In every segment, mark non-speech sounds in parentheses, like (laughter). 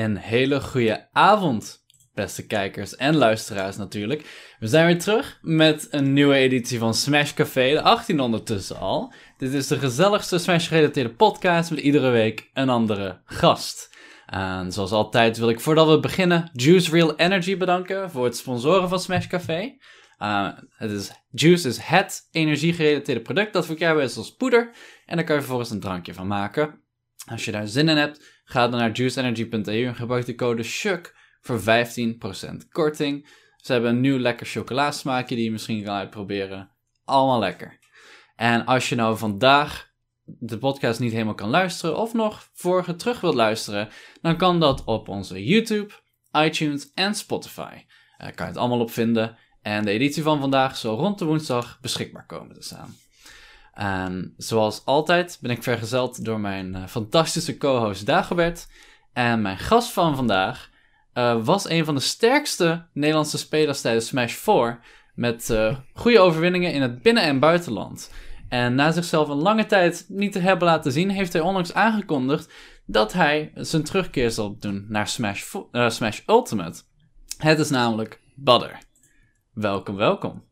Een hele goede avond, beste kijkers en luisteraars natuurlijk. We zijn weer terug met een nieuwe editie van Smash Café, de 18 ondertussen al. Dit is de gezelligste Smash-gerelateerde podcast met iedere week een andere gast. En zoals altijd wil ik voordat we beginnen Juice Real Energy bedanken voor het sponsoren van Smash Café. Uh, het is, Juice is het energiegerelateerde product dat verkrijgbaar is als poeder. En daar kan je vervolgens een drankje van maken. Als je daar zin in hebt, ga dan naar juiceenergy.eu en gebruik de code SHUK voor 15% korting. Ze hebben een nieuw lekker chocoladesmaakje die je misschien kan uitproberen. Allemaal lekker. En als je nou vandaag de podcast niet helemaal kan luisteren of nog vorige terug wilt luisteren, dan kan dat op onze YouTube, iTunes en Spotify. Daar kan je het allemaal op vinden. En de editie van vandaag zal rond de woensdag beschikbaar komen te staan. En zoals altijd ben ik vergezeld door mijn uh, fantastische co-host Dagobert. En mijn gast van vandaag uh, was een van de sterkste Nederlandse spelers tijdens Smash 4. Met uh, goede overwinningen in het binnen- en buitenland. En na zichzelf een lange tijd niet te hebben laten zien, heeft hij onlangs aangekondigd dat hij zijn terugkeer zal doen naar Smash, Smash Ultimate. Het is namelijk Badder. Welkom, welkom.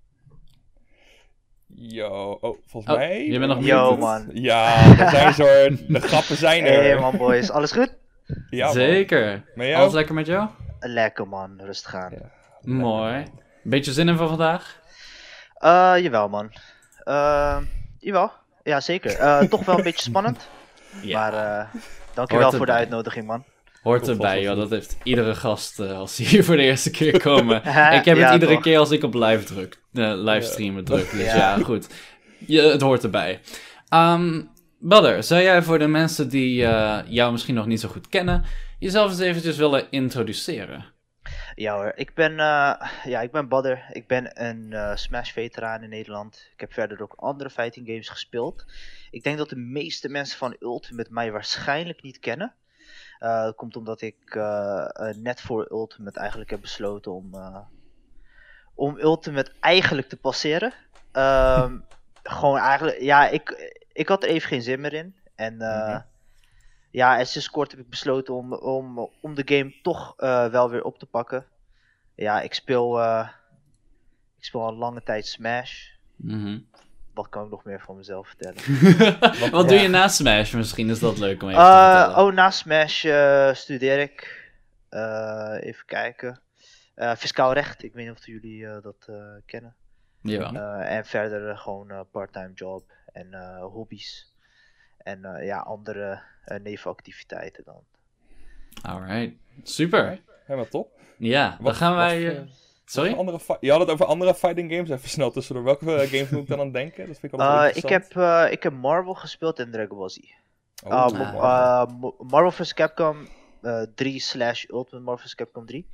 Yo, oh, volgens Oh, mij... je bent nog Yo, muted. man. Ja, er zijn zo, (laughs) de grappen zijn er. Hey man boys, alles goed? Ja. Zeker. Met jou? Alles lekker met jou? Lekker man, rustig aan. Ja. Mooi. Beetje zin in voor vandaag? Eh, jawel man. Eh, jawel, ja zeker. Eh, (laughs) toch wel een beetje spannend. Maar eh, dankjewel voor de uitnodiging man. Hoort erbij, joh. Dat heeft iedere gast eh, als ze hier voor de eerste keer komen. (laughs) ik heb Ja, het iedere toch. keer als ik op live druk, eh, livestreamen druk. Dus ja, Ja. goed. Je, het hoort erbij. Ehm Badder, zou jij voor de mensen die eh, jou misschien nog niet zo goed kennen, jezelf eens eventjes willen introduceren? Ja hoor, ik ben, eh, ja, ik ben Badder. Ik ben een eh, Smash veteraan in Nederland. Ik heb verder ook andere fighting games gespeeld. Ik denk dat de meeste mensen van Ultimate mij waarschijnlijk niet kennen. Dat komt omdat ik net voor Ultimate eigenlijk heb besloten om, om Ultimate eigenlijk te passeren. Ehm, (laughs) gewoon eigenlijk, ja, ik, ik had er even geen zin meer in. En eh, Mhm. ja, en sinds kort heb ik besloten om, om, om de game toch eh, wel weer op te pakken. Ja, ik speel, eh, ik speel al lange tijd Smash. Mhm. Wat kan ik nog meer van mezelf vertellen? (laughs) Wat doe Ja. je na Smash? Misschien is dat leuk om even te vertellen. oh, na Smash studeer ik. even kijken. Eh, fiscaal recht, ik weet niet of jullie eh, dat eh, kennen. Eh, en verder gewoon eh, part-time job en eh, hobby's. En eh, ja, andere eh, nevenactiviteiten dan. Alright. Super. Helemaal top. Ja, dan Wat- gaan wat wij... voor- sorry? Andere je had het over andere fighting games. Even snel tussendoor. Welke games moet ik dan aan denken? Dat vind ik altijd wel Eh, ik, interessant. heb, eh, ik heb Marvel gespeeld en Dragon Ball Z. Oh, Mo- Marvel vs. Capcom eh 3 slash Ultimate Marvel vs. Capcom 3.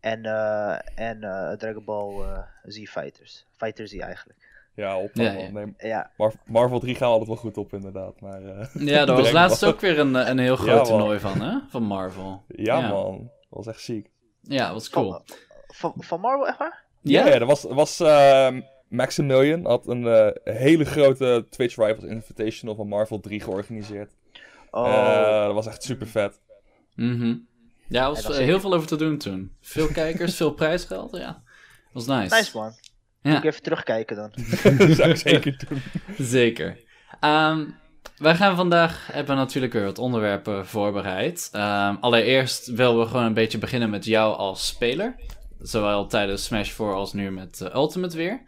En, eh, en eh, Dragon Ball eh, Z Fighters. Fighter Z eigenlijk. Ja, op Ja, man. ja. Nee, Ja, Mar- Marvel 3 gaan we altijd wel goed op, inderdaad. Maar, eh, (laughs) Ja, daar was laatst ook weer een, een heel groot toernooi van, hè? Van Marvel. ja, Ja. man. Dat was echt ziek. Ja, dat was cool. van, van, van Marvel echt waar? Ja, Ja? ja, er was, was ehm, Maximilian had een hele grote Twitch Rivals Invitational van Marvel 3 georganiseerd. Oh, dat was echt super vet. Mhm. Ja, er was eh, zeker. heel veel over te doen toen. Veel kijkers, veel prijsgeld, ja. was nice. nice man. Ja. Moet ik even terugkijken dan. dat (laughs) (laughs) zou ik zeker doen. Zeker. Ehm, wij gaan vandaag, hebben natuurlijk weer wat onderwerpen voorbereid. Ehm, allereerst willen we gewoon een beetje beginnen met jou als speler. Zowel tijdens Smash 4 als nu met eh, Ultimate weer.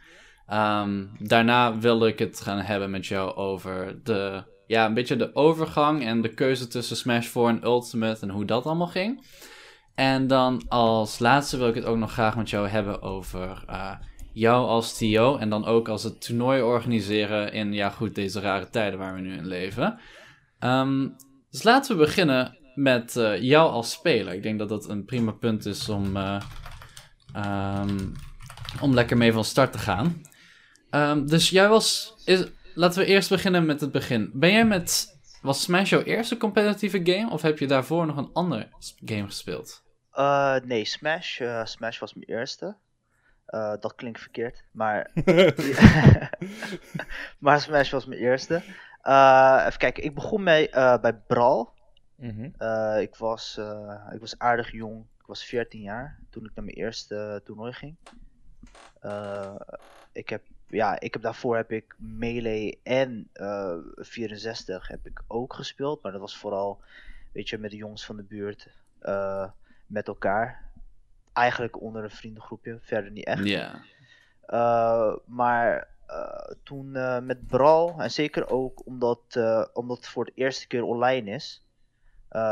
Ehm, daarna wil ik het gaan hebben met jou over de, ja, een beetje de overgang en de keuze tussen Smash 4 en Ultimate en hoe dat allemaal ging. En dan als laatste wil ik het ook nog graag met jou hebben over eh, jou als TO en dan ook als het toernooi organiseren in, ja goed, deze rare tijden waar we nu in leven. Ehm, dus laten we beginnen met eh, jou als speler. Ik denk dat dat een prima punt is om, eh, ehm, om lekker mee van start te gaan. Ehm, dus jij was, is, laten we eerst beginnen met het begin. Ben jij met, was Smash jouw eerste competitieve game of heb je daarvoor nog een ander game gespeeld? Eh, nee, Smash. eh, Smash was mijn eerste. Eh, dat klinkt verkeerd, maar (laughs) (laughs) maar Smash was mijn eerste. Eh, even kijken, ik begon mee, eh, bij Brawl. Mhm. Eh, ik, was, eh, ik was aardig jong. Ik was 14 jaar toen ik naar mijn eerste toernooi ging. Eh, ik heb, ja, ik heb daarvoor heb ik Melee en eh 64 heb ik ook gespeeld. Maar dat was vooral, weet je, met de jongens van de buurt. eh, met elkaar. Eigenlijk onder een vriendengroepje, verder niet echt. Ja. Uh, maar toen met Brawl, en zeker ook omdat, omdat het voor de eerste keer online is,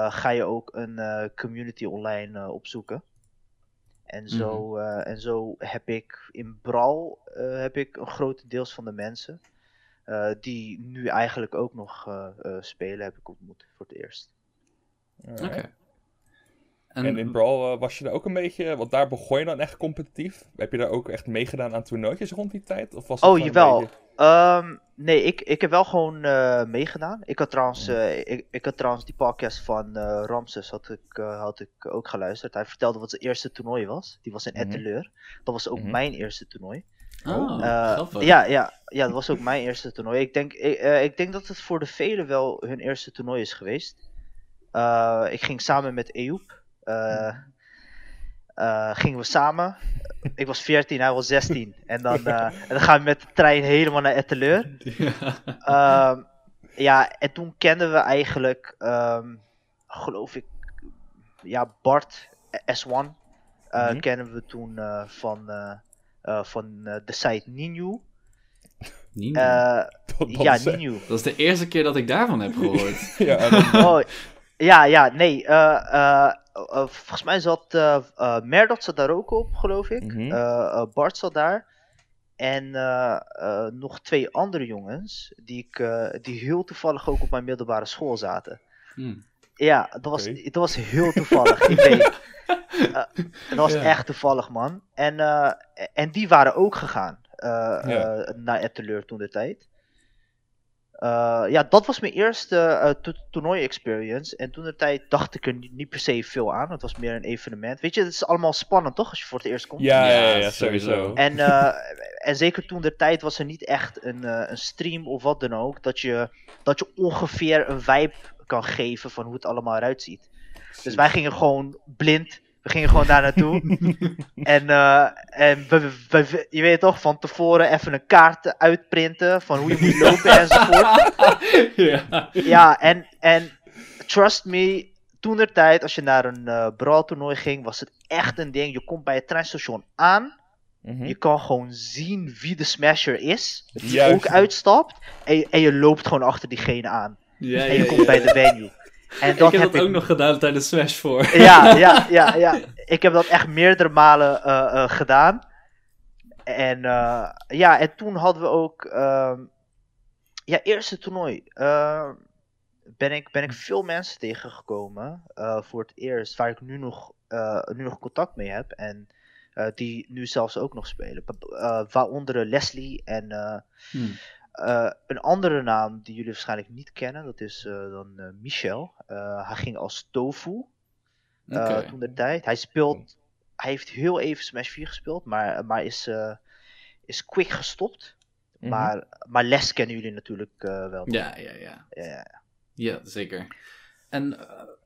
ga je ook een community online opzoeken. En zo, Mhm. en zo heb ik in Brawl heb ik een grote deels van de mensen die nu eigenlijk ook nog spelen, heb ik ontmoet voor het eerst. Oké. Okay. En, en, in Brawl uh, was je daar ook een beetje, want daar begon je dan echt competitief. Heb je daar ook echt meegedaan aan toernooitjes rond die tijd? Of was oh, jawel. Beetje... Um, nee, ik, ik heb wel gewoon uh, meegedaan. Ik had, trouwens, uh, ik, ik had trouwens die podcast van Ramses had ik, had ik ook geluisterd. Hij vertelde wat zijn eerste toernooi was. Die was in Mhm. Etteleur. Dat was ook mijn eerste toernooi. Oh, ja, ja, ja, dat was ook mijn eerste toernooi. Ik denk, ik, ik denk dat het voor de velen wel hun eerste toernooi is geweest. Uh, ik ging samen met Ejoep. Uh, uh, gingen we samen. Ik was 14, hij was 16. (laughs) En dan, uh, en dan gaan we met de trein helemaal naar Etteleur. Ja. Um, ja, en toen kenden we eigenlijk, um, geloof ik, ja, Bart S1. Mm -hmm. Kennen we toen van, van de site Ninu. Ninu? ja. Dat is de eerste keer dat ik daarvan heb gehoord. (laughs) ja, oh, ja, ja, nee. Uh, uh, uh, volgens mij zat uh, Merdot zat daar ook op, geloof ik. Mhm. Uh, Bart zat daar. En uh, nog twee andere jongens die, ik, uh, die heel toevallig ook op mijn middelbare school zaten. Hmm. Ja, dat was, okay. dat was heel toevallig. ik weet. Uh, (laughs) dat was ja. echt toevallig, man. En, uh, en die waren ook gegaan uh, ja. naar Etteleur toen de tijd. Uh, ja, dat was mijn eerste uh, to toernooi experience. En toen de tijd dacht ik er niet, niet, per se veel aan. Het was meer een evenement. Weet je, het is allemaal spannend toch als je voor het eerst komt? Ja, ja, ja sowieso. En, uh, (laughs) en zeker toen de tijd was er niet echt een, een stream of wat dan ook. Dat je, dat je ongeveer een vibe kan geven van hoe het allemaal eruit ziet. Dus wij gingen gewoon blind we gingen gewoon daar naartoe. (laughs) en uh, en we, we, je weet toch, van tevoren even een kaart uitprinten van hoe je moet lopen enzovoort. (laughs) ja. ja, en, en trust me, toen der tijd, als je naar een uh, brawl toernooi ging, was het echt een ding. Je komt bij het treinstation aan. Mhm. Je kan gewoon zien wie de smasher is. Die Juist. ook uitstapt. En, je, en je loopt gewoon achter diegene aan. Ja, en je ja, komt ja. bij de venue. En ik heb, heb dat ik... ook nog gedaan tijdens Smash 4. (laughs) Ja, (laughs) ja, ja, ja. Ik heb dat echt meerdere malen uh, uh, gedaan. En uh, ja, en toen hadden we ook. ja, eerste toernooi. ben, ik, ben ik veel mensen tegengekomen. voor het eerst. Waar ik nu nog, nu nog contact mee heb. En die nu zelfs ook nog spelen. waaronder Leslie en. Hmm. Uh, een andere naam die jullie waarschijnlijk niet kennen, dat is uh, dan uh, Michel. hij ging als Tofu okay. toen de tijd. Hij speelt, hij heeft heel even Smash 4 gespeeld, maar, maar is, is quick gestopt. Mhm. Maar, maar Les kennen jullie natuurlijk wel. Ja, ja, ja. Ja, ja. ja zeker. En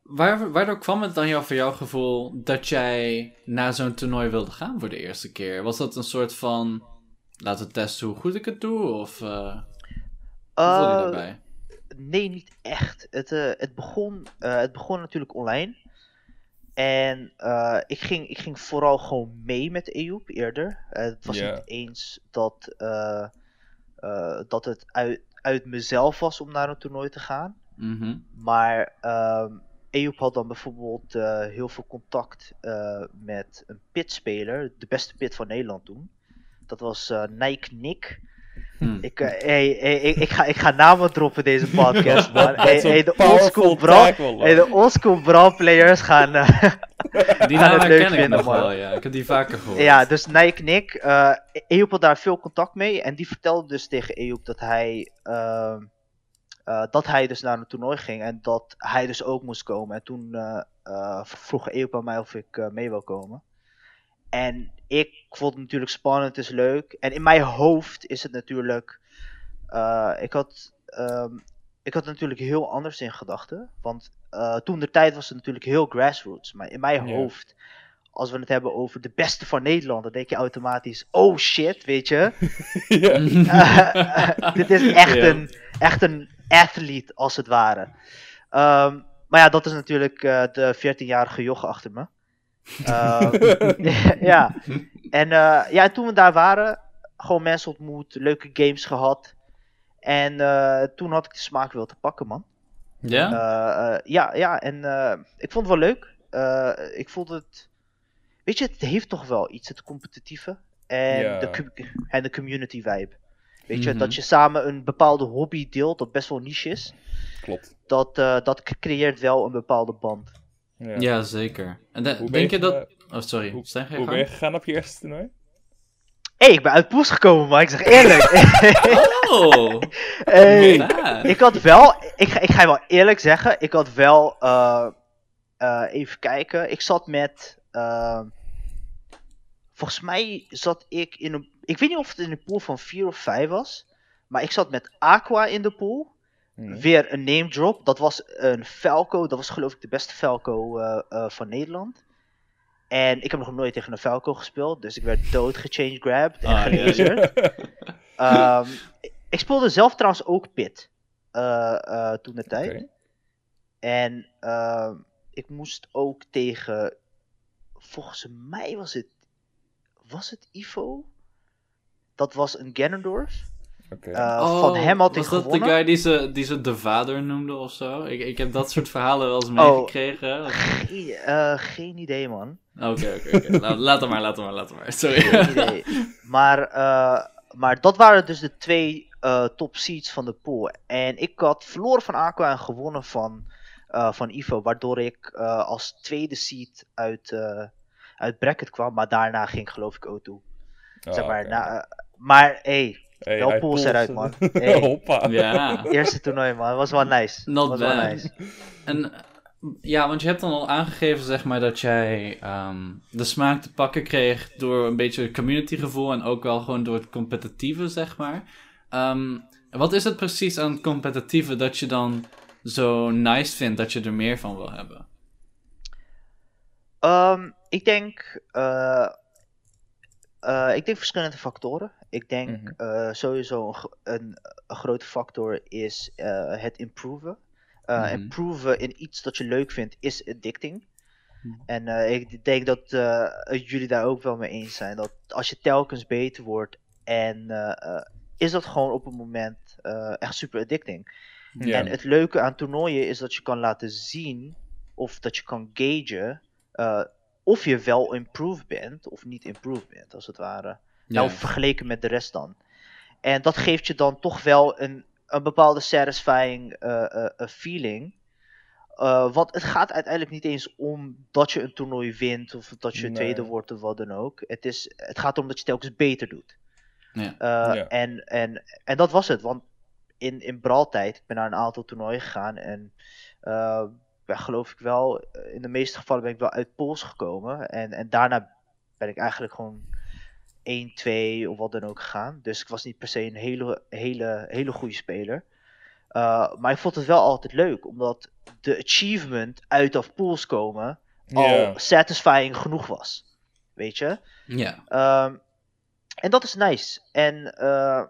waar, waardoor kwam het dan jou, voor jouw gevoel dat jij naar zo'n toernooi wilde gaan voor de eerste keer? Was dat een soort van laten we testen hoe goed ik het doe? Of uh, hoe voel je daarbij? Nee, niet echt. Het, uh, het, begon, uh, het begon natuurlijk online. En ik, ging, ik ging vooral gewoon mee met Ejoep eerder. het was Yeah. niet eens dat, dat het uit, uit mezelf was om naar een toernooi te gaan. Mm -hmm. Maar um, had dan bijvoorbeeld heel veel contact met een pitspeler. De beste pit van Nederland toen. Dat was uh, Nike Nick. Hmm. Ik, uh, hey, hey, ik, ik, ga, ik ga namen droppen deze podcast, (laughs) man. Dat hey, de oldschool man. hey, de oldschool brawl players gaan, uh, (laughs) Die gaan het leuk ken ik vinden, nog man. wel, ja. Ik heb die vaker gehoord. Ja, dus Nike Nick, uh, Ejoep had daar veel contact mee. En die vertelde dus tegen Ejoep dat hij, uh, uh, dat hij dus naar een toernooi ging. En dat hij dus ook moest komen. En toen uh, vroeg Ejoep aan mij of ik uh, mee wil komen. En ik vond het natuurlijk spannend, het is leuk. En in mijn hoofd is het natuurlijk. Uh, ik, had, um, ik had natuurlijk heel anders in gedachten. Want toen de tijd was het natuurlijk heel grassroots. Maar in mijn Ja. hoofd, als we het hebben over de beste van Nederland, dan denk je automatisch, oh shit, weet je. (laughs) (laughs) (laughs) dit is echt, Ja. een, echt een athlete, als het ware. Ehm, maar ja, dat is natuurlijk eh, de 14-jarige joch achter me. Ehm, (laughs) ja, en eh, ja, toen we daar waren, gewoon mensen ontmoet, leuke games gehad. En eh, toen had ik de smaak wel te pakken, man. Ja? Eh, eh, ja, ja, en eh, ik vond het wel leuk. Eh, ik vond het. Weet je, het heeft toch wel iets, het competitieve. En, Ja. de, en de community vibe. Weet je, Mhm. dat je samen een bepaalde hobby deelt, dat best wel niche is. Klopt. Dat, eh, dat creëert wel een bepaalde band. Ja. Ja, zeker. En de- denk je dat... Oh, sorry. hoe- Stijn, ga je Hoe ben je gegaan op je eerste toernooi? Hé, hey, ik ben uit Poes gekomen, maar ik zeg eerlijk. (laughs) Oh! (laughs) hey, ik had wel, ik, ga- ik ga je wel eerlijk zeggen, ik had wel, eh, eh, even kijken, ik zat met, eh, volgens mij zat ik in een, ik weet niet of het in een pool van 4 of 5 was, maar ik zat met Aqua in de pool. Nee. Weer een name drop, dat was een Falco, dat was geloof ik de beste Falco eh, eh, van Nederland. En ik heb nog nooit tegen een Falco gespeeld, dus ik werd dood gechange grabbed en Ah. (laughs) Ehm, ik speelde zelf trouwens ook Pit. eh, toen de tijd. En ehm, ik moest ook tegen. Volgens mij was het. Was het Ivo? Dat was een Ganondorf. Oké. Eh, van hem had ik Oh, was dat gewonnen. de guy die ze, die ze de vader noemde of zo? Ik, ik heb dat soort verhalen wel eens Oh. meegekregen. Oké, Geen, eh, geen idee, man. oké, oké. Laat, (laughs) laat hem maar, laat hem maar, laat hem maar. Sorry. Geen idee. Maar, eh, maar dat waren dus de twee eh, top seeds van de pool. En ik had verloren van Aqua en gewonnen van, eh, van Ivo. Waardoor ik eh, als tweede seed uit, eh, uit bracket kwam. Maar daarna ging ik geloof ik O2. Ah, zeg maar, oké. na, maar hey, Hey, wel pools eruit, man. (laughs) Hey. Hoppa. ja. eerste toernooi man, was wel nice. Not was wel bad. nice. En ja, want je hebt dan al aangegeven, zeg maar, dat jij ehm, de smaak te pakken kreeg door een beetje het communitygevoel en ook wel gewoon door het competitieve, zeg maar. Ehm, wat is het precies aan het competitieve dat je dan zo nice vindt dat je er meer van wil hebben? Ehm, ik denk, eh, eh, ik denk verschillende factoren. Ik denk Mhm. eh, sowieso een, een, een grote factor is eh, het improven. Eh, Mhm. Improven in iets dat je leuk vindt is addicting. Mhm. En ik denk dat jullie daar ook wel mee eens zijn. Dat als je telkens beter wordt en is dat gewoon op een moment echt super addicting. En het leuke aan toernooien is dat je kan laten zien of dat je kan gagen of je wel improved bent of niet improved bent, als het ware. Nou, vergeleken met de rest dan. En dat geeft je dan toch wel een, een bepaalde satisfying eh, eh, eh, feeling. Eh, want het gaat uiteindelijk niet eens om dat je een toernooi wint of dat je Nee. tweede wordt of wat dan ook. Het, is, het gaat erom dat je telkens beter doet. Ja. Eh, Ja. en, en, en dat was het. Want in, in Braaltijd, ik ben naar een aantal toernooien gegaan. En eh, ja, geloof ik wel, in de meeste gevallen ben ik wel uit Pools gekomen. En, en daarna ben ik eigenlijk gewoon 1, 2 of wat dan ook gegaan. Dus ik was niet per se een hele, hele, hele goede speler. Uh, maar ik vond het wel altijd leuk, omdat de achievement uit of pools komen al satisfying genoeg was. Weet je? Ja. Um, en dat is nice. En uh,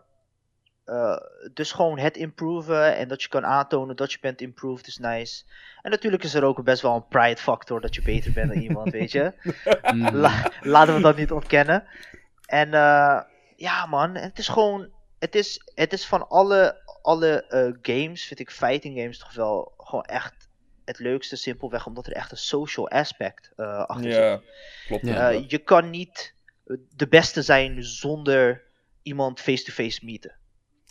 uh, dus gewoon het improven en dat je kan aantonen dat je bent improved is nice. En natuurlijk is er ook best wel een pride factor dat je beter bent dan iemand, weet je. (laughs) La laten we dat niet ontkennen. En uh, ja man, het is gewoon, het is, het is van alle, alle uh, games, vind ik fighting games toch wel gewoon echt het leukste simpelweg, omdat er echt een social aspect uh, achter ja, zit. Klopt, ja. je kan niet de beste zijn zonder iemand face-to-face -face meeten.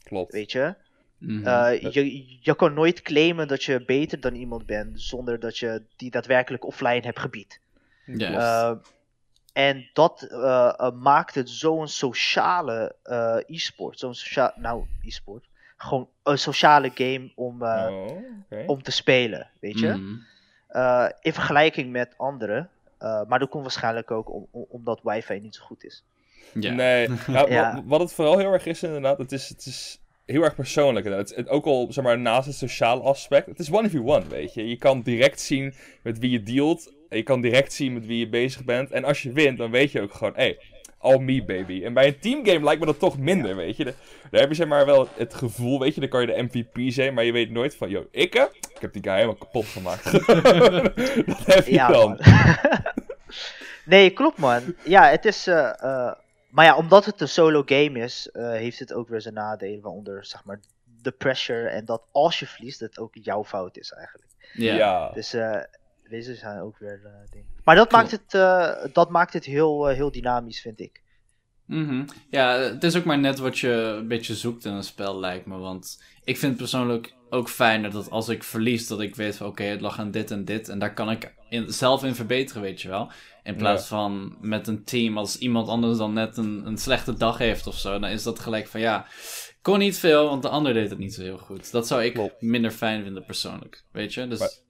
Klopt. Weet je? Mm -hmm. je? Je kan nooit claimen dat je beter dan iemand bent zonder dat je die daadwerkelijk offline hebt gebied. Yes. En dat uh, uh, maakt het zo'n sociale uh, e-sport. Zo'n nou, e-sport. Gewoon een sociale game om, oh, okay. om te spelen, weet je. Mm in vergelijking met anderen. maar dat komt waarschijnlijk ook om, om, omdat wifi niet zo goed is. Ja. Nee, (laughs) nou, ja. wat, wat, het vooral heel erg is inderdaad, het is, het is heel erg persoonlijk. Het, het, ook al, zeg maar, naast het sociale aspect. Het is one v one, weet je. Je kan direct zien met wie je dealt. Je kan direct zien met wie je bezig bent. En als je wint, dan weet je ook gewoon, hé, hey, all me, baby. En bij een teamgame lijkt me dat toch minder, weet je. Daar heb je zeg maar wel het gevoel, weet je. Dan kan je de MVP zijn, maar je weet nooit van, yo, ik, ik heb die guy helemaal kapot gemaakt. (laughs) dat heb je ja, dan. (laughs) nee, klopt man. Ja, het is... Uh, maar ja, omdat het een solo game is, uh, heeft het ook weer zijn nadelen. Waaronder, zeg maar, de pressure. En dat als je verliest, het ook jouw fout is eigenlijk. Ja. Dus deze zijn ook weer uh, dingen. Maar dat maakt het, dat maakt het heel, heel dynamisch, vind ik. Mm Ja, het is ook maar net wat je een beetje zoekt in een spel, lijkt me. Want ik vind persoonlijk ook fijner dat als ik verlies, dat ik weet van oké, het lag aan dit en dit. En daar kan ik in, zelf in verbeteren, weet je wel. In plaats van met een team, als iemand anders dan net een, een slechte dag heeft of zo, dan is dat gelijk van ja, kon niet veel, want de ander deed het niet zo heel goed. Dat zou ik minder fijn vinden persoonlijk, weet je. Dus,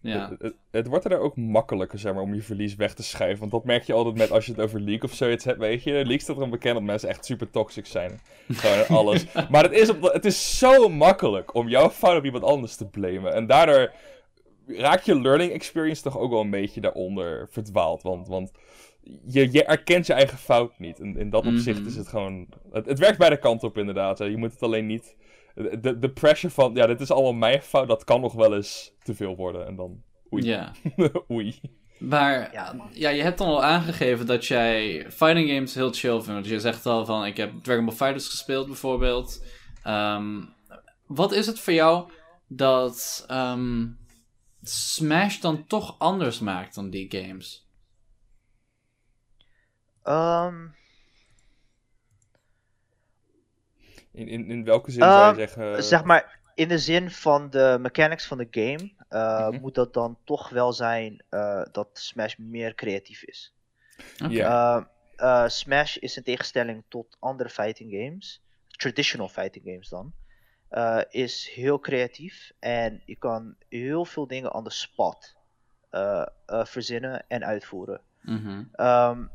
ja. Het, het, wordt er ook makkelijker, zeg maar, om je verlies weg te schuiven. Want dat merk je altijd met als je het over League of zoiets hebt, weet je. League staat erom bekend dat mensen echt super toxic zijn. Gewoon (laughs) alles. maar het is, het is zo makkelijk om jouw fout op iemand anders te blamen. En daardoor raak je learning experience toch ook wel een beetje daaronder verdwaald. Want, want je, je erkent je eigen fout niet. En in dat opzicht is mhm. het gewoon. Het, het werkt beide kanten op, inderdaad. Je moet het alleen niet. De, de pressure van. Ja, dit is allemaal mijn fout. Dat kan nog wel eens te veel worden. En dan. Oei. Ja. (laughs) oei. Maar ja. ja, je hebt dan al aangegeven dat jij fighting games heel chill vindt. Dus je zegt al van: ik heb Dragon Ball Fighters gespeeld, bijvoorbeeld. Ehm, wat is het voor jou dat. Ehm, Smash dan toch anders maakt dan die games? Um... In, in, in welke zin zou je ehm, zeggen? Zeg maar, in de zin van de mechanics van de game, uh, moet dat dan toch wel zijn uh, dat Smash meer creatief is. Okay. Uh, Smash is in tegenstelling tot andere fighting games, traditional fighting games dan, uh, is heel creatief en je kan heel veel dingen on the spot uh, uh, verzinnen en uitvoeren. Mm-hmm. Um,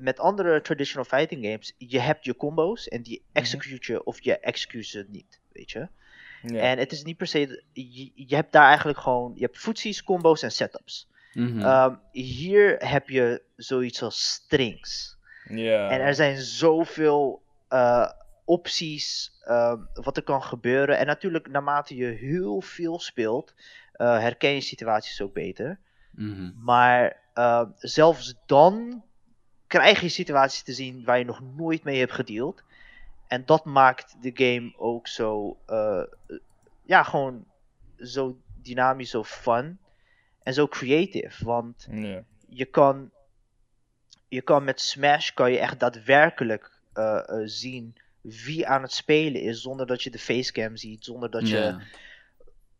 met andere traditional fighting games, je hebt je combo's en die mhm. execute je of je execute ze niet, weet je. En het is niet per se, je, je, hebt daar eigenlijk gewoon, je hebt footsies, combo's en setups. Mm-hmm. Um, hier heb je zoiets als strings. Yeah. En er zijn zoveel uh, opties, uh, wat er kan gebeuren. En natuurlijk, naarmate je heel veel speelt, uh, herken je situaties ook beter. Mm-hmm. Maar uh, zelfs dan krijg je situaties te zien waar je nog nooit mee hebt gedeeld. En dat maakt de game ook zo, eh, ja, gewoon zo dynamisch, zo fun. En zo creative. Want je kan, je kan met Smash kan je echt daadwerkelijk zien wie aan het spelen is, zonder dat je de facecam ziet, zonder dat je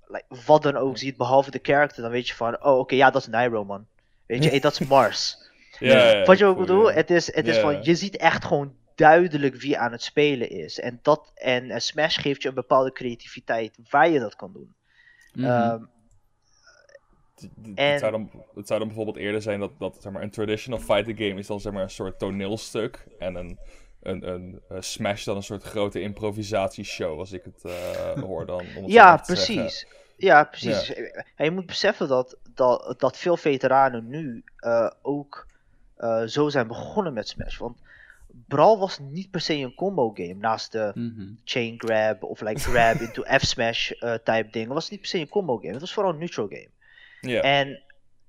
like, wat dan ook ziet, behalve de character, dan weet je van, oh oké, ja, dat is Nairo, man. Weet je, hey, dat is (laughs) Mars. Ja, wat je ook bedoel? Het is, het is van, je ziet echt gewoon duidelijk wie aan het spelen is. En, dat, en Smash geeft je een bepaalde creativiteit waar je dat kan doen. Mm -hmm. um, en... het, zou dan, het zou dan bijvoorbeeld eerder zijn dat, dat zeg maar, een traditional fighting game is dan zeg maar, een soort toneelstuk. En een een, een, Smash dan een soort grote improvisatieshow, als ik het uh, hoor dan. Om het ja, precies. Ja, precies. Ja. En je moet beseffen dat, dat, dat veel veteranen nu uh, ook uh, zo zijn begonnen met Smash. Want Brawl was niet per se een combo game. Naast de mm -hmm. chain grab of like grab (laughs) into F-smash type dingen. was het niet per se een combo game. Het was vooral een neutral game. Ja. En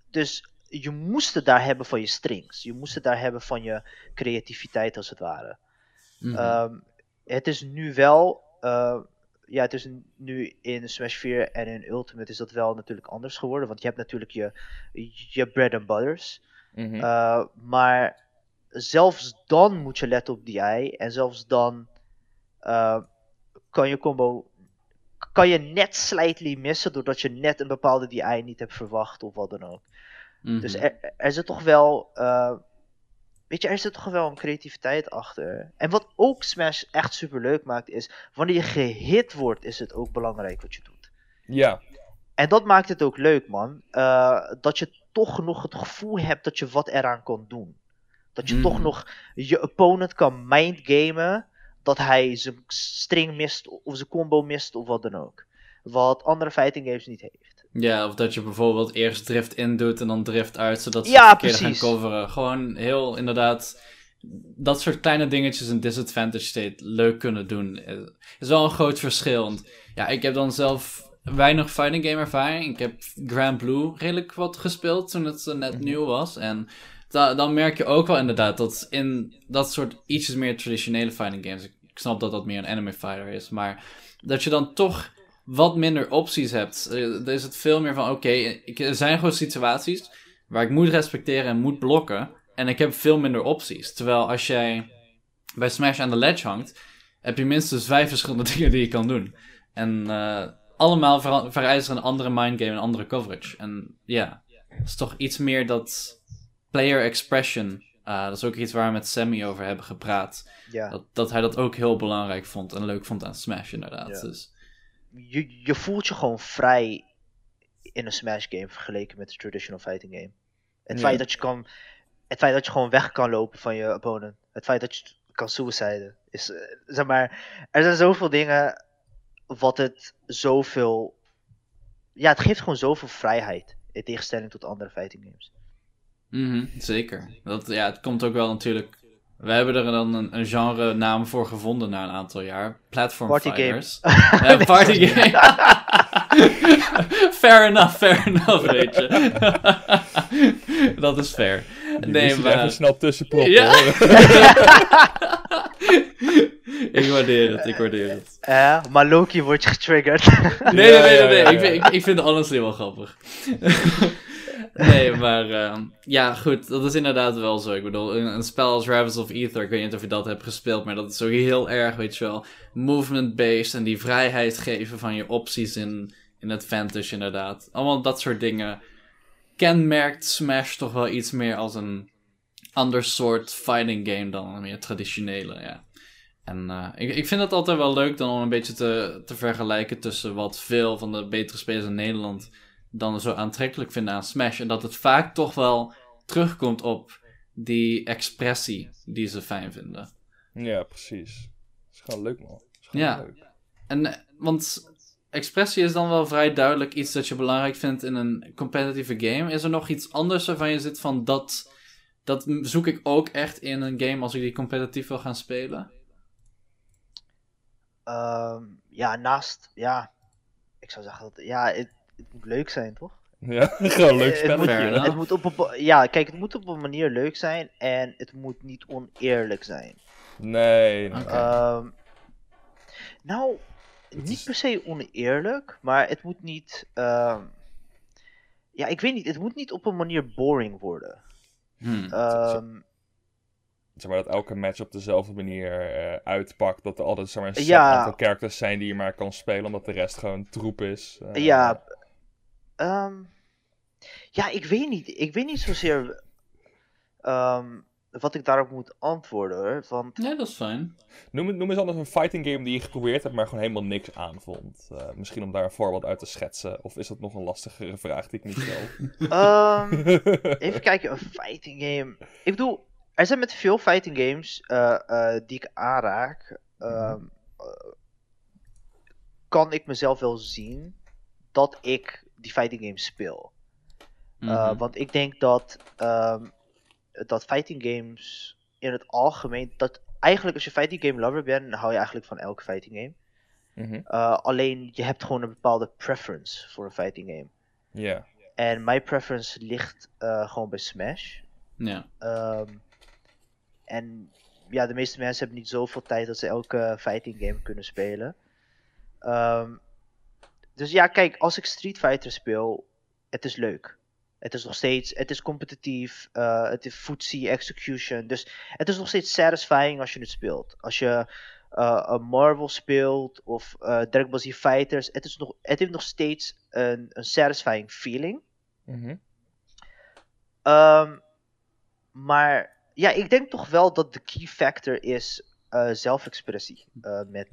dus je moest het daar hebben van je strings. Je moest het daar hebben van je creativiteit, als het ware. Mm -hmm. um, het is nu wel. Uh, ja, het is nu in Smash 4 en in Ultimate is dat wel natuurlijk anders geworden. Want je hebt natuurlijk je, je bread and butters. Mm -hmm. uh, maar zelfs dan moet je letten op DI. En zelfs dan uh, kan je combo. Kan je net slightly missen doordat je net een bepaalde DI niet hebt verwacht of wat dan ook. Mm -hmm. Dus er, er zit toch wel. Uh, weet je, er zit toch wel een creativiteit achter. En wat ook Smash echt super leuk maakt, is wanneer je gehit wordt, is het ook belangrijk wat je doet. Ja. En dat maakt het ook leuk, man. Uh, dat je toch nog het gevoel hebt dat je wat eraan kan doen. Dat je Mm. toch nog je opponent kan mindgamen dat hij zijn string mist of zijn combo mist of wat dan ook. Wat andere fighting games niet heeft. Ja, of dat je bijvoorbeeld eerst drift in doet en dan drift uit, zodat ze Ja, het gaan coveren. Gewoon heel inderdaad, dat soort kleine dingetjes in disadvantage state leuk kunnen doen. eh, is wel een groot verschil. Want ja, ik heb dan zelf weinig fighting game ervaring. Ik heb Grand Blue redelijk wat gespeeld toen het eh, net Mhm. nieuw was. En da- dan merk je ook wel inderdaad dat in dat soort ietsjes meer traditionele fighting games, ik snap dat dat meer een anime fighter is, maar dat je dan toch wat minder opties hebt. Eh, Er is het veel meer van, oké, er zijn gewoon situaties waar ik moet respecteren en moet blokken. En ik heb veel minder opties. Terwijl als jij bij Smash aan de ledge hangt, heb je minstens vijf verschillende (laughs) dingen die je kan doen. En eh, allemaal vereisen een andere mindgame en een andere coverage. En ja, het is toch iets meer dat player expression. eh, dat is ook iets waar we met Sammy over hebben gepraat. Ja. Dat, dat hij dat ook heel belangrijk vond en leuk vond aan Smash inderdaad. Ja. Dus, Je, je voelt je gewoon vrij in een Smash game vergeleken met een traditional fighting game. Het Ja. feit dat je kan. Het feit dat je gewoon weg kan lopen van je opponent. Het feit dat je kan suiciden. Is, eh, zeg maar, er zijn zoveel dingen wat het zoveel. Ja, het geeft gewoon zoveel vrijheid. In tegenstelling tot andere fighting games. Mhm, zeker. Dat, ja, het komt ook wel natuurlijk. We hebben er dan een, een genre naam voor gevonden na een aantal jaar. Platform Party game. fighters. (laughs) Ja, party game. (laughs) fair enough, fair enough, weet je. (laughs) dat is fair. Die Nee, maar... even snel tussen proppen. Ja. hoor. (laughs) ik waardeer het, ik waardeer het. Eh, maar Loki wordt getriggerd. Nee, nee, nee, nee. ja, Ik, vind, ik, ik vind het honestly wel grappig. (laughs) nee, maar ehm, ja, goed, dat is inderdaad wel zo. Ik bedoel, een, een spel als Ravens of Ether, ik weet niet of je dat hebt gespeeld, maar dat is ook heel erg, weet je wel, movement-based en die vrijheid geven van je opties in, in Advantage, inderdaad. Allemaal dat soort dingen kenmerkt Smash toch wel iets meer als een ander soort fighting game dan een meer traditionele, ja. En eh, ik, ik vind het altijd wel leuk dan om een beetje te, te vergelijken tussen wat veel van de betere spelers in Nederland dan zo aantrekkelijk vinden aan Smash. En dat het vaak toch wel terugkomt op die expressie die ze fijn vinden. Ja, precies. Dat is gewoon leuk, man. Is gewoon Ja. leuk. En, eh, want expressie is dan wel vrij duidelijk iets dat je belangrijk vindt in een competitieve game. Is er nog iets anders waarvan je zit van dat, dat zoek ik ook echt in een game als ik die competitief wil gaan spelen? Ehm, ja, naast. Ja, ik zou zeggen dat. Ja, het, het moet leuk zijn, toch? Ja, (laughs) gewoon leuk Eh, het moet, het moet op een, ja, kijk, het moet op een manier leuk zijn en het moet niet oneerlijk zijn. Nee, nee. Oké. Ehm, nou, niet is- per se oneerlijk, maar het moet niet. ehm, ja, ik weet niet, het moet niet op een manier boring worden. Hmm. Ehm, zeg maar dat elke match op dezelfde manier eh, uitpakt. Dat er altijd zeg maar, een set Ja. aantal characters zijn die je maar kan spelen, omdat de rest gewoon troep is. Eh, ja, ehm, ja, ik weet niet. Ik weet niet zozeer ehm, wat ik daarop moet antwoorden hoor. Want Nee, dat is fijn. Noem, noem eens anders een fighting game die je geprobeerd hebt, maar gewoon helemaal niks aanvond. Eh, misschien om daar een voorbeeld uit te schetsen. Of is dat nog een lastigere vraag die ik niet stel? (laughs) ehm, (laughs) Even kijken, een fighting game. Ik bedoel, er zijn met veel fighting games eh, eh, die ik aanraak. ehm, eh, kan ik mezelf wel zien dat ik die fighting games speel. Uh, Mhm. want ik denk dat, ehm, dat fighting games in het algemeen. Dat eigenlijk als je fighting game lover bent, dan hou je eigenlijk van elke fighting game. Mhm. Uh, alleen je hebt gewoon een bepaalde preference voor een fighting game. Ja. En mijn preference ligt eh, gewoon bij Smash. Ja. Ehm, en ja, de meeste mensen hebben niet zoveel tijd dat ze elke fighting game kunnen spelen. Ehm, dus ja, kijk, als ik Street Fighter speel, het is leuk. Het is nog steeds, het is competitief, eh, het is footsie execution. Dus het is nog steeds satisfying als je het speelt. Als je eh, een Marvel speelt of eh Dragon Ball Z Fighters, het, is nog, het heeft nog steeds een, een satisfying feeling. Mhm. Ehm, maar ja, ik denk toch wel dat de key factor is eh, zelfexpressie. eh, met,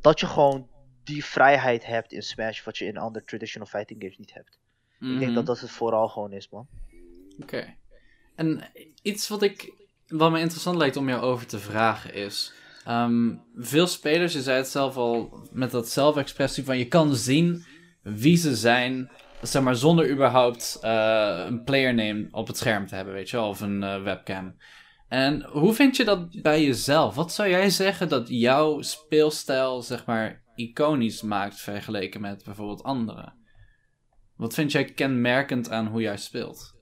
dat je gewoon die vrijheid hebt in Smash, wat je in andere traditional fighting games niet hebt. Ik denk Mhm. dat dat het vooral gewoon is, man. Oké. En iets wat ik wat me interessant lijkt om jou over te vragen is... ehm, veel spelers, je zei het zelf al, met dat zelfexpressie van... je kan zien wie ze zijn, zeg maar, zonder überhaupt eh, een player name op het scherm te hebben, weet je wel, of een eh, webcam. En hoe vind je dat bij jezelf? Wat zou jij zeggen dat jouw speelstijl, zeg maar, iconisch maakt vergeleken met bijvoorbeeld anderen? Wat vind jij kenmerkend aan hoe jij speelt?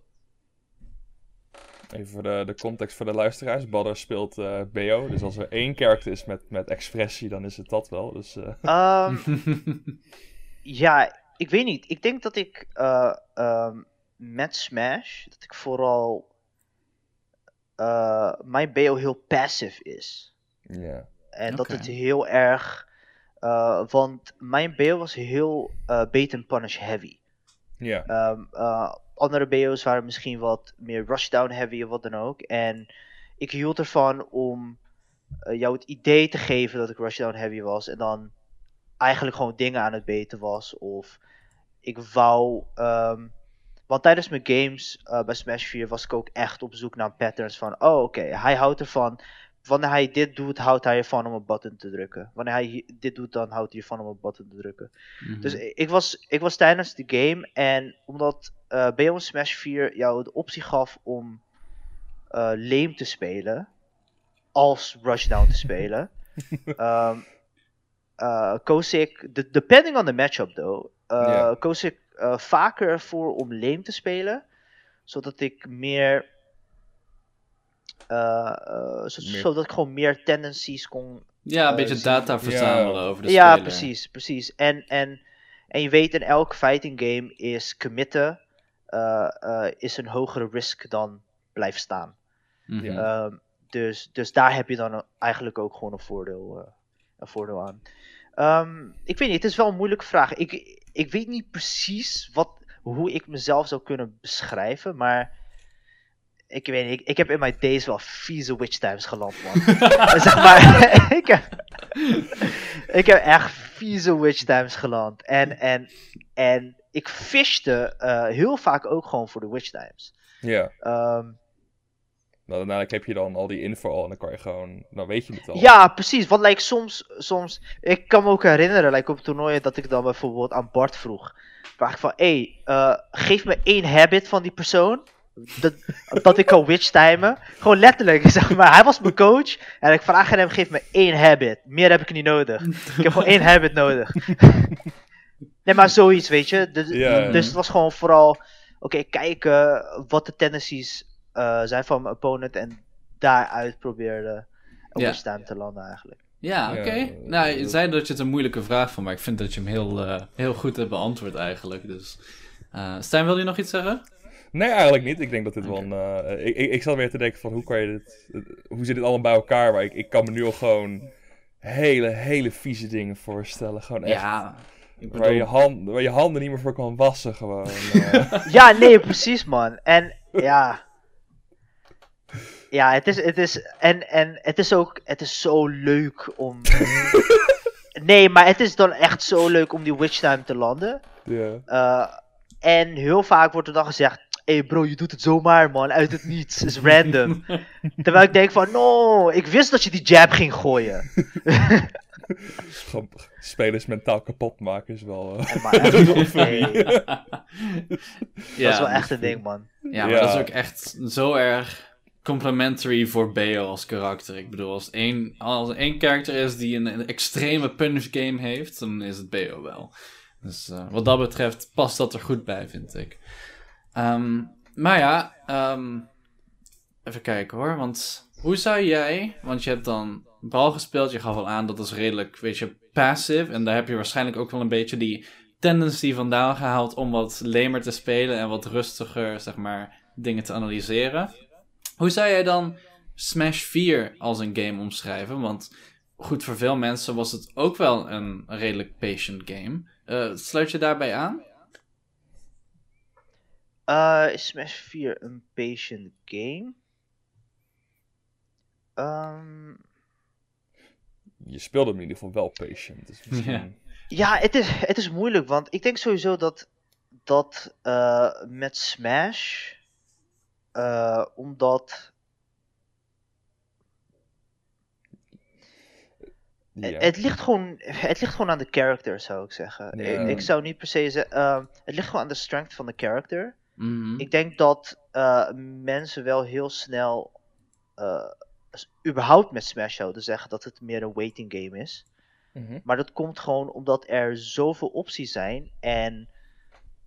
Even voor de, de context voor de luisteraars. Badder speelt eh, BO. Dus als er één karakter is met, met expressie, dan is het dat wel. Dus, eh, (laughs) Ehm, (laughs) ja, ik weet niet. Ik denk dat ik eh, ehm, met Smash, dat ik vooral eh, mijn BO heel passive is. ja. En dat het heel erg. eh, want mijn BO was heel eh bait and punish heavy. Ja. Ehm, eh, andere BO's waren misschien wat meer rushdown heavy of wat dan ook. En ik hield ervan om eh, jou het idee te geven dat ik rushdown heavy was. En dan eigenlijk gewoon dingen aan het beten was. Of ik wou. ehm, want tijdens mijn games eh, bij Smash 4 was ik ook echt op zoek naar patterns van. Oh, oké, hij houdt ervan. Wanneer hij dit doet, houdt hij ervan om een button te drukken. Wanneer hij hi- dit doet, dan houdt hij ervan om een button te drukken. Mhm. Dus ik was, ik was tijdens de game en omdat eh BO Smash 4 jou de optie gaf om eh lame te spelen, als rushdown te spelen, um, (laughs) uh, koos ik, de- depending on the matchup though, uh, Ja. koos ik vaker ervoor om lame te spelen, zodat ik meer, eh, eh, zo- Meer- zodat ik gewoon meer tendencies kon ja, een eh, beetje data verzamelen over de ja, speler. precies, precies. En, en, en je weet, in elk fighting game is committen eh, eh, is een hogere risk dan blijven staan. Mhm. Ehm, dus, dus daar heb je dan een- eigenlijk ook gewoon een voordeel, eh, een voordeel aan. Ehm, ik weet niet, het is wel een moeilijke vraag. Ik, ik weet niet precies wat, hoe ik mezelf zou kunnen beschrijven, maar ik weet niet, ik, ik heb in mijn days wel vieze witch times geland, man. (laughs) (laughs) zeg maar, (laughs) ik heb, ik heb echt vieze witch times geland. En, en, en ik fishte eh, heel vaak ook gewoon voor de witch times. ja. Ehm, Nou, daarna heb je dan al die info al en dan kan je gewoon, dan weet je het al. Ja, precies. Want like, soms, soms, ik kan me ook herinneren, like, op toernooien, dat ik dan bijvoorbeeld aan Bart vroeg. Vraag ik van, hé, hey, eh, geef me één habit van die persoon. Dat, dat ik kan witch timen. Gewoon letterlijk, (laughs) zeg maar. Hij was mijn coach. En ik vraag aan hem, geef me één habit. Meer heb ik niet nodig. Ik heb gewoon één (laughs) habit nodig. nee, maar zoiets, weet je. Dus, dus het was gewoon vooral, oké, kijken wat de tendencies eh, zijn van mijn opponent. En daaruit probeerde een Ja. witch time te landen eigenlijk. Ja, oké. nou, je dat- zei dat je het een moeilijke vraag vond, maar ik vind dat je hem heel, eh, heel goed hebt beantwoord eigenlijk. Dus. eh Stijn, wil je nog iets zeggen? Nee, eigenlijk niet. Ik denk dat dit wel een, eh, ik, ik, ik zat weer te denken van hoe kan je dit... eh, hoe zit dit allemaal bij elkaar? Maar ik, ik kan me nu al gewoon hele, hele vieze dingen voorstellen. Gewoon echt... Ja, Waar je, hand, waar je handen niet meer voor kan wassen gewoon. (laughs) eh. Ja, nee, precies man. En ja. Ja, het is, het is, en, en het is ook, het is zo leuk om... (laughs) nee, maar het is dan echt zo leuk om die witch time te landen. ja. Eh, en heel vaak wordt er dan gezegd: hey bro, je doet het zomaar, man, uit het niets. Het is (laughs) random. Terwijl ik denk: van, No, ik wist dat je die jab ging gooien. (laughs) Spelers mentaal kapot maken is wel... eh, En maar (laughs) echt, ja, dat is wel echt een ding, man. Ja, maar Ja. dat is ook echt zo erg complimentary voor Beo als karakter. Ik bedoel, als één, als er één karakter is die een, een extreme punish game heeft, dan is het Beo wel. Dus eh, wat dat betreft past dat er goed bij, vind ik. Ehm, maar ja, ehm, even kijken hoor. Want hoe zou jij, want je hebt dan bal gespeeld, je gaf al aan dat is redelijk, weet je, passive. En daar heb je waarschijnlijk ook wel een beetje die tendency vandaan gehaald om wat lemer te spelen en wat rustiger, zeg maar, dingen te analyseren. Hoe zou jij dan Smash 4 als een game omschrijven? Want goed, voor veel mensen was het ook wel een redelijk patient game. Eh, sluit je daarbij aan? Uh, is Smash 4 een patient game? Um... Je speelt hem in ieder geval wel patient. Dus (laughs) misschien... ja. het, is, het is moeilijk, want ik denk sowieso dat, dat eh, met Smash, eh, omdat. Ja. Het, ligt gewoon, het ligt gewoon aan de character, zou ik zeggen. Ik, ik, zou niet per se zeggen. Ehm, het ligt gewoon aan de strength van de character. Mhm. Ik denk dat eh, mensen wel heel snel. eh, überhaupt met Smash zouden zeggen dat het meer een waiting game is. Mhm. Maar dat komt gewoon omdat er zoveel opties zijn. En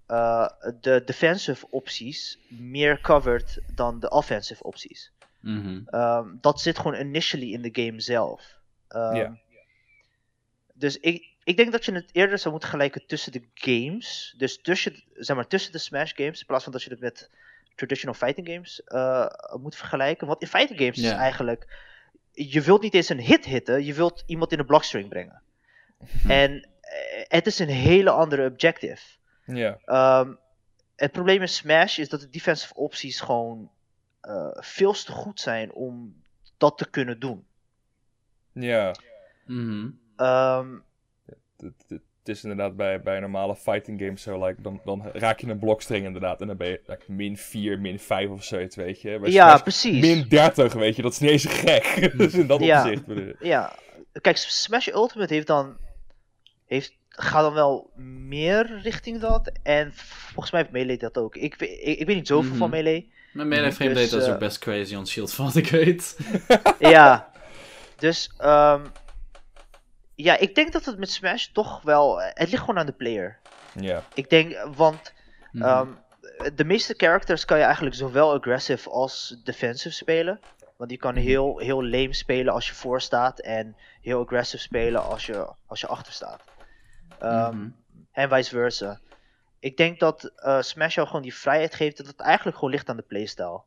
eh, de defensive opties meer covered dan de offensive opties. Mhm. Ehm, dat zit gewoon initially in de game zelf. Ja. Dus ik, ik denk dat je het eerder zou moeten gelijken tussen de games. Dus tussen, zeg maar, tussen de Smash games. In plaats van dat je het met traditional fighting games eh, moet vergelijken. Want in fighting games is eigenlijk. Je wilt niet eens een hit hitten, je wilt iemand in de blockstring brengen. En eh, het is een hele andere objective. Ja. Ehm, het probleem in Smash is dat de defensive opties gewoon eh, veel te goed zijn om dat te kunnen doen. Ja. Mhm. Ehm, Het, het- het is inderdaad bij, bij normale fighting games zo, like, dan, dan raak je een blokstring inderdaad en dan ben je like, min 4, min 5 of zoiets, weet je. Bij ja, Smash precies. min 30, weet je, dat is niet eens gek. (laughs) dus in dat Ja. opzicht bedoel. Ja, kijk, Smash Ultimate heeft dan. Heeft, gaat dan wel meer richting dat. En volgens mij heeft Melee dat ook. Ik, weet- ik, ik weet niet zoveel Mhm. van Melee. Mijn melee frame Dus, data is eh, ook best crazy on Shield, (laughs) van wat ik weet. ja. (laughs) Dus, ehm, ja, ik denk dat het met Smash toch wel. Het ligt gewoon aan de player. Ja. Ik denk, want Mhm. Ehm, de meeste characters kan je eigenlijk zowel aggressive als defensive spelen. Want je kan heel, heel lame spelen als je voor staat en heel aggressive spelen als je, als je achter staat. Ehm, Mhm. En vice versa. Ik denk dat eh, Smash jou gewoon die vrijheid geeft dat het eigenlijk gewoon ligt aan de playstyle.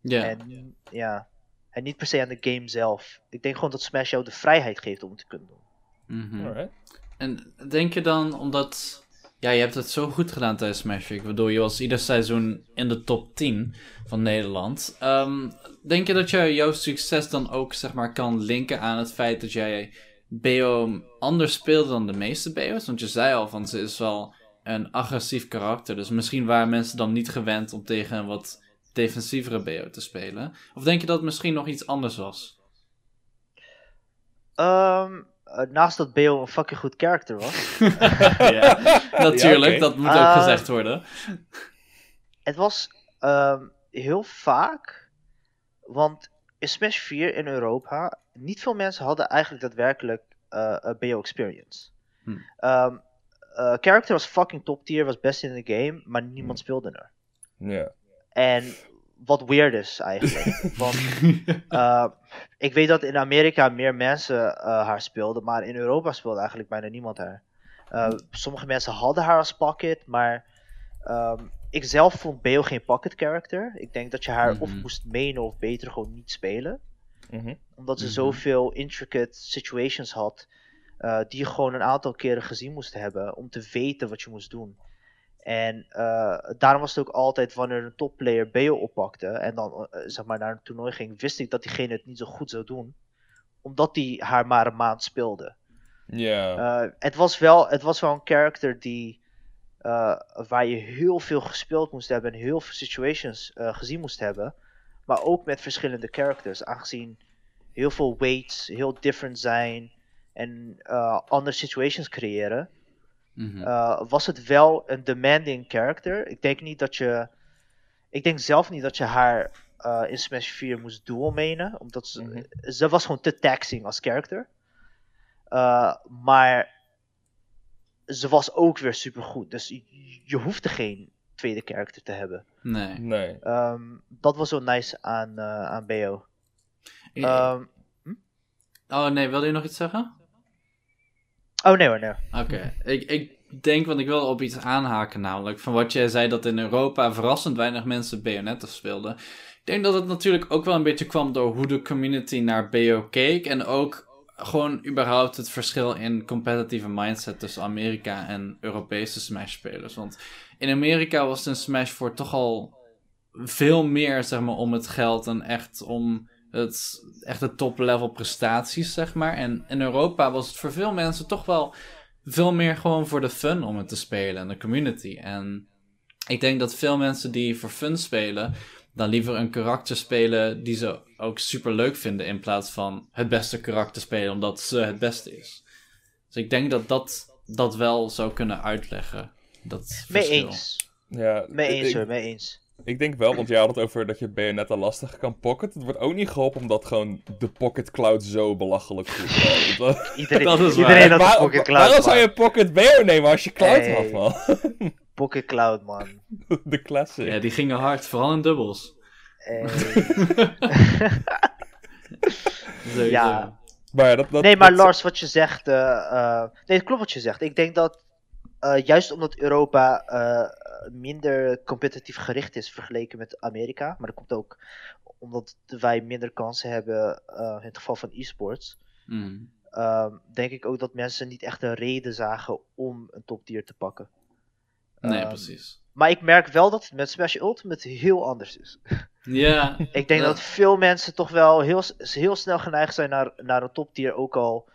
Ja. En, ja. en niet per se aan de game zelf. Ik denk gewoon dat Smash jou de vrijheid geeft om het te kunnen doen. Mhm. Alright. En denk je dan, omdat... Ja, je hebt het zo goed gedaan tijdens Smash Week. Waardoor je was ieder seizoen in de top 10 van Nederland. Ehm, denk je dat je jouw succes dan ook, zeg maar, kan linken aan het feit dat jij BO anders speelde dan de meeste BO's? Want je zei al van, ze is wel een agressief karakter. Dus misschien waren mensen dan niet gewend om tegen een wat defensievere BO te spelen. Of denk je dat het misschien nog iets anders was? Ehm, eh, naast dat Beo een fucking goed character was. (laughs) ja, natuurlijk, Ja, dat moet ook Ah. gezegd worden. Het was ehm, heel vaak, want in Smash 4 in Europa, niet veel mensen hadden eigenlijk daadwerkelijk eh een BO experience. Hm. Ehm, eh, character was fucking top tier, was best in de game, maar niemand speelde er. Ja. En wat weird is eigenlijk. (laughs) want eh, ik weet dat in Amerika meer mensen eh, haar speelden, maar in Europa speelde eigenlijk bijna niemand haar. Eh, sommige mensen hadden haar als pocket, maar ehm, ik zelf vond Beo geen pocket character. Ik denk dat je haar of Mhm. moest menen of beter gewoon niet spelen. Mhm. Omdat ze Mhm. zoveel intricate situations had, die je gewoon een aantal keren gezien moest hebben om te weten wat je moest doen. En eh, daarom was het ook altijd wanneer een topplayer Beo oppakte en dan eh, zeg maar naar een toernooi ging, wist ik dat diegene het niet zo goed zou doen. Omdat hij haar maar een maand speelde. Ja. Eh, het, was wel, het was wel een character die, waar je heel veel gespeeld moest hebben en heel veel situations gezien moest hebben. Maar ook met verschillende characters, aangezien heel veel weights heel different zijn en andere situations creëren. Eh, was het wel een demanding character. Ik denk niet dat je. Ik denk zelf niet dat je haar eh, in Smash 4 moest dual mainen. Omdat ze, Mhm. ze was gewoon te taxing als character. Eh, maar ze was ook weer super goed. Dus je, je hoefde geen tweede character te hebben. nee. Nee. Ehm, dat was zo nice aan, eh aan BO. Ehm, oh nee, wilde je nog iets zeggen? Oh nee hoor, nee. Oké, ik, ik denk, want ik wil op iets aanhaken namelijk. Van wat jij zei dat in Europa verrassend weinig mensen Bayonetta speelden. Ik denk dat het natuurlijk ook wel een beetje kwam door hoe de community naar BO keek. En ook gewoon überhaupt het verschil in competitieve mindset tussen Amerika en Europese Smash-spelers. Want in Amerika was een Smash voor toch al veel meer, zeg maar, om het geld en echt om het echte top-level prestaties, zeg maar. En in Europa was het voor veel mensen toch wel veel meer gewoon voor de fun om het te spelen en de community. En ik denk dat veel mensen die voor fun spelen, dan liever een karakter spelen die ze ook super leuk vinden in plaats van het beste karakter spelen omdat ze het beste is. Dus ik denk dat dat, dat wel zou kunnen uitleggen. Dat Mee verschil. eens. Ja, Mee eens hoor, mee eens. Ik denk wel, want jij had het over dat je Bayonetta lastig kan pocket. Het wordt ook niet geholpen omdat gewoon de Pocket Cloud zo belachelijk goed is. (laughs) Dat- Iedereen, Dat is waar. iedereen had Waar- een Pocket Cloud, Waarom zou je Pocket Bayo nemen als je Cloud Hey. had, man? (laughs) Pocket Cloud, man. (laughs) De classic. Ja, die gingen hard, vooral in dubbels. Hey. Ja. Maar ja, dat, dat, nee, maar dat- Lars, wat je zegt. eh, eh, nee, het klopt wat je zegt. Ik denk dat. eh, juist omdat Europa eh, minder competitief gericht is vergeleken met Amerika. Maar dat komt ook omdat wij minder kansen hebben eh, in het geval van e-sports. Mm. ehm, denk ik ook dat mensen niet echt een reden zagen om een toptier te pakken. Nee, Ehm, precies. Maar ik merk wel dat het met Smash Ultimate heel anders is. (laughs) Ja, (laughs) Ik denk Ja. dat veel mensen toch wel heel, heel snel geneigd zijn naar, naar een toptier, ook al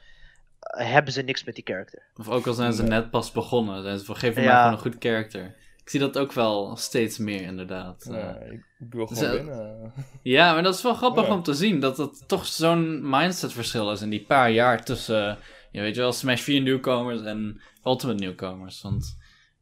hebben ze niks met die character. of ook al zijn ze net pas begonnen. Zijn ze van, geef Ja. maar gewoon een goed character. Ik zie dat ook wel steeds meer, inderdaad. Ja, Eh, ik wil Dus, gewoon. (laughs) Ja, maar dat is wel grappig Ja. om te zien. Dat het toch zo'n mindsetverschil is in die paar jaar tussen, je weet je wel, Smash 4 nieuwkomers en Ultimate nieuwkomers. Want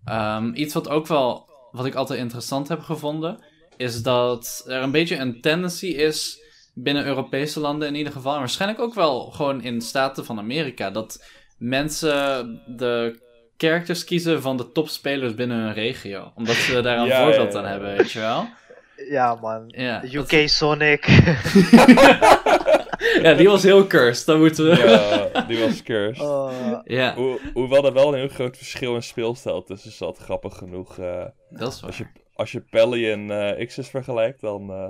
ehm, iets wat ook wel, wat ik altijd interessant heb gevonden, is dat er een beetje een tendency is binnen Europese landen in ieder geval, en waarschijnlijk ook wel gewoon in staten van Amerika, dat mensen de characters kiezen van de topspelers binnen hun regio. Omdat ze daar een Ja, voorbeeld ja, ja. aan hebben, weet je wel. Ja, man. Ja, dat- UK Sonic. (laughs) Ja, die was heel cursed. Dan moeten we. Ja, die was cursed. Oh, Ja, Ho hoewel er wel een heel groot verschil in speelstijl tussen zat, grappig genoeg. eh, dat is als, je, als je Pelly en eh X's vergelijkt, dan. eh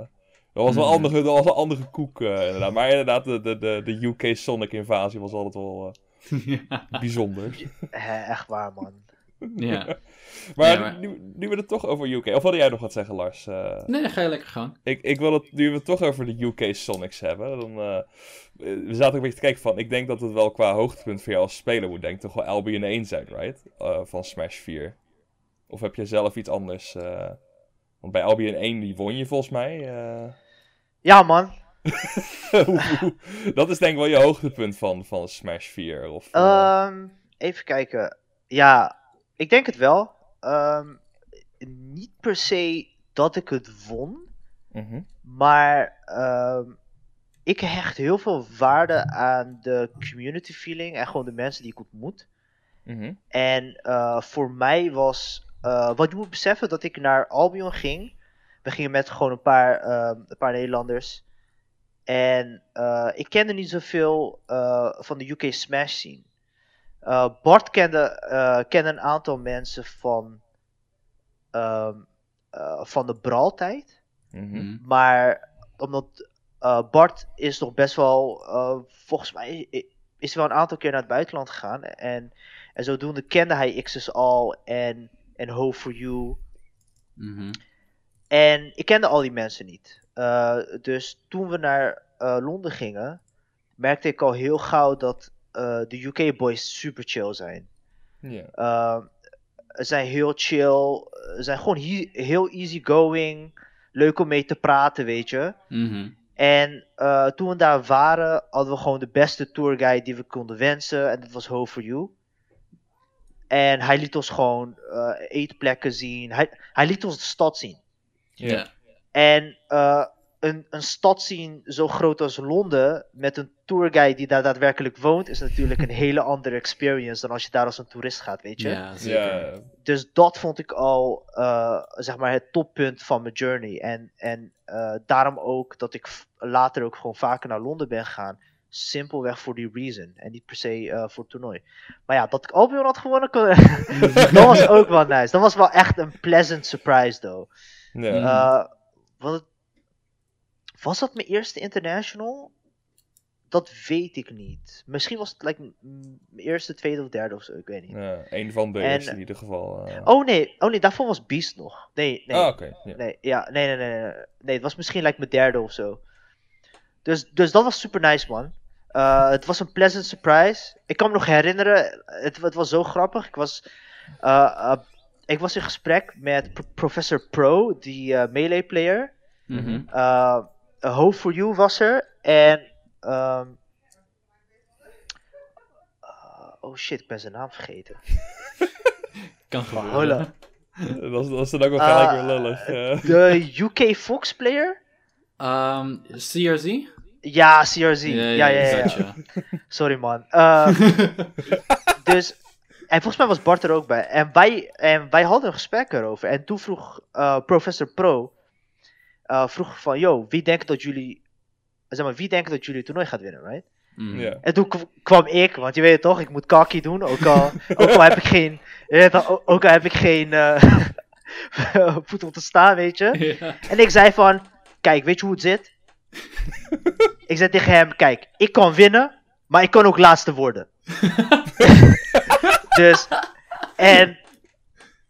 dat was wel andere, dat was een andere koek, inderdaad. Maar inderdaad, de, de, de, de UK Sonic invasie was altijd wel eh, (laughs) (laughs) bijzonder. echt waar, man. ja. (laughs) Maar, Ja, maar- Nu, nu we het toch over UK. Of wilde jij nog wat zeggen, Lars? Eh, Nee, ga je lekker gaan. ik, ik wil het, nu we het toch over de UK Sonics hebben. Dan, eh, we zaten ook een beetje te kijken van. Ik denk dat het wel qua hoogtepunt voor jou als speler moet, denk ik, toch wel Albion 1 zijn, right? Eh, van Smash 4. Of heb je zelf iets anders? eh, want bij Albion 1 die won je volgens mij. eh. Ja, man. (laughs) Dat is denk ik wel je hoogtepunt van, van Smash 4. Of, eh, Ehm, even kijken. Ja, ik denk het wel. Ehm, niet per se dat ik het won. mhm. Maar ehm, ik hecht heel veel waarde aan de community feeling en gewoon de mensen die ik ontmoet. Mhm. En eh, voor mij was. eh, wat je moet beseffen dat ik naar Albion ging. We gingen met gewoon een paar, een paar Nederlanders. En eh, ik kende niet zoveel eh, van de UK Smash scene. Eh, Bart kende, eh, kende een aantal mensen van, ehm, eh, van de Brawl-tijd. Mhm. Mhm. Maar omdat eh, Bart is nog best wel, eh, volgens mij is hij wel een aantal keer naar het buitenland gegaan. En, en zodoende kende hij X's al en, en Ho For You. Mhm. En ik kende al die mensen niet. Eh, dus toen we naar eh, Londen gingen, merkte ik al heel gauw dat eh, de UK boys super chill zijn. Uh, ze zijn heel chill, ze zijn gewoon he- heel easygoing, leuk om mee te praten, weet je. Mhm. En toen we daar waren, hadden we gewoon de beste tourguide die we konden wensen. En dat was Ho For You. En hij liet ons gewoon eetplekken zien. Hij, hij liet ons de stad zien. Ja. Ja. En eh, een, een stad zien zo groot als Londen, met een tourguide die daar daadwerkelijk woont, is natuurlijk een (laughs) hele andere experience dan als je daar als een toerist gaat, weet je. Ja, zeker. Ja, Dus dat vond ik al, eh, zeg maar, het toppunt van mijn journey. En, en eh, daarom ook dat ik later ook gewoon vaker naar Londen ben gegaan. Simpelweg voor die reason. En niet per se eh, voor het toernooi. Maar ja, dat ik Albion had gewonnen, kon- (laughs) dat was ook wel nice. Dat was wel echt een pleasant surprise, though. ja. Want het- was dat mijn eerste international? Dat weet ik niet. Misschien was het like, mijn eerste, tweede of derde of zo. Ik weet niet. Ja, een van de En- eerste in ieder geval. eh. Oh nee, oh nee, daarvoor was Beast nog. Nee, nee. Ah, oké. ja. Nee, ja, nee, nee, nee, nee. Nee, het was misschien like mijn derde of zo. Dus, dus dat was super nice, man. Eh, het was een pleasant surprise. Ik kan me nog herinneren, het, het was zo grappig. Ik was, eh, ik was in gesprek met Pro- Professor Pro, die eh, melee player. Mhm. Eh, Hope for You was er. En. ehm, eh, oh shit, ik ben zijn naam vergeten. (laughs) Kan gebeuren. hola. Dat is, dat is dan ook wel gelijk weer lullig. ja. De UK Fox player? Ehm, CRZ? Ja, CRZ. Ja, ja, ja. ja, ja. Sorry man. Ehm, (laughs) dus. En volgens mij was Bart er ook bij. En wij, en wij hadden een gesprek erover. En toen vroeg eh, Professor Pro. eh, vroeg van, yo, wie denkt dat jullie. Zeg maar, wie denkt dat jullie het toernooi gaat winnen, right? Ja. En toen kwam ik, want je weet het toch, ik moet kaki doen. Ook al, (laughs) ook al heb ik geen. Ook- al heb ik geen. eh, (laughs) voet om te staan, weet je. En ik zei van, kijk, weet je hoe het zit? (laughs) ik zei tegen hem, kijk, ik kan winnen, maar ik kan ook laatste worden. Dus, en,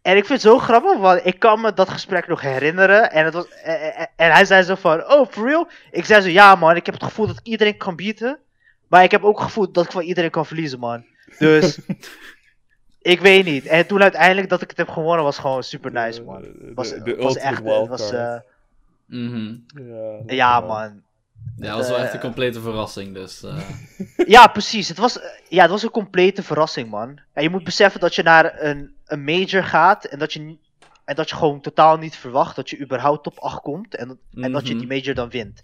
en ik vind het zo grappig, want ik kan me dat gesprek nog herinneren. En, het was, en, en- en hij zei zo van, oh, for real? Ik zei zo, ja man, ik heb het gevoel dat ik iedereen kan bieden. Maar ik heb ook het gevoel dat ik van iedereen kan verliezen, man. Dus, (laughs) ik weet niet. En toen uiteindelijk dat ik het heb gewonnen, was gewoon super nice, man. Was, de, de was echt, het was... eh, Mhm. ja, ja, man. Ja, dat was wel Eh, echt een complete verrassing, dus... eh, (laughs) Ja, precies. Het was, eh, ja, het was een complete verrassing, man. Ja, je moet beseffen dat je naar een, een major gaat en dat je, en dat je gewoon totaal niet verwacht dat je überhaupt top 8 komt en, dat- en dat je Mhm. die major dan wint.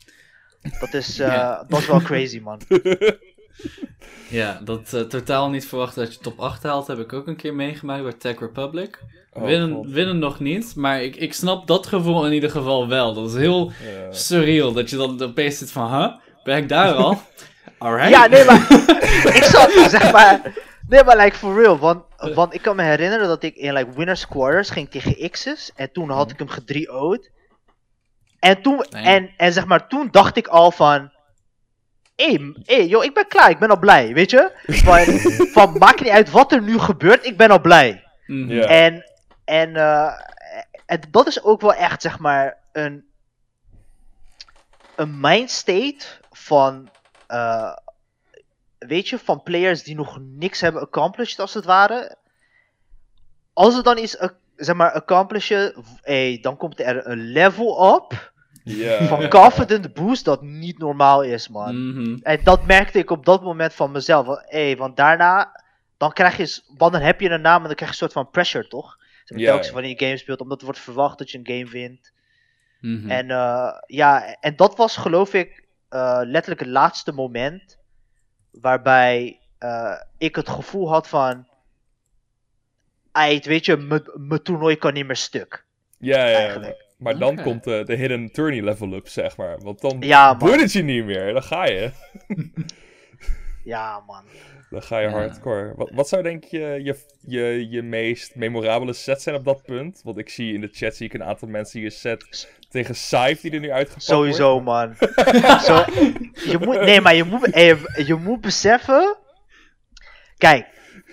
Dat is, eh, Ja. dat is wel crazy, man. (laughs) (laughs) Ja, dat eh, totaal niet verwacht dat je top 8 haalt, heb ik ook een keer meegemaakt bij Tech Republic. Oh, winnen, winnen nog niet, maar ik, ik snap dat gevoel in ieder geval wel. Dat is heel surreal, dat je dan opeens zit van, huh? Ben ik daar al? (laughs) Alright. Ja, nee, maar (laughs) ik zat, zeg maar, nee, maar like for real, want, want ik kan me herinneren dat ik in like winners quarters ging tegen X's en toen had ik hem gedrieo'd. En toen, Nee. en, en zeg maar, toen dacht ik al van, hé, hey, hey, joh, ik ben klaar, ik ben al blij, weet je? Van, (laughs) van maakt niet uit wat er nu gebeurt, ik ben al blij. Mhm. Ja. En, en, eh, en dat is ook wel echt, zeg maar, een, een mindstate van, eh, weet je, van players die nog niks hebben accomplished, als het ware. Als het dan is, eh, zeg maar, accomplishen, hey, dan komt er een level op Ja. van confident boost dat niet normaal is, man. Mhm. En dat merkte ik op dat moment van mezelf. Want, hey, want daarna, dan krijg je, want dan heb je een naam en dan krijg je een soort van pressure, toch? Zeg maar, ja. wanneer je game speelt, omdat er wordt verwacht dat je een game wint. Mhm. En eh, ja, en dat was geloof ik eh, letterlijk het laatste moment waarbij eh, ik het gevoel had van, "Ait, weet je, mijn- mijn toernooi kan niet meer stuk. Ja, ja, ja. Maar dan komt de, de hidden tourney level up, zeg maar. Want dan Ja, het je niet meer. Dan ga je. (laughs) Ja, man. Dan ga je Ja. hardcore. Wat, wat zou denk je je, je je meest memorabele set zijn op dat punt? Want ik zie in de chat zie ik een aantal mensen die een set tegen Scythe die er nu uitgepakt Sowieso, wordt. man. (laughs) Zo, je moet, nee, maar je moet, eh, je, je moet beseffen. Kijk,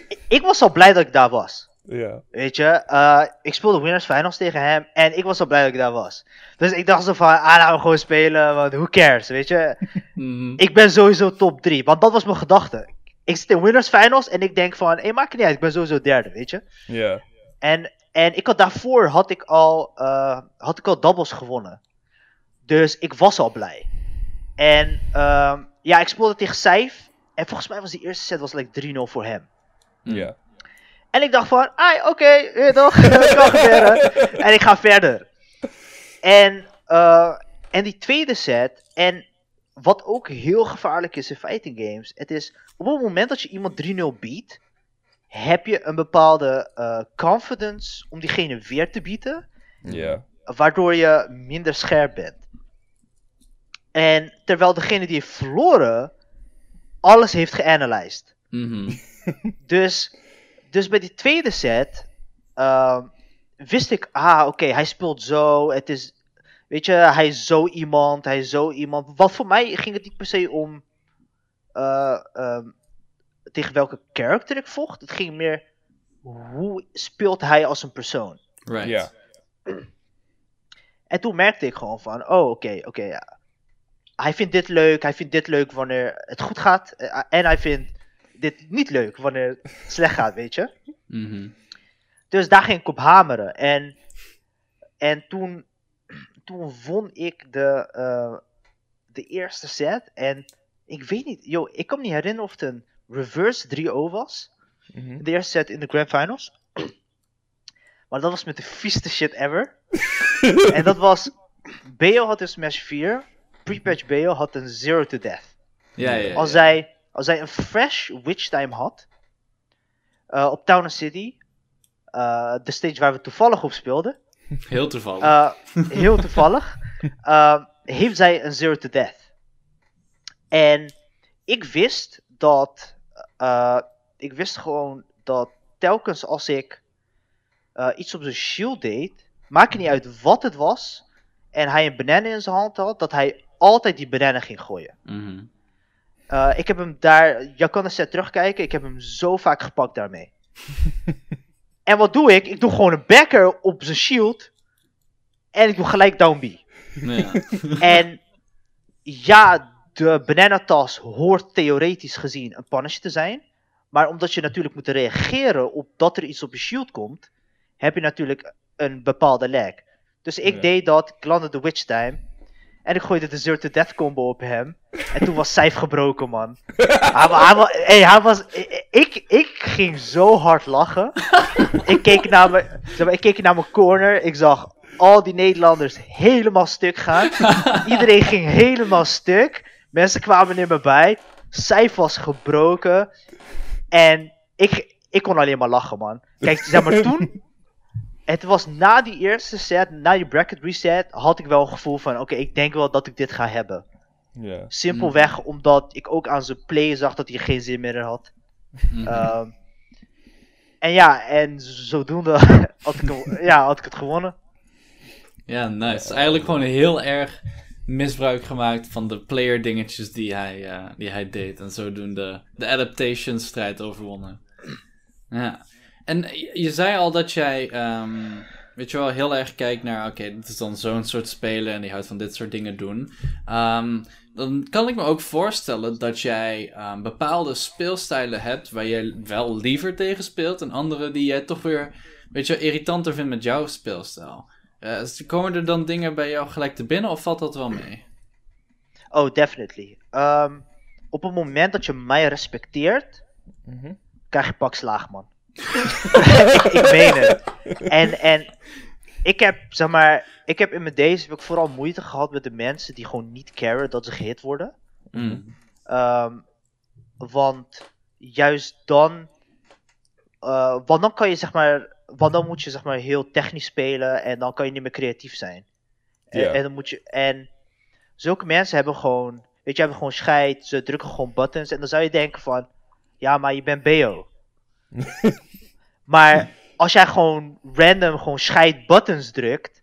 ik- ik was al blij dat ik daar was. Ja. Weet je, eh, ik speelde Winners Finals tegen hem en ik was al blij dat ik daar was. Dus ik dacht zo van, ah, laten we gewoon spelen, want who cares, weet je. (laughs) Mhm. Ik ben sowieso top 3, want dat was mijn gedachte. Ik zit in Winners Finals en ik denk van, hé, maakt niet uit, ik ben sowieso derde, weet je. Ja. En, en ik had daarvoor had ik al, eh, had ik al doubles gewonnen. Dus ik was al blij. En ehm, ja, ik speelde tegen Saif. En volgens mij was die eerste set was like 3-0 voor hem. Ja. En ik dacht van, ah, oké, je toch, (laughs) dat kan gebeuren. En ik ga verder. En, eh, en die tweede set, en wat ook heel gevaarlijk is in fighting games, het is op het moment dat je iemand 3-0 biedt, heb je een bepaalde eh, confidence om diegene weer te bieden, Ja. waardoor je minder scherp bent. En terwijl degene die heeft verloren, alles heeft geanalyzed. Mhm. Dus, dus bij die tweede set ehm, wist ik, ah oké, hij speelt zo. Het is, weet je, hij is zo iemand, hij is zo iemand. Wat voor mij ging het niet per se om eh, ehm, tegen welke character ik vocht. Het ging meer, hoe speelt hij als een persoon? Right. Ja. En toen merkte ik gewoon van, oh oké, oké, ja. Hij vindt dit leuk, hij vindt dit leuk wanneer het goed gaat. eh, En hij vindt dit niet leuk wanneer het slecht gaat, weet je. Mhm. Dus daar ging ik op hameren. En, en toen, toen won ik de, eh, de eerste set. En ik weet niet, yo, ik kan me niet herinneren of het een reverse 3-0 was. Mhm. De eerste set in de Grand Finals. Maar dat was met de vieste shit ever. (laughs) en dat was. BO had een Smash 4. Pre-patch BO had een 0 to Death. Ja, ja, ja. Als hij, als hij een fresh Witch Time had. eh, op Town and City. eh, de stage waar we toevallig op speelden. Heel toevallig. eh, heel toevallig. (laughs) heeft zij een Zero to Death. En ik wist dat. ik wist gewoon dat telkens als ik iets op zijn shield deed. Maakt niet uit wat het was. En hij een banana in zijn hand had. Dat hij altijd die banana ging gooien. Mhm. Eh, ik heb hem daar. Je kan de set terugkijken. Ik heb hem zo vaak gepakt daarmee. (laughs) en wat doe ik? Ik doe gewoon een backer op zijn shield. En ik doe gelijk down B. Ja. (laughs) En ja, de bananatas hoort theoretisch gezien een punish te zijn. Maar omdat je natuurlijk moet reageren op dat er iets op je shield komt, heb je natuurlijk een bepaalde lag. Dus ik Ja. deed dat, ik landde de Witch Time. En ik gooide de Zero to Death combo op hem. En toen was Sijf gebroken, man. hij, hij, was. Ik, ik ging zo hard lachen. ik, keek naar mijn, maar, ik keek naar mijn corner. Ik zag al die Nederlanders helemaal stuk gaan. Iedereen ging helemaal stuk. Mensen kwamen in me bij. Sijf was gebroken. En ik, ik kon alleen maar lachen, man. Kijk, zeg maar toen. Het was na die eerste set, na die bracket reset, had ik wel een gevoel van: oké, ik denk wel dat ik dit ga hebben. Ja. Simpelweg omdat ik ook aan zijn play zag dat hij geen zin meer had. Mhm. Ehm, en ja, en zodoende (laughs) had ik, ja, had ik het gewonnen. Ja, nice. Eigenlijk gewoon heel erg misbruik gemaakt van de player dingetjes die hij, eh, die hij deed. En zodoende de adaptation strijd overwonnen. Ja. En je zei al dat jij, ehm, weet je wel, heel erg kijkt naar, oké, dit is dan zo'n soort spelen en die houdt van dit soort dingen doen. Ehm, dan kan ik me ook voorstellen dat jij ehm, bepaalde speelstijlen hebt waar jij wel liever tegen speelt en andere die jij toch weer, weet je, wel, irritanter vindt met jouw speelstijl. Eh, komen er dan dingen bij jou gelijk te binnen of valt dat wel mee? Oh, definitely. Ehm, op het moment dat je mij respecteert, Mhm. krijg je pak slaag, man. Ik, (laughs) ik meen het. En, en ik heb, zeg maar, ik heb in mijn days heb ik vooral moeite gehad met de mensen die gewoon niet caren dat ze gehit worden. Mm. Ehm, want juist dan, eh, want dan kan je zeg maar, want dan moet je zeg maar heel technisch spelen en dan kan je niet meer creatief zijn. En dan moet je, en zulke mensen hebben gewoon, weet je, hebben gewoon scheid, ze drukken gewoon buttons en dan zou je denken van, ja, maar je bent BO. (laughs) maar als jij gewoon random gewoon scheid buttons drukt,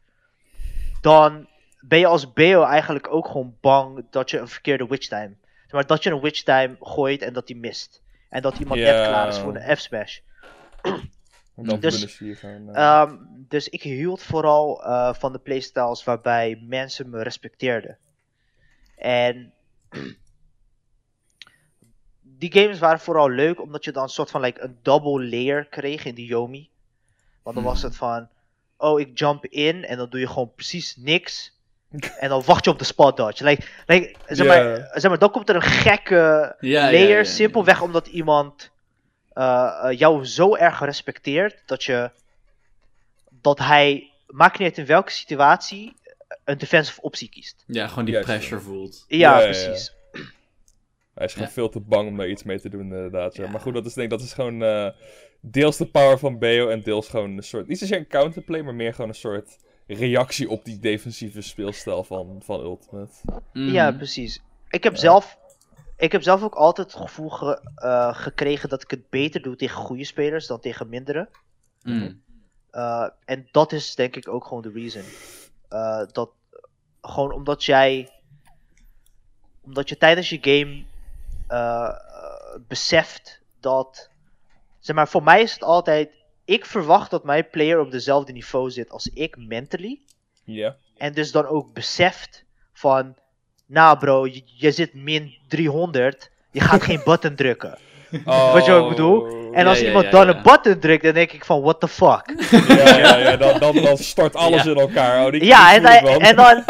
dan ben je als BO eigenlijk ook gewoon bang dat je een verkeerde witch time. Maar dat je een witch time gooit en dat die mist. En dat iemand net klaar is voor de F-smash. (clears throat) Dus, Ehm, dus ik hield vooral eh, van de playstyles waarbij mensen me respecteerden. En die games waren vooral leuk omdat je dan een soort van like, een double layer kreeg in die Yomi. Want dan was het van, oh ik jump in en dan doe je gewoon precies niks. En dan wacht je op de spot dodge. Like, like, zeg, maar, zeg maar, dan komt er een gekke layer, simpelweg omdat iemand eh, eh, jou zo erg respecteert dat je dat hij, maakt niet uit in welke situatie, een defensive optie kiest. Ja, gewoon die Juist, pressure voelt. Ja. precies. Hij is gewoon Ja. veel te bang om daar iets mee te doen, inderdaad. Ja. Maar goed, dat is, denk ik, dat is gewoon eh, deels de power van Beo en deels gewoon een soort. Niet zozeer een counterplay, maar meer gewoon een soort reactie op die defensieve speelstijl van, van Ultimate. Mhm. Ja, precies. Ik heb, zelf, ik heb zelf ook altijd het gevoel ge- eh, gekregen dat ik het beter doe tegen goede spelers dan tegen mindere. Mm. Eh, en dat is denk ik ook gewoon de reason. Eh, dat gewoon omdat jij. Omdat je tijdens je game eh, beseft dat. Zeg maar, voor mij is het altijd. Ik verwacht dat mijn player op dezelfde niveau zit als ik mentally. Ja. En dus dan ook beseft van. Nou bro, je, je zit min 300. Je gaat geen (laughs) button drukken. (laughs) Wat je ook bedoel? En als Ja, iemand ja, dan ja. een button drukt, dan denk ik van, what the fuck? (laughs) Ja, ja, ja dan, dan, dan stort alles Ja. in elkaar. Oh, die, Ja, en, dan, en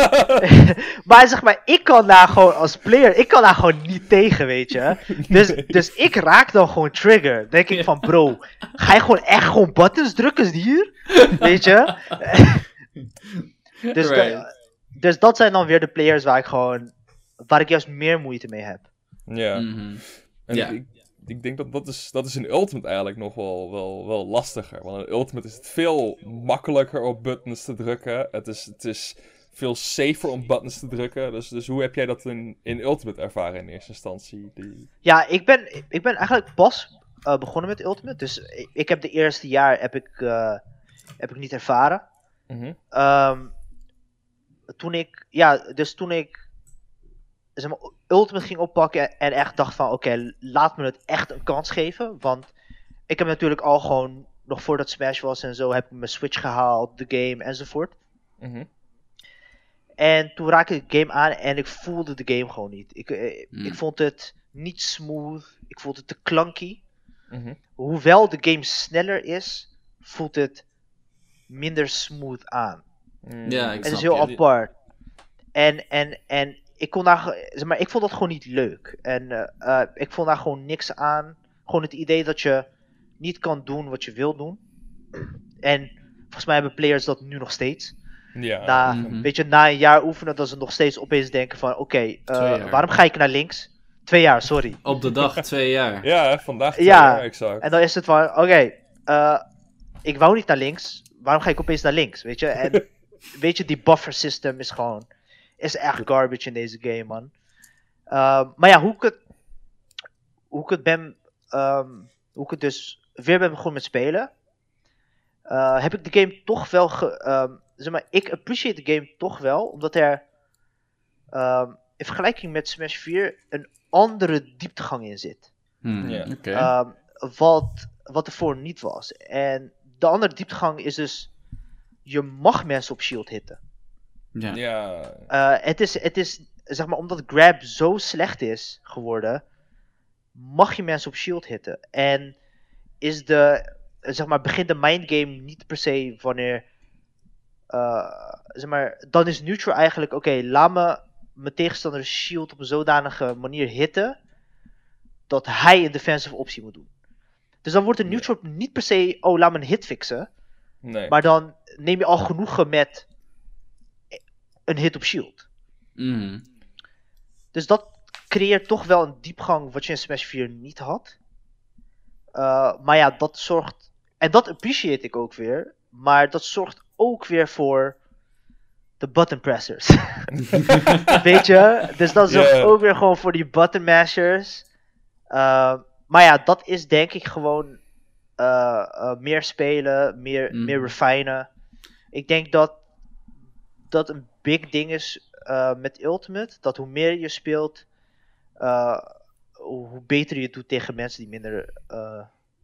(laughs) maar zeg maar, ik kan daar gewoon als player, ik kan daar gewoon niet tegen, weet je. Dus, dus ik raak dan gewoon trigger. denk ik van, bro, ga je gewoon echt gewoon buttons drukken hier? Weet je? dus, Right. da- dus dat zijn dan weer de players waar ik gewoon, waar ik juist meer moeite mee heb. Ja. Mhm. En Ja. ik, ik denk dat dat is, dat is in Ultimate eigenlijk nog wel, wel, wel lastiger. Want in Ultimate is het veel makkelijker om buttons te drukken. Het is, het is veel safer om buttons te drukken. Dus, dus hoe heb jij dat in, in Ultimate ervaren in eerste instantie? Die... Ja, ik ben, ik ben eigenlijk pas eh, begonnen met Ultimate. Dus ik, ik heb de eerste jaar heb ik, eh, heb ik niet ervaren. Mhm. Ehm, toen ik, ja, dus toen ik zeg maar, Ultimate ging oppakken en echt dacht van, oké, laat me het echt een kans geven. Want ik heb natuurlijk al gewoon, nog voordat Smash was en zo, heb ik mijn Switch gehaald, de game enzovoort. Mhm. En toen raakte ik de game aan en ik voelde de game gewoon niet. Ik, eh, Hmm. ik vond het niet smooth, ik vond het te clunky. Mhm. Hoewel de game sneller is, voelt het minder smooth aan. Mm. Ja, ik Het is heel je. apart. En, en, en ik kon daar, zeg maar, ik vond dat gewoon niet leuk. En eh, eh, ik vond daar gewoon niks aan. Gewoon het idee dat je niet kan doen wat je wil doen. En volgens mij hebben players dat nu nog steeds. Ja. Na, Mhm. Weet je, na een jaar oefenen, dat ze nog steeds opeens denken van, oké, eh, waarom ga ik naar links? Twee jaar, sorry. Op de dag (laughs) twee jaar. Ja, vandaag twee Ja. jaar, exact. En dan is het van, oké, eh, ik wou niet naar links. Waarom ga ik opeens naar links? Weet je? En (laughs) weet je, die buffer system is gewoon, is echt garbage in deze game, man. Ehm, maar ja, hoe ik het, hoe ik het ben, ehm, hoe ik het dus weer ben begonnen met spelen, eh, heb ik de game toch wel, ge, ehm, zeg maar, ik appreciate de game toch wel, omdat er, ehm, in vergelijking met Smash 4, een andere dieptegang in zit. Hmm, Ja. Oké. Ehm, wat, wat ervoor niet was. En de andere dieptegang is dus, je mag mensen op shield hitten. Ja. Ja. Eh, het, is, het is, zeg maar, omdat grab zo slecht is geworden, mag je mensen op shield hitten. En is de, zeg maar, begint de mindgame niet per se wanneer, eh, zeg maar, dan is neutral eigenlijk, oké, laat me mijn tegenstander shield op een zodanige manier hitten, dat hij een defensive optie moet doen. Dus dan wordt de Ja. neutral niet per se, oh, laat me een hit fixen. Nee. Maar dan neem je al genoegen met een hit op shield. Mhm. Dus dat creëert toch wel een diepgang wat je in Smash 4 niet had. Uh, maar ja, dat zorgt. En dat appreciate ik ook weer. Maar dat zorgt ook weer voor de button pressers. (laughs) (laughs) Weet je? Dus dat zorgt ook weer gewoon voor die button mashers. Uh, maar ja, dat is denk ik gewoon uh, uh, meer spelen, meer, Mm. meer refinen. Ik denk dat dat een big ding is uh, met Ultimate. Dat hoe meer je speelt, uh, hoe beter je het doet tegen mensen die minder uh,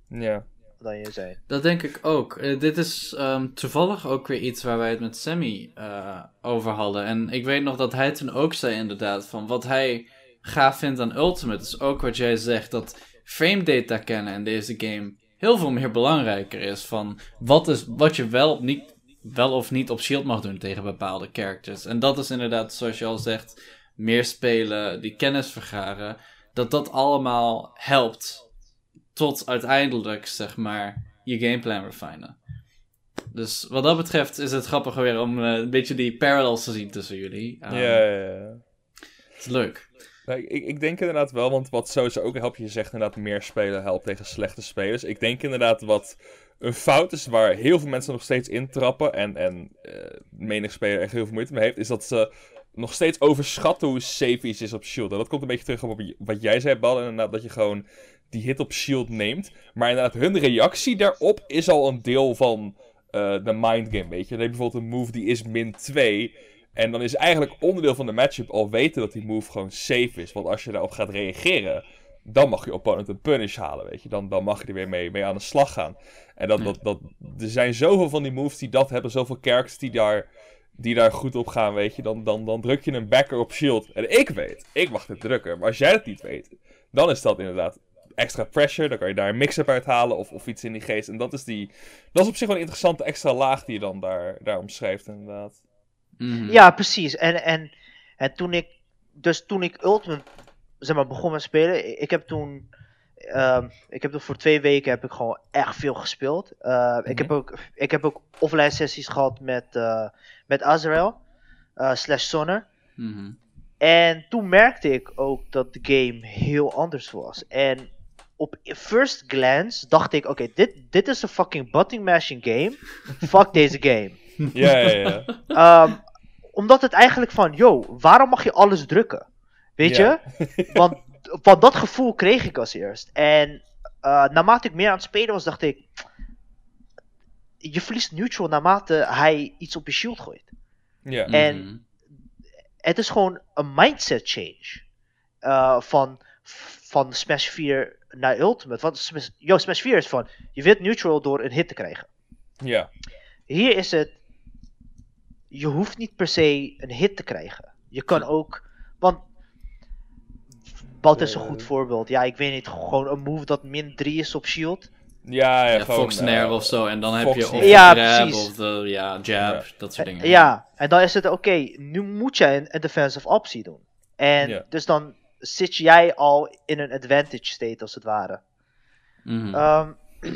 ja. dan je zijn. Dat denk ik ook. Uh, dit is um, toevallig ook weer iets waar wij het met Sammy uh, over hadden. En ik weet nog dat hij toen ook zei inderdaad van wat hij gaaf vindt aan Ultimate is ook wat jij zegt dat frame data kennen in deze game heel veel meer belangrijker is van wat, is, wat je wel, niet, wel of niet op shield mag doen tegen bepaalde characters. En dat is inderdaad, zoals je al zegt, meer spelen, die kennis vergaren, dat dat allemaal helpt tot uiteindelijk, zeg maar, je gameplan refinen. Dus wat dat betreft is het grappig weer om uh, een beetje die parallels te zien tussen jullie. Ja, ja, ja. Het is leuk. Nou, ik, ik denk inderdaad wel, want wat sowieso ook helpt, je zegt inderdaad meer spelen helpt tegen slechte spelers. Ik denk inderdaad wat een fout is waar heel veel mensen nog steeds intrappen en, en uh, menig speler echt heel veel moeite mee heeft, is dat ze nog steeds overschatten hoe safe iets is op shield. En dat komt een beetje terug op wat jij zei, Bal, inderdaad dat je gewoon die hit op shield neemt. Maar inderdaad, hun reactie daarop is al een deel van uh, de mindgame, weet je. Dan heb je bijvoorbeeld een move die is min 2... En dan is eigenlijk onderdeel van de matchup al weten dat die move gewoon safe is. Want als je daarop gaat reageren, dan mag je opponent een punish halen, weet je. Dan, dan mag je er weer mee, mee aan de slag gaan. En dat, dat, dat, er zijn zoveel van die moves die dat hebben, zoveel characters die daar, die daar goed op gaan, weet je. Dan, dan, dan druk je een backer op shield. En ik weet, ik mag dit drukken. Maar als jij dat niet weet, dan is dat inderdaad extra pressure. Dan kan je daar een mix-up uithalen of, of iets in die geest. En dat is, die, dat is op zich wel een interessante extra laag die je dan daar, daar omschrijft inderdaad. Mhm. Ja, precies. En, en, en toen ik, dus toen ik Ultimate, zeg maar, begon met spelen, ik- heb toen, ehm, ik heb toen voor twee weken heb ik gewoon echt veel gespeeld. Eh, ik, heb ook, ik heb ook offline sessies gehad met, eh, met Azrael, eh, slash Sonner. Mhm. En toen merkte ik ook dat de game heel anders was. En op first glance dacht ik, oké, dit, dit is een fucking button mashing game. (laughs) Fuck deze game. Ja, ja, ja. Ehm, omdat het eigenlijk van, yo, waarom mag je alles drukken? Weet Ja. je? Want, want dat gevoel kreeg ik als eerst. En eh, naarmate ik meer aan het spelen was, dacht ik, je verliest neutral naarmate hij iets op je shield gooit. ja. En- Mhm. Het is gewoon een mindset change. eh, van, van Smash 4 naar Ultimate. Want Smash, yo, Smash 4 is van, je wint neutral door een hit te krijgen. ja. Hier is het. Je hoeft niet per se een hit te krijgen. Je kan ook. Want. Wat is een Eh. goed voorbeeld? Ja, ik weet niet. Gewoon een move dat min 3 is op shield. Ja, ja, Ja, gewoon, Fox Nair eh, of zo. En dan heb je of. Ja, grab precies. of de ja, jab, Ja. dat soort Eh, dingen. Ja, en dan is het oké. nu moet jij een, een defensive optie doen. En Ja. dus dan zit jij al in een advantage state als het ware. Mhm. Ehm, (clears throat)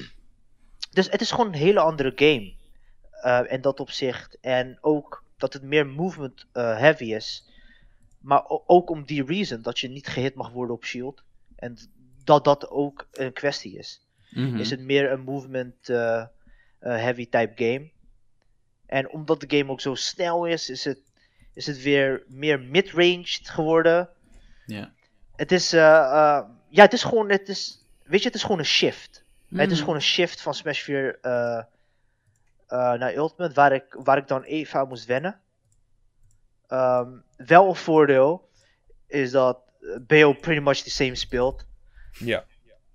dus het is gewoon een hele andere game. eh, in dat opzicht. En ook dat het meer movement eh, heavy is. Maar ook om die reason dat je niet gehit mag worden op shield. En dat dat ook een kwestie is. Mhm. Is het meer een movement eh, eh, heavy type game. En omdat de game ook zo snel is, is het, is het weer meer mid-ranged geworden. Ja. Het is, eh, ja, het is gewoon, het is, weet je, het is gewoon een shift. Het is Mhm. gewoon een shift van Smash 4 eh, eh, naar Ultimate, waar ik, waar ik dan even aan moest wennen. Ehm, wel een voordeel is dat BO pretty much the same speelt. Ja.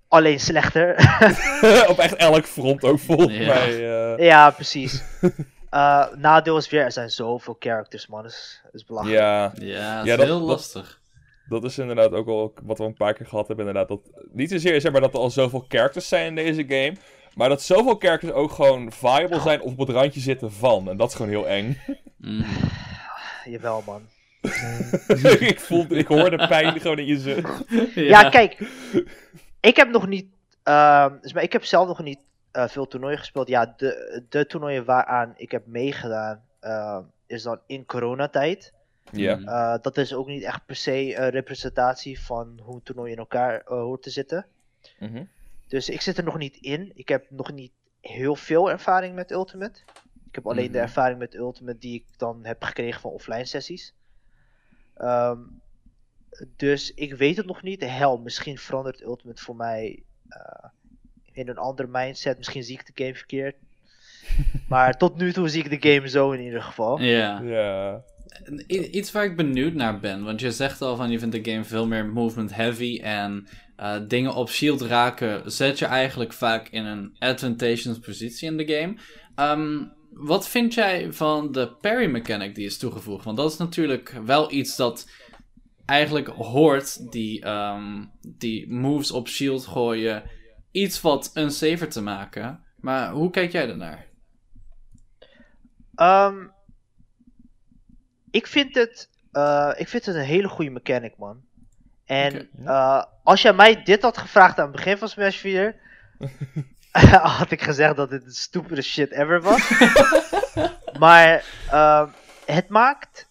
Alleen slechter. (laughs) Op echt elk front ook volgens Ja. mij. eh, ja, precies. (laughs) Eh, nadeel is weer, er zijn zoveel characters, man. Dat is, is belachelijk. ja, Ja, dat Ja, is dat- heel dat- lastig. dat is inderdaad ook wel wat we een paar keer gehad hebben. Inderdaad, dat, niet zozeer zeg maar dat er al zoveel characters zijn in deze game. Maar dat zoveel characters ook gewoon viable zijn of op het randje zitten van. En dat is gewoon heel eng. Mhm. Jawel, man. ik, voel, ik hoor de pijn (laughs) gewoon in je zucht. Ja, kijk. Ik heb nog niet. ehm, dus maar ik heb zelf nog niet eh, veel toernooien gespeeld. Ja, de, de toernooien waaraan ik heb meegedaan. ehm, is dan in coronatijd. Ja. Mhm. Eh, dat is ook niet echt per se een representatie van hoe een toernooi in elkaar eh, hoort te zitten. Mhm. Dus ik zit er nog niet in. Ik heb nog niet heel veel ervaring met Ultimate. Ik heb alleen de Mhm. ervaring met Ultimate die ik dan heb gekregen van offline sessies. Ehm, dus ik weet het nog niet. Hel, misschien verandert Ultimate voor mij eh, in een andere mindset. Misschien zie ik de game verkeerd. (laughs) maar tot nu toe zie ik de game zo in ieder geval. Ja. Iets waar ik benieuwd naar ben, want je zegt al van je vindt de game veel meer movement heavy en eh, dingen op shield raken zet je eigenlijk vaak in een advantageous positie in de game. Ehm, wat vind jij van de parry mechanic die is toegevoegd? Want dat is natuurlijk wel iets dat eigenlijk hoort die, ehm, die moves op shield gooien iets wat unsafer te maken. Maar hoe kijk jij daarnaar? Ehm, ik, vind het, eh, ik vind het een hele goede mechanic, man. En eh, als jij mij dit had gevraagd aan het begin van Smash 4, (laughs) (laughs) had ik gezegd dat dit de stupide shit ever was. (laughs) maar ehm, het maakt.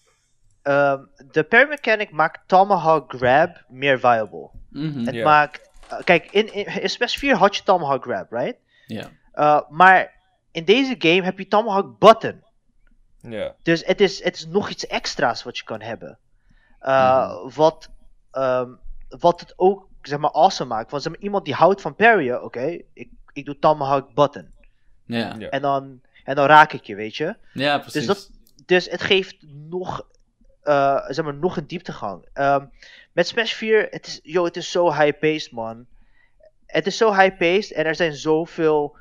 ehm, de parry mechanic maakt Tomahawk Grab meer viable. Mhm, Het maakt. eh, kijk, in, in, in Smash 4 had je Tomahawk Grab, right? Ja. Eh, maar in deze game heb je Tomahawk Button. Ja. Dus het is, het is nog iets extra's wat je kan hebben. Uh, wat, ehm, wat het ook zeg maar, awesome maakt. Want zeg maar, iemand die houdt van parryen, oké, ik, ik doe Tomahawk button. Ja. Ja. En dan, en dan raak ik je, weet je. ja, precies. dat- Dus het geeft nog, eh, zeg maar, nog een dieptegang. Ehm, met Smash 4, het is, yo, het is zo high-paced, man. Het is zo high-paced en er zijn zoveel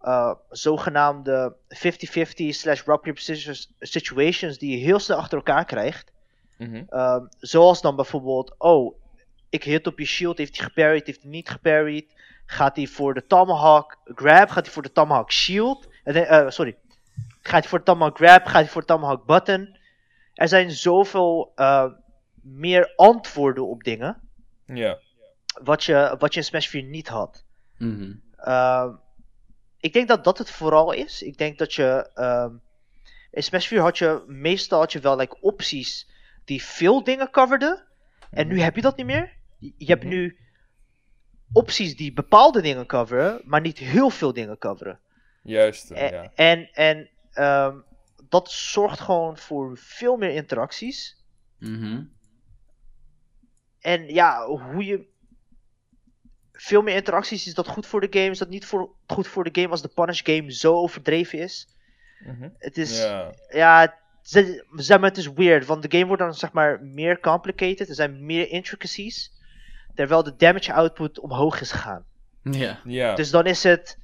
eh, zogenaamde 50-50 slash rock paper scissors situations die je heel snel achter elkaar krijgt. Mhm. Ehm, zoals dan bijvoorbeeld, oh, ik hit op je shield, heeft hij geparried, heeft hij niet geparried? Gaat hij voor de Tomahawk grab? Gaat hij voor de Tomahawk shield? Eh, sorry. Gaat hij voor de Tomahawk grab? Gaat hij voor de Tomahawk button? Er zijn zoveel eh, meer antwoorden op dingen. Ja. Wat je, wat je in Smash 4 niet had. Mhm. Ehm, ik denk dat dat het vooral is. Ik denk dat je. ehm, in Smash 4 had je meestal had je wel like, opties die veel dingen coverden. En nu heb je dat niet meer. Je je hebt Mhm. nu opties die bepaalde dingen coveren, maar niet heel veel dingen coveren. Juist. E- ja. En, en ehm, dat zorgt gewoon voor veel meer interacties. Mhm. En ja, hoe je. Veel meer interacties, is dat goed voor de game? Is dat niet voor, goed voor de game als de Punish game zo overdreven is? Mhm. Het is. Ja. Ja, ze- zeg maar, het is weird, want de game wordt dan zeg maar meer complicated. Er zijn meer intricacies. Terwijl de damage output omhoog is gegaan. Ja, Ja. Dus dan is het.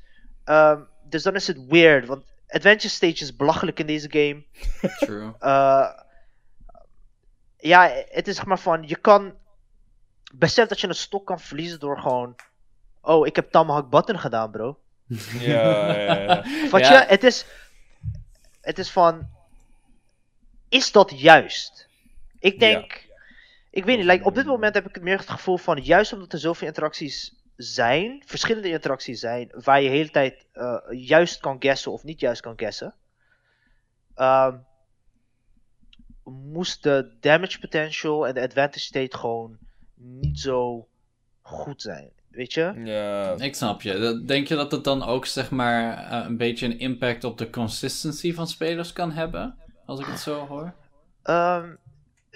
ehm, dus dan is het weird, want Adventure Stage is belachelijk in deze game. (laughs) true. Eh, ja, het is zeg maar van, je kan. Besef dat je een stok kan verliezen door gewoon. Oh, ik heb Tomahawk Button gedaan, bro. (laughs) Ja, ja, ja. Wat Ja. je, het is. Het is van. Is dat juist? Ik denk. Ik weet niet, like, op dit moment heb ik het meer het gevoel van. Juist omdat er zoveel interacties zijn, verschillende interacties zijn, waar je de hele tijd eh, juist kan guessen of niet juist kan guessen. ehm, moest de damage potential en de advantage state gewoon niet zo goed zijn. Weet je? Ja. Ik snap je. Denk je dat het dan ook, zeg maar, eh, een beetje een impact op de consistency van spelers kan hebben? Als ik het zo hoor. Ehm,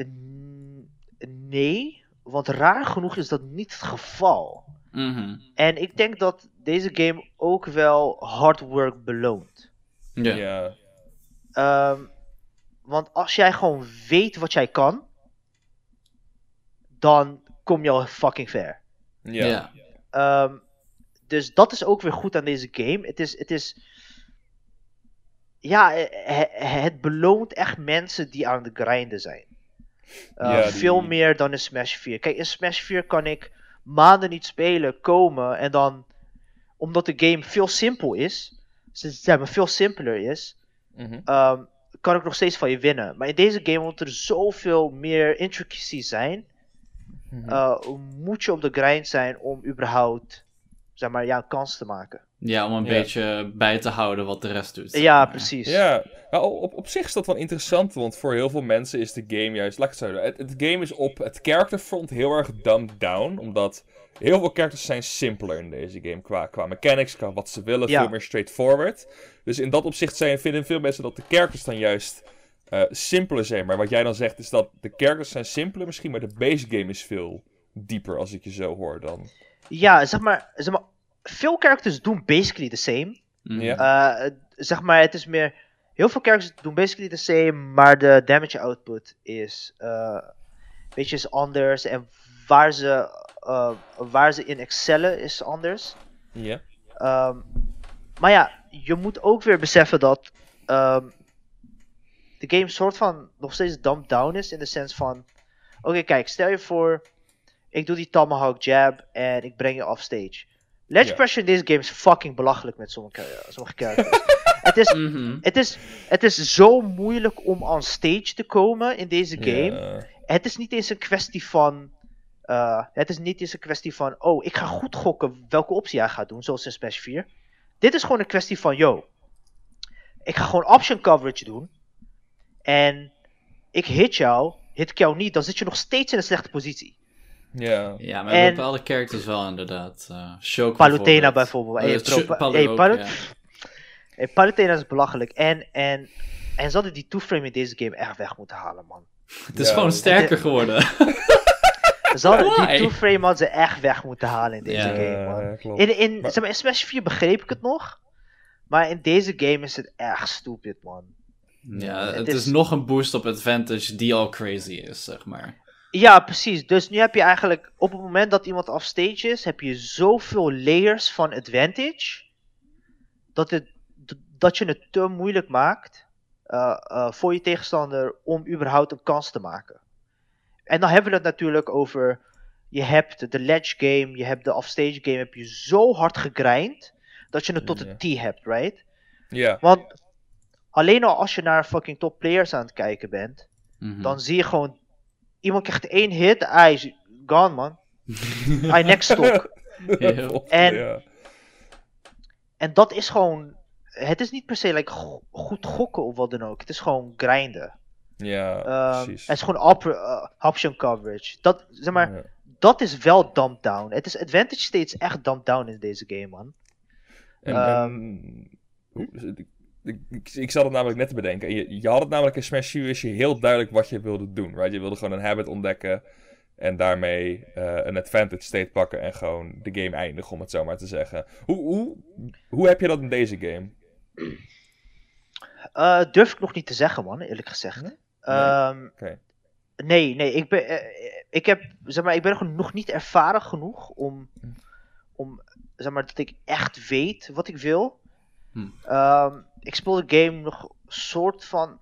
n- nee, want raar genoeg is dat niet het geval. Mhm. En ik denk dat deze game ook wel hard work beloont. Ja. Ja. Ehm, want als jij gewoon weet wat jij kan, dan kom je al fucking ver. Ja. Ja. Ehm, dus dat is ook weer goed aan deze game. Het is, het is. Ja, he- het beloont echt mensen die aan de grinden zijn. Eh, Ja, die- Veel meer dan in Smash 4. Kijk, in Smash 4 kan ik maanden niet spelen, komen en dan. Omdat de game veel simpel is, zeg maar veel simpeler is, Mhm. ehm, kan ik nog steeds van je winnen. Maar in deze game, omdat er zoveel meer intricacies zijn, Mhm. eh, moet je op de grind zijn om überhaupt zeg maar, ja, kans te maken. Ja, om een Ja. beetje bij te houden wat de rest doet. Ja, maar. precies. Ja, nou, op, op zich is dat wel interessant, want voor heel veel mensen is de game juist, laat ik het zo doen, het, het game is op het character front heel erg dumbed down, omdat heel veel characters zijn simpeler in deze game, qua, qua mechanics, qua wat ze willen, Ja. veel meer straightforward. Dus in dat opzicht zijn, vinden veel mensen dat de characters dan juist eh, simpeler zijn, maar wat jij dan zegt is dat de characters zijn simpeler misschien, maar de base game is veel dieper, als ik je zo hoor dan. Ja, zeg maar, zeg maar, veel characters doen basically the same. Ja. Eh, zeg maar, het is meer, heel veel characters doen basically the same, maar de damage output is, eh weet je, is anders. En waar ze, eh, waar ze in excellen is anders. Ja. Ehm, maar ja, je moet ook weer beseffen dat ehm, de game soort van nog steeds dumbed down is. In de sens van: oké, kijk, stel je voor, ik doe die Tomahawk jab en ik breng je offstage. Ledge pressure in deze game is fucking belachelijk met sommige, eh, sommige characters. (laughs) het, is, Mhm. het, is, het is zo moeilijk om on stage te komen in deze game het is niet eens een kwestie van. eh, het is niet eens een kwestie van. Oh, ik ga goed gokken welke optie jij gaat doen, zoals in Smash 4. Dit is gewoon een kwestie van. Yo, ik ga gewoon option coverage doen. En ik hit jou, hit ik jou niet, dan zit je nog steeds in een slechte positie. Ja. Ja, maar En- bepaalde characters wel inderdaad. eh Shock Palutena bijvoorbeeld. Hey, bro, Sh- pa- Palu hey, ook, Palu- ja. hey, Palutena is belachelijk. En, en, en ze hadden die two-frame in deze game echt weg moeten halen, man. (laughs) Het is Ja, gewoon sterker geworden. (laughs) Ze hadden, Why? die two-frame hadden ze echt weg moeten halen in deze Ja. game, man. Klopt. In, in, Maar- zeg maar, in Smash 4 begreep ik het nog. Maar in deze game is het echt stupid, man. ja, Het het is- is nog een boost op advantage die al crazy is, zeg maar. Ja, precies. Dus nu heb je eigenlijk, op het moment dat iemand offstage is, heb je zoveel layers van advantage. Dat, het, dat je het te moeilijk maakt eh, eh, voor je tegenstander om überhaupt een kans te maken. En dan hebben we het natuurlijk over je hebt de ledge game, je hebt de offstage game, heb je zo hard gegrind dat je het tot een T hebt, right? Ja. Want alleen al als je naar fucking top players aan het kijken bent, Mhm. dan zie je gewoon iemand krijgt één hit, hij is gone man. (laughs) Hij next. En- Ja. En dat is gewoon, het is niet per se like, go- goed gokken of wat dan ook. Het is gewoon grinden. Ja, Ehm, precies. het is gewoon op, eh, option coverage. Dat, zeg maar, Ja. dat is wel dumped down. Het is advantage steeds echt dumped down in deze game, man. En, Ehm, en- ik, ik, zat het namelijk net te bedenken. Je, je had het namelijk in Smash U, je heel duidelijk wat je wilde doen. Right? Je wilde gewoon een habit ontdekken en daarmee eh, een advantage state pakken en gewoon de game eindigen, om het zo maar te zeggen. Hoe, hoe, hoe heb je dat in deze game? Eh, durf ik nog niet te zeggen, man, eerlijk gezegd. Nee? Ehm, nee, nee, ik ben, eh, ik heb, zeg maar, ik ben nog niet ervaren genoeg om, om, zeg maar, dat ik echt weet wat ik wil. Hm. Ehm, ik speel de game nog soort van,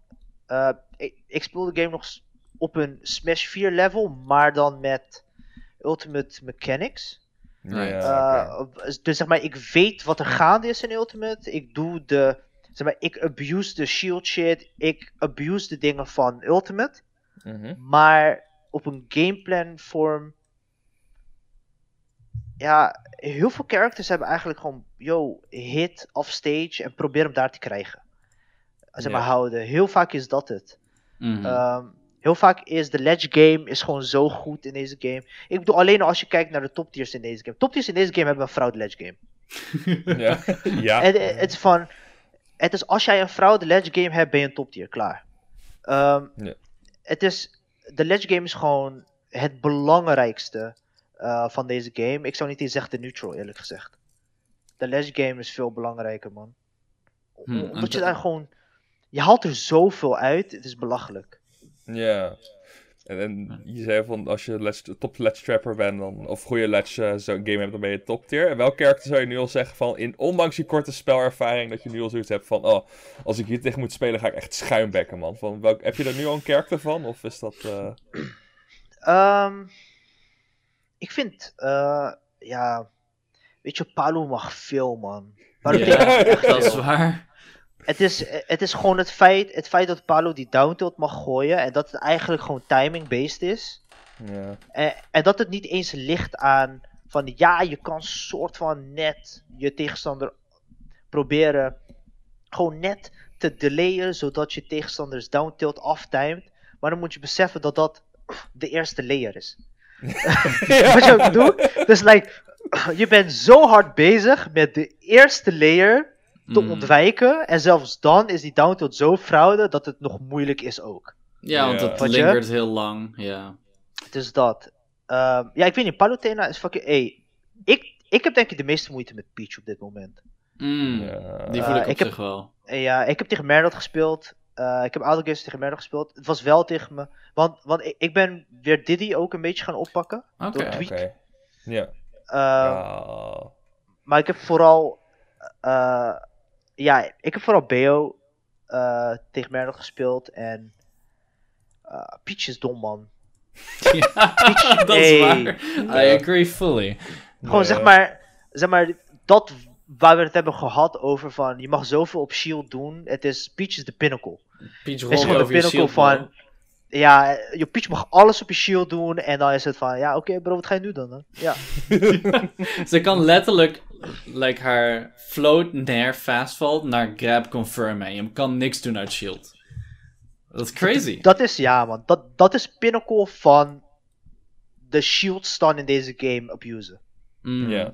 eh, ik, ik speel de game nog op een Smash 4 level, maar dan met Ultimate Mechanics. Ja. Eh, dus zeg maar, ik weet wat er gaande is in Ultimate. Ik doe de, zeg maar, ik abuse de shield shit. Ik abuse de dingen van Ultimate. Mhm. Maar op een gameplan vorm. Ja, heel veel characters hebben eigenlijk gewoon, yo, hit off stage en probeer hem daar te krijgen. Zeg maar Ja. houden. Heel vaak is dat het. Mhm. Ehm, heel vaak is de ledge game is gewoon zo goed in deze game. Ik bedoel, alleen al als je kijkt naar de top tiers in deze game. Top tiers in deze game hebben een fraude ledge game. (laughs) Ja. (laughs) ja. En eh, het is van. Het is als jij een fraude ledge game hebt, ben je een top tier, klaar. Ehm, Ja. Het is. De ledge game is gewoon het belangrijkste eh, van deze game. Ik zou niet eens zeggen de neutral, eerlijk gezegd. De ledge game is veel belangrijker, man. Hmm, Omdat je daar gewoon. Je haalt er zoveel uit, het is belachelijk. Ja. En, en je zei van als je ledge, top ledge trapper bent, dan, of goede ledge eh, zo'n game hebt, dan ben je top tier. En welk karakter zou je nu al zeggen van, in, ondanks je korte spelervaring, dat je nu al zoiets hebt van, oh, als ik hier tegen moet spelen, ga ik echt schuimbekken, man. Van, welk, heb je er nu al een karakter van, of is dat... eh, Ehm, ik vind, eh, ja, weet je, Palu mag veel, man. Palu Ja, (laughs) echt dat is waar. Het is, het is gewoon het feit, het feit dat Palu die down tilt mag gooien en dat het eigenlijk gewoon timing-based is. ja. En, en dat het niet eens ligt aan van ja, je kan soort van net je tegenstander proberen gewoon net te delayen zodat je tegenstanders down tilt aftimed. Maar dan moet je beseffen dat dat de eerste layer is. (laughs) Wat je ook doet? Dus like, (clears throat) je bent zo hard bezig met de eerste layer te Mm. ontwijken. En zelfs dan is die down tilt zo fraude dat het nog moeilijk is ook. Ja, want het lingert heel lang. Ja. Dus dat. Ehm, ja, ik weet niet. Palutena is fucking... Hey, ik, ik heb denk ik de meeste moeite met Peach op dit moment. Mm. Die voel Eh, ik op ik heb- zich wel. Ja, ik heb tegen Merdot gespeeld. Eh, ik heb Outer Games tegen Merdot gespeeld. Het was wel tegen me. Want, want ik, ik ben weer Diddy ook een beetje gaan oppakken. Oké. door Ja, tweak. Oké. Ja. Ehm, Ja. Maar ik heb vooral... eh, ja, ik heb vooral Beo eh, tegen Merdot gespeeld. En... eh, Peach is dom, man. (laughs) Ja, (laughs) dat is waar. I agree fully. Gewoon zeg maar, zeg maar, dat waar we het hebben gehad over van je mag zoveel op shield doen. Het is Peach is de pinnacle. Peach is gewoon de pinnacle shield van ja, je Peach mag alles op je shield doen en dan is het van ja, oké bro, wat ga je nu doen dan? Ja. (laughs) Ze kan letterlijk like, haar float nair fastfall naar grab confirm en je kan niks doen uit shield. Dat is crazy. Dat is ja man, dat, dat is pinnacle van de shield stun in deze game abusen. Mm. Ja.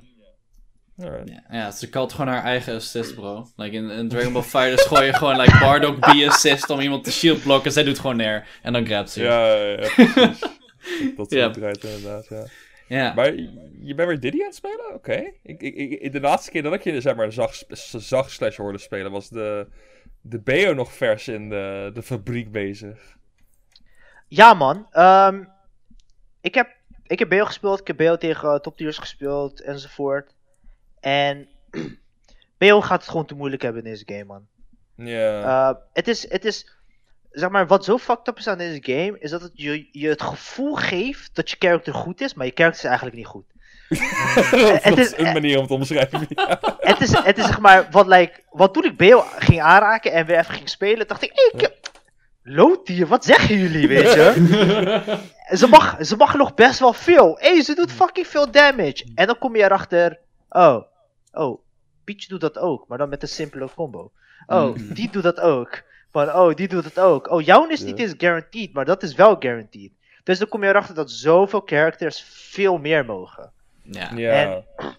Ja, ja, ze kalt gewoon haar eigen assist, bro. Like in, in Dragon Ball Fighters gooi je gewoon like Bardock B-assist om iemand te shield blokken. Zij doet gewoon neer en dan grabt ze. Ja, ja, ja, precies. (laughs) Dat Ja. soort eruit inderdaad, ja. Ja. Maar je bent weer Diddy aan het spelen? Oké. Ik, ik, ik, de laatste keer dat ik je zeg maar, zag, slash hoorde spelen, was de, de Beo nog vers in de, de fabriek bezig. Ja man, ehm, ik heb ik heb BO gespeeld, ik heb BO tegen uh, toptiers gespeeld enzovoort. En BO gaat het gewoon te moeilijk hebben in deze game man. Ja. Uh, het is, het is, zeg maar, wat zo fucked up is aan deze game, is dat het je, je het gevoel geeft dat je character goed is, maar je character is eigenlijk niet goed. (laughs) dat het is een manier om het te omschrijven. Ja. (laughs) het, is, het is zeg maar, wat, like, wat toen ik Beo ging aanraken en weer even ging spelen, dacht ik, ik... Wat zeggen jullie, weet je? (laughs) ze, mag, ze mag nog best wel veel. Hé, ze doet fucking veel damage. En dan kom je erachter, oh, oh, Peach doet dat ook, maar dan met een simpele combo. Oh, Mm. die doet dat ook. Van, oh, die doet het ook. Oh, jouw is niet eens guaranteed, maar dat is wel guaranteed. Dus dan kom je erachter dat zoveel characters veel meer mogen. ja. Ja. (clears throat)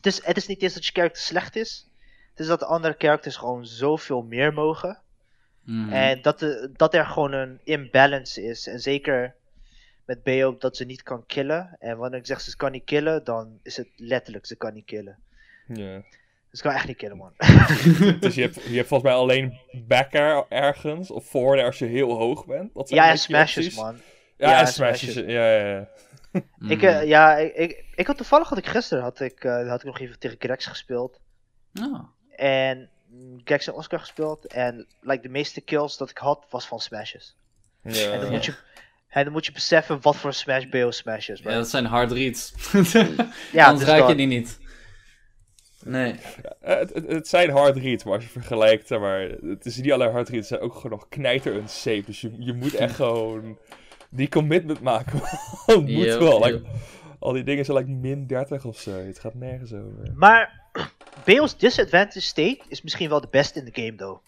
Dus het is niet eens dat je character slecht is. Het is dat de andere characters gewoon zoveel meer mogen. Mhm. En dat, de, dat er gewoon een imbalance is. En zeker met Beo dat ze niet kan killen. En wanneer ik zeg ze kan niet killen, dan is het letterlijk ze kan niet killen. ja. Ze kan echt niet killen, man. (laughs) Dus je hebt, je hebt volgens mij alleen backer ergens, of forward als je heel hoog bent. Dat zijn ja, en smashes, opties. man. Ja, Ja, en smashes. smashes. Ja, ja, ja. Mhm. Ik, eh, ja, ik, ik, ik had toevallig had ik gisteren had ik, eh, had ik nog even tegen Grex gespeeld. Oh. En mm, Grex en Oscar gespeeld. En like, de meeste kills dat ik had, was van smashes. Ja. En dan moet je, en dan moet je beseffen wat voor smash BO smash is. Ja, bro. dat zijn hard reads. (laughs) Ja, Anders raak je die niet. Nee. Het, het, het zijn hard reads, maar als je vergelijkt, zeg maar, het is niet alleen hard reads, het zijn ook gewoon nog knijter unsafe. Dus je, je moet echt (laughs) gewoon die commitment maken. (laughs) Het moet Yo, wel. Like, al die dingen zijn like min 30 of zo. Het gaat nergens over. Maar (clears throat) BO's disadvantage state is misschien wel de beste in de game, though.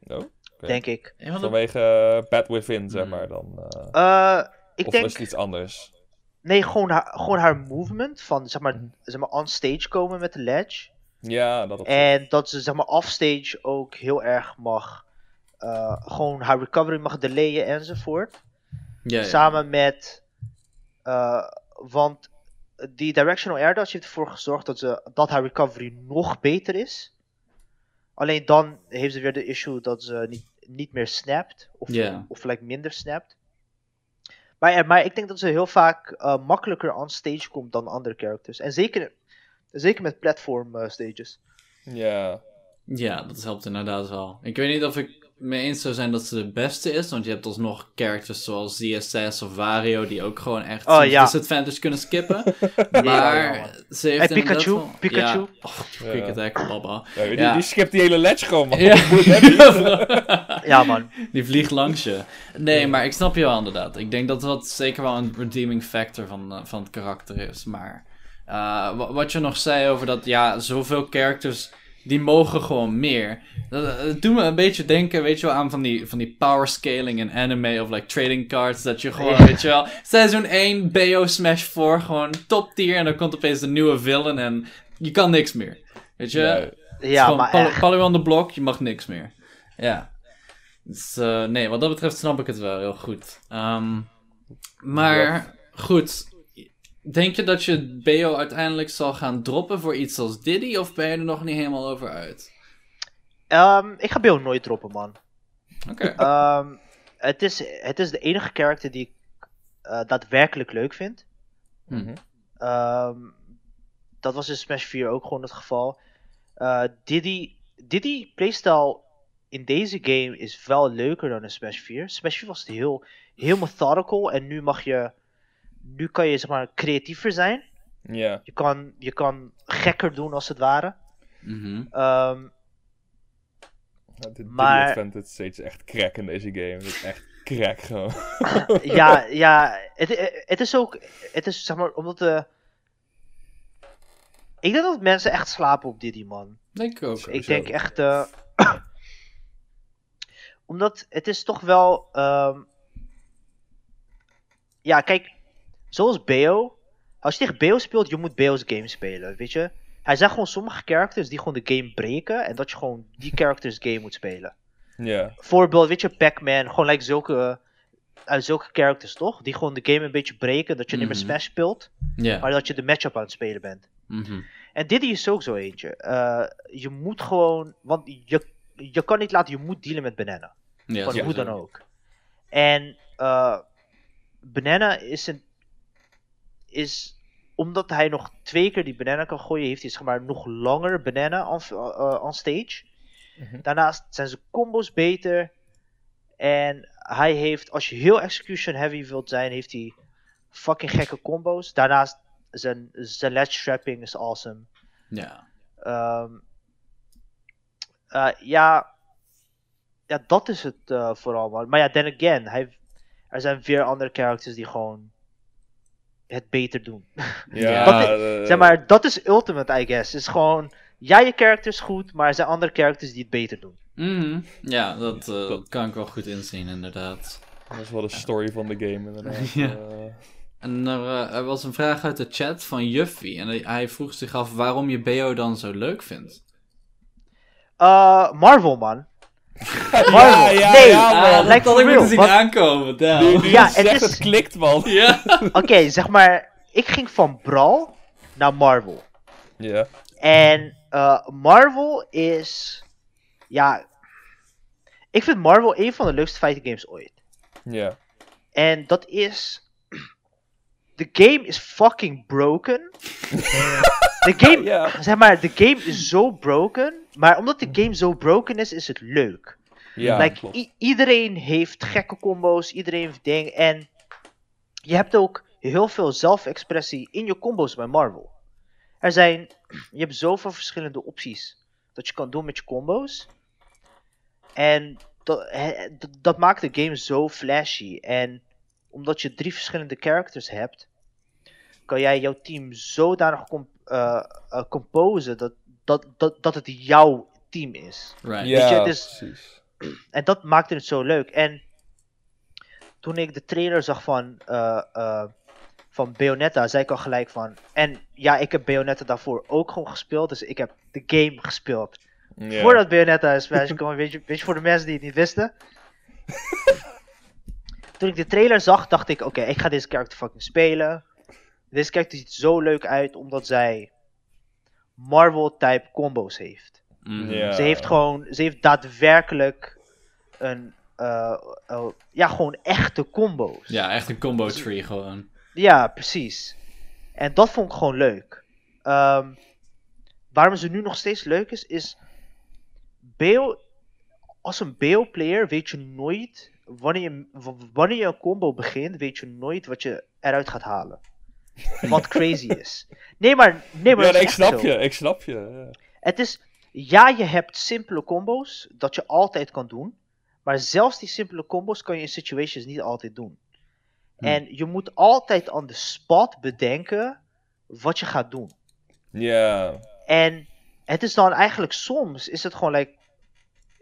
No? Denk ik. Vanwege eh, Bad Within, zeg Hmm. maar dan. eh, Eh, ik of denk. is het iets anders? Nee, gewoon haar, gewoon haar movement. Van zeg maar, Mhm. zeg maar on stage komen met de ledge. Ja, dat zich. En dat ze zeg maar offstage ook heel erg mag. eh, gewoon haar recovery mag delayen enzovoort. Ja, ja. Samen met. eh, want die directional air dash heeft ervoor gezorgd dat, ze, dat haar recovery nog beter is. Alleen dan heeft ze weer de issue dat ze niet, niet meer snapt. Of, of like minder snapt. Maar, ja, maar ik denk dat ze heel vaak eh, makkelijker on stage komt dan andere characters. En zeker, zeker met platform eh, stages. Ja. Ja, dat helpt inderdaad wel. Ik weet niet of ik mee eens zou zijn dat ze de beste is, want je hebt alsnog characters zoals ZSS of Wario die ook gewoon echt Oh, ja. disadvantage kunnen skippen. (laughs) Ja, maar ze heeft inderdaad Pikachu, wel- Pikachu. Ja. Oh, quick attack, baba. Ja, die, Ja. die skipt die hele ledge gewoon, man. Ja. (laughs) (laughs) Ja, man. Die vliegt langs je. Nee, maar ik snap je wel inderdaad. Ik denk dat dat zeker wel een redeeming factor van, eh, van het karakter is. Maar eh, wa- wat je nog zei over dat, ja, zoveel characters, die mogen gewoon meer. Dat, dat doet me een beetje denken, weet je wel, aan van die, van die power scaling in anime of like trading cards. Dat je gewoon, Ja. weet je wel, seizoen 1, BO Smash 4, gewoon top tier. En dan komt opeens de nieuwe villain en je kan niks meer. Weet je? Nee. Ja, gewoon maar Pal- echt. Polly on the block, je mag niks meer. Ja. Dus, eh, nee, wat dat betreft snap ik het wel heel goed. Ehm, maar goed, denk je dat je BO uiteindelijk zal gaan droppen voor iets als Diddy? Of ben je er nog niet helemaal over uit? Ehm, ik ga BO nooit droppen, man. Oké. Ehm, het, is, het is de enige character die ik eh, daadwerkelijk leuk vind. Hm. Ehm, dat was in Smash 4 ook gewoon het geval. Eh, Diddy, Diddy playstyle in deze game is wel leuker dan in Smash 4. Smash 4 was het heel, heel methodical en nu mag je, nu kan je zeg maar creatiever zijn. Ja. Je kan, je kan gekker doen als het ware. Mhm. Ehm, Ja, Dit, Maar- stage is echt crack in deze game. Het is echt crack gewoon. (laughs) ja, ja, het, het is ook, het is zeg maar, omdat de... Ik denk dat mensen echt slapen op Diddy, man. Denk ik ook. Ik Sowieso. denk echt, eh, (clears throat) omdat het is toch wel, ehm, ja, kijk, zoals Beo, als je tegen Beo speelt, je moet Beo's game spelen, weet je. Hij zegt gewoon sommige characters die gewoon de game breken en dat je gewoon die (laughs) characters game moet spelen. Ja. Voorbeeld, weet je, Pac-Man, gewoon like zulke, uit zulke characters toch? Die gewoon de game een beetje breken, dat je niet meer Mhm. Smash speelt, Ja. maar dat je de matchup aan het spelen bent. Mhm. En Diddy is ook zo eentje. Eh, je moet gewoon, want je, je kan niet laten, je moet dealen met Banana. Ja, hoe sowieso. dan ook. En eh Banana is een. Is. Omdat hij nog twee keer die banana kan gooien, heeft hij zeg maar nog langer banana on, eh, on stage. Mhm. Daarnaast zijn zijn combos beter. En hij heeft, als je heel execution heavy wilt zijn, heeft hij fucking gekke combo's. Daarnaast, zijn, zijn ledge trapping is awesome. Ja. Ehm, eh, ja, ja, dat is het eh, vooral. Man. Maar ja, then again, hij, er zijn weer andere characters die gewoon het beter doen. (laughs) Ja, Dat is- eh, zeg maar, dat is ultimate, I guess. is gewoon, ja, je character is goed, maar er zijn andere characters die het beter doen. Mhm. Ja, dat, eh, Dat- kan ik wel goed inzien, inderdaad. Dat is wel de story van de game, inderdaad. (laughs) Ja. Eh, En er, eh, er was een vraag uit de chat van Juffy. En hij- hij vroeg zich af waarom je BO dan zo leuk vindt. Eh, Marvel, man. Ja, Marvel. ja, Nee, ja, man. like dat ik real, zien wat- aankomen, Nu, damn. nu Ja, het is- het klikt, man. Ja. (laughs) Oké, zeg maar, ik ging van Brawl naar Marvel. Ja. En eh, Marvel is. Ja. Ik vind Marvel een van de leukste fighting games ooit. Ja. En dat is. (clears throat) De game is fucking broken. (laughs) De game, Ja. zeg maar, de game is zo broken. Maar omdat de game zo broken is, is het leuk. Ja, like, klopt. i- iedereen heeft gekke combo's, iedereen heeft dingen. En je hebt ook heel veel zelfexpressie in je combo's bij Marvel. Er zijn, (clears throat) je hebt zoveel verschillende opties dat je kan doen met je combo's. En dat, dat, maakt de game zo flashy. En omdat je drie verschillende characters hebt, kan jij jouw team zodanig comp eh, eh, composen dat, dat, dat, dat het jouw team is. Right. ja, je, is- precies. En dat maakte het zo leuk. En toen ik de trailer zag van, eh, eh, van Bayonetta, zei ik al gelijk van. En ja, ik heb Bayonetta daarvoor ook gewoon gespeeld. Dus ik heb de game gespeeld. Voordat Bayonetta Smash kwam, weet je, weet je, voor de mensen die het niet wisten. (laughs) toen ik de trailer zag, dacht ik: oké, ik ga deze character fucking spelen. Deze character ziet zo leuk uit omdat zij Marvel-type combos heeft. Ja. Ze heeft gewoon, ze heeft daadwerkelijk een, eh, eh, ja, gewoon echte combo's. Ja, echt een combo tree gewoon. Ja, precies. En dat vond ik gewoon leuk. Ehm, waarom ze nu nog steeds leuk is, is als een BO-player weet je nooit, wanneer je, wanneer je een combo begint, weet je nooit wat je eruit gaat halen. Wat crazy is. Nee, maar, nee, maar Ja, nee, ik snap zo. je, ik snap je. ja. Het is, ja, je hebt simpele combo's dat je altijd kan doen. Maar zelfs die simpele combo's kan je in situations niet altijd doen. Hm. En je moet altijd on the spot bedenken wat je gaat doen. Ja, En het is dan eigenlijk soms, is het gewoon like,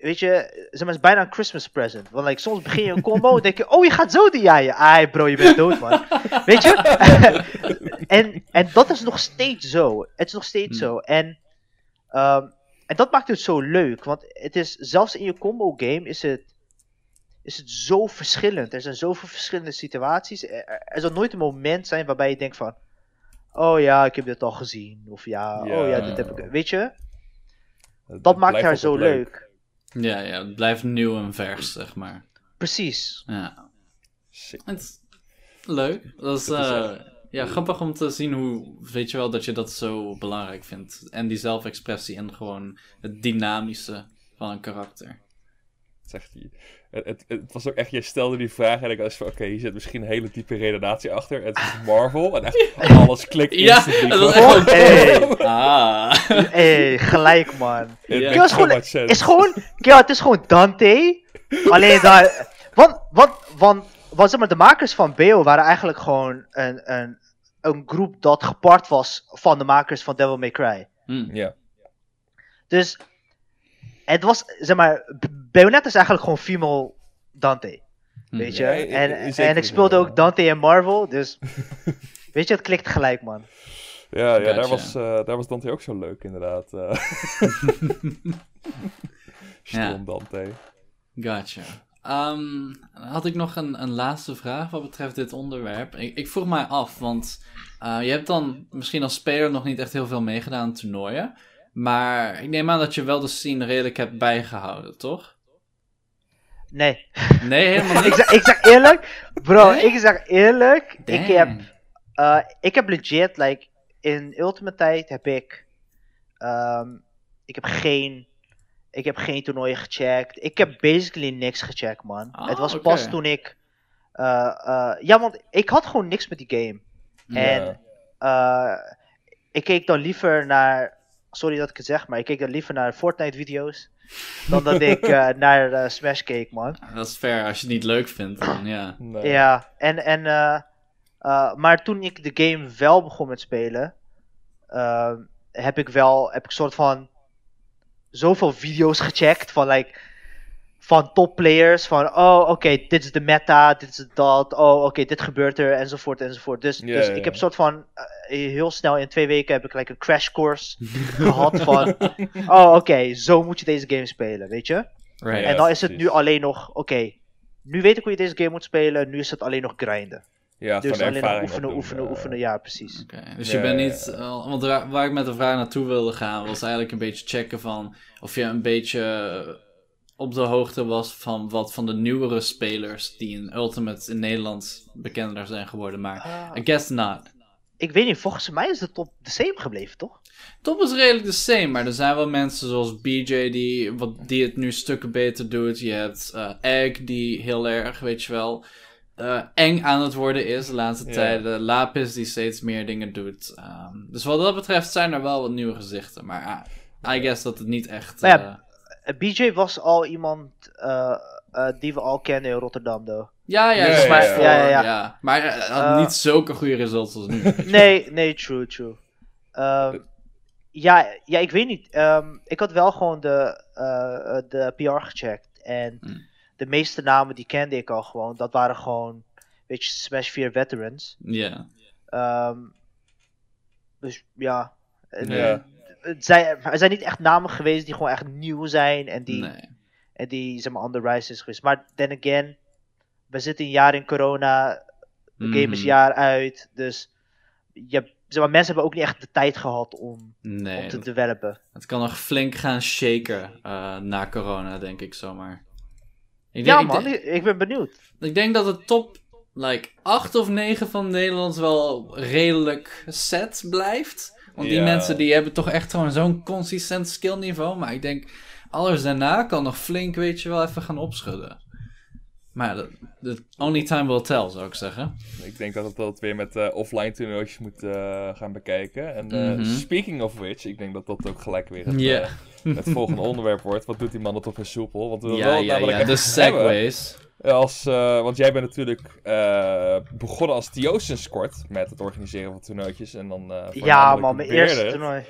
weet je, zeg maar, het is bijna een Christmas present. Want like, soms begin je een combo en denk je, oh je gaat zo die je. Ai bro, je bent dood man. (laughs) weet je? (laughs) en, en dat is nog steeds zo. Het is nog steeds Hm. zo. En, ehm, en dat maakt het zo leuk. Want het is, zelfs in je combo game is het, is het zo verschillend. Er zijn zoveel verschillende situaties. Er, er- er zal nooit een moment zijn waarbij je denkt van, oh ja, ik heb dit al gezien. Of ja, oh ja, dit heb ik. Weet je? Dat maakt haar zo altijd leuk. Ja, ja, het blijft nieuw en vers, zeg maar. Precies. Ja. Sick. Het is leuk. Dat is, eh, ja, grappig om te zien hoe, weet je wel, dat je dat zo belangrijk vindt. En die zelfexpressie en gewoon het dynamische van een karakter. Zegt hij. Het, het, het was ook echt, je stelde die vraag en ik was van, oké, hier zit misschien een hele diepe redenatie achter. Het is Marvel en echt (laughs) alles klikt Ja, dat was gewoon. echt Hey, (laughs) Ah. hey, gelijk man. (laughs) Is gewoon, is gewoon, het is gewoon Dante. Alleen daar, want, want, want, want zeg maar, de makers van BO waren eigenlijk gewoon een, een, een groep dat gepart was van de makers van Devil May Cry. Hm. Ja, Dus het was, zeg maar, Bayonetta is eigenlijk gewoon female Dante. Hm. Weet je? Ja, en, en ik speelde wel. ook Dante en Marvel, dus (laughs) weet je, het klikt gelijk man. ja, ja daar, was, eh, daar was Dante ook zo leuk, inderdaad. eh. (laughs) Stom Dante. Gotcha. Ehm, had ik nog een, een laatste vraag wat betreft dit onderwerp. Ik, ik vroeg mij af, want eh, je hebt dan misschien als speler nog niet echt heel veel meegedaan aan toernooien. Maar ik neem aan dat je wel de scene redelijk hebt bijgehouden, toch? Nee. Nee, helemaal (laughs) ik, niet. zeg, ik zeg eerlijk, bro, Nee? ik zeg eerlijk, ik heb, eh, ik heb legit, like, in Ultimate tijd heb ik, ehm, ik heb geen, ik heb geen toernooien gecheckt. Ik heb basically niks gecheckt, man. Ah, het was pas toen ik. eh, eh, ja, want ik had gewoon niks met die game. En ik keek dan liever naar. Sorry dat ik het zeg, maar ik keek dan liever naar Fortnite-video's. Dan dat ik (laughs) eh, naar eh, Smash keek, man. Dat is fair, als je het niet leuk vindt, dan ja. Nee. Ja, en. en eh, eh, maar toen ik de game wel begon met spelen. heb ik wel. Heb ik soort van. Zoveel video's gecheckt. Van like. Van topplayers. Van. Oh, oké, dit is de meta. Dit is dat. Oh, oké, dit gebeurt er. Enzovoort, enzovoort. Dus, dus ik heb soort van. eh, heel snel in twee weken heb ik like een crash course (laughs) gehad. Van. Oh, oké, zo moet je deze game spelen. Weet je? Right. En dan is het precies. nu alleen nog. Oké. nu weet ik hoe je deze game moet spelen. Nu is het alleen nog grinden. Ja, Dus alleen nog ervaring oefenen, oefenen, oefenen. Ja, precies. Oké, dus Ja, je bent ja, niet... eh, want waar, waar ik met de vraag naartoe wilde gaan, was eigenlijk een beetje checken van... Of je een beetje op de hoogte was van wat van de nieuwere spelers die in Ultimate in Nederland bekender zijn geworden. Maar Ah, I guess not. ik weet niet, volgens mij is de top de same gebleven, toch? Top is redelijk de same, maar er zijn wel mensen zoals BJ die, wat, die het nu stukken beter doet. Je hebt eh, Egg die heel erg, weet je wel, eh, eng aan het worden is de laatste tijden. Lapis die steeds meer dingen doet. Ehm, dus wat dat betreft zijn er wel wat nieuwe gezichten. Maar ah, I guess dat het niet echt... Ja, BJ was al iemand eh, eh, die we al kennen in Rotterdam, though. ja, ja, Ja, ja, maar, ja. Ja, ja, ja. Maar hij had Eh. niet zulke goede results als nu. (laughs) Nee, nee, true, true. Ehm, ja, ja, ik weet niet. Ehm, ik had wel gewoon de, eh, eh, de PR gecheckt. En Hmm. de meeste namen die kende ik al gewoon. Dat waren gewoon, weet je, Smash 4 veterans. Ja. Ehm, dus ja. En, Ja. Zijn, er zijn niet echt namen geweest die gewoon echt nieuw zijn. En die, Nee. en die zeg maar, on the rise is geweest. Maar then again, we zitten een jaar in corona. De game is Mhm. jaar uit. Dus je, zeg maar, mensen hebben ook niet echt de tijd gehad om, Nee, om te dat- developen. Het kan nog flink gaan shaken eh, na corona, denk ik zomaar. Ik Ja ik man, denk- ik ben benieuwd. Ik denk dat de top like, 8 of 9 van Nederland wel redelijk set blijft. Want die Ja. mensen die hebben toch echt gewoon zo'n consistent skillniveau. Maar ik denk, alles daarna kan nog flink, weet je wel, even gaan opschudden. Maar de, de only time will tell, zou ik zeggen. Ik denk dat het dat weer met eh, offline toernooitjes moet eh, gaan bekijken. En eh, Mhm. speaking of which, ik denk dat dat ook gelijk weer het, het volgende (laughs) onderwerp wordt. Wat doet die man het op een soepel? Want we willen Ja, wel ja, namelijk ja. De (laughs) segways. Als, eh, want jij bent natuurlijk eh, begonnen als Theosis Squad met het organiseren van toernooitjes. En dan eh Ja man, mijn Bearded. eerste toernooi.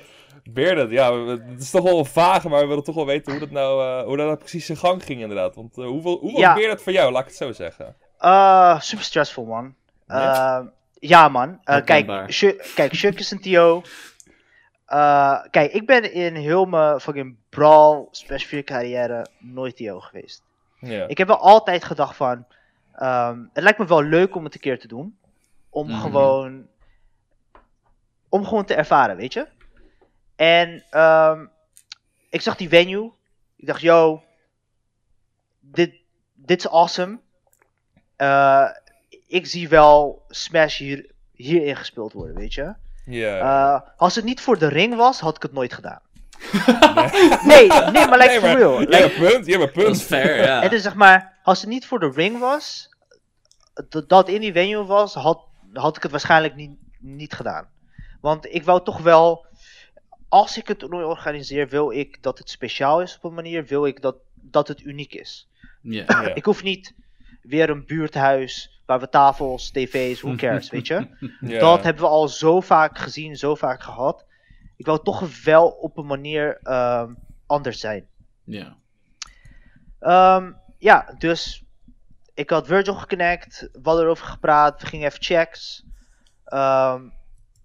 Bearded, ja, het is toch wel een vage, maar we willen toch wel weten hoe dat nou, eh, hoe dat nou precies zijn gang ging inderdaad. Want eh, hoeveel, hoe was Ja. Bearded voor jou, laat ik het zo zeggen? Eh, super stressful man. Ja? Eh, ja man, Eh, kijk, Shuk- kijk, Shuk is een TO. Eh, kijk, ik ben in heel mijn fucking Brawl Smash 4 carrière nooit TO geweest. Ik heb wel altijd gedacht van, ehm, het lijkt me wel leuk om het een keer te doen. Om Mhm. gewoon, om gewoon te ervaren, weet je. En ehm, ik zag die venue. Ik dacht, yo, dit, dit is awesome. Eh, ik zie wel Smash hier, hierin gespeeld worden, weet je. Ja. Eh, als het niet voor de ring was, had ik het nooit gedaan. Nee, nee, maar like Nee, real. Like, hebt een punt, je hebt een Dat punt. is fair, ja. het is zeg maar, als het niet voor de ring was, dat in die venue was, had, had ik het waarschijnlijk niet, niet gedaan. Want ik wou toch wel, als ik het toernooi organiseer, wil ik dat het speciaal is op een manier, wil ik dat, dat het uniek is. Ik hoef niet weer een buurthuis waar we tafels, tv's, who cares, weet je. (laughs) Dat hebben we al zo vaak gezien, zo vaak gehad. Ik wou toch wel op een manier ehm, anders zijn. ja. Ehm, ja, dus ik had Virgil geconnect, we hadden erover gepraat, we gingen even checks. Ehm,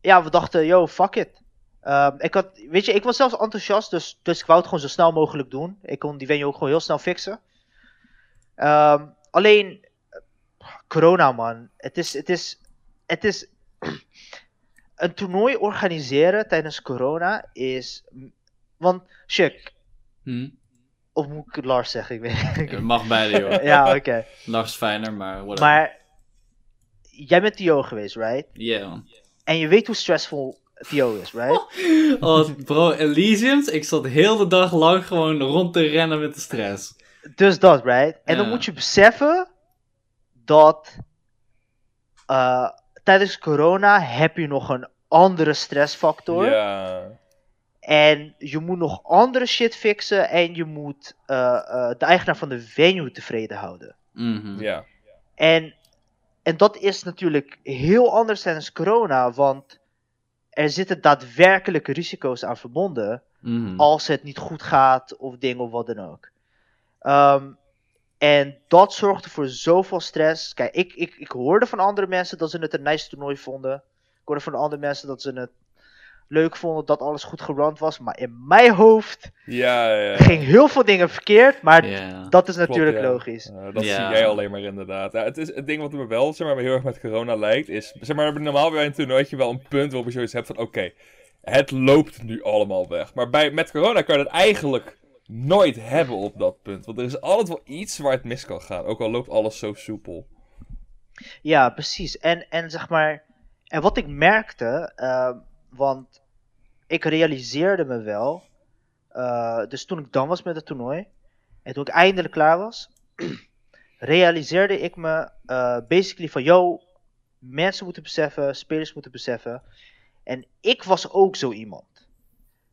ja, we dachten, yo, fuck it. Ik had, weet je, ik was zelfs enthousiast, dus, dus ik wou het gewoon zo snel mogelijk doen. Ik kon die venue ook gewoon heel snel fixen. Alleen, corona man, het is, het is, het is, een toernooi organiseren tijdens corona is, want, Shuk, Hm? of moet ik het Lars zeggen, ik weet Ja, mag beide, joh. (laughs) ja, oké. Lars fijner, maar whatever. Maar jij bent TO geweest, right? Ja. En je weet hoe stressvol TO is, right? (laughs) Oh, bro, Elysiums, ik zat heel de dag lang gewoon rond te rennen met de stress. Dus dat, right? En dan moet je beseffen dat eh, tijdens corona heb je nog een andere stressfactor. Ja. En je moet nog andere shit fixen. En je moet eh, eh, de eigenaar van de venue tevreden houden. Mhm. Ja. En, en dat is natuurlijk heel anders tijdens corona. Want er zitten daadwerkelijke risico's aan verbonden. Mhm. als het niet goed gaat of dingen of wat dan ook. Ehm, en dat zorgde voor zoveel stress. Kijk, ik, ik, ik hoorde van andere mensen dat ze het een nice toernooi vonden. Ik hoorde van andere mensen dat ze het leuk vonden dat alles goed gerund was. Maar in mijn hoofd Ja, ja. ging heel veel dingen verkeerd. Maar Ja. dat is Klopt, natuurlijk ja. logisch. Dat Ja. zie jij alleen maar inderdaad. Ja, het, is, het ding wat me wel zeg maar, heel erg met corona lijkt, is... Zeg maar, normaal bij een toernooitje wel een punt waarop je zoiets hebt van... Oké, het loopt nu allemaal weg. Maar bij, met corona kan je dat eigenlijk nooit hebben op dat punt. Want er is altijd wel iets waar het mis kan gaan. Ook al loopt alles zo soepel. Ja, precies. En, en zeg maar. En wat ik merkte, ehm, want ik realiseerde me wel. eh, dus toen ik dan was met het toernooi. En toen ik eindelijk klaar was. (clears throat) realiseerde ik me eh, basically van: yo, mensen moeten beseffen, spelers moeten beseffen. En ik was ook zo iemand.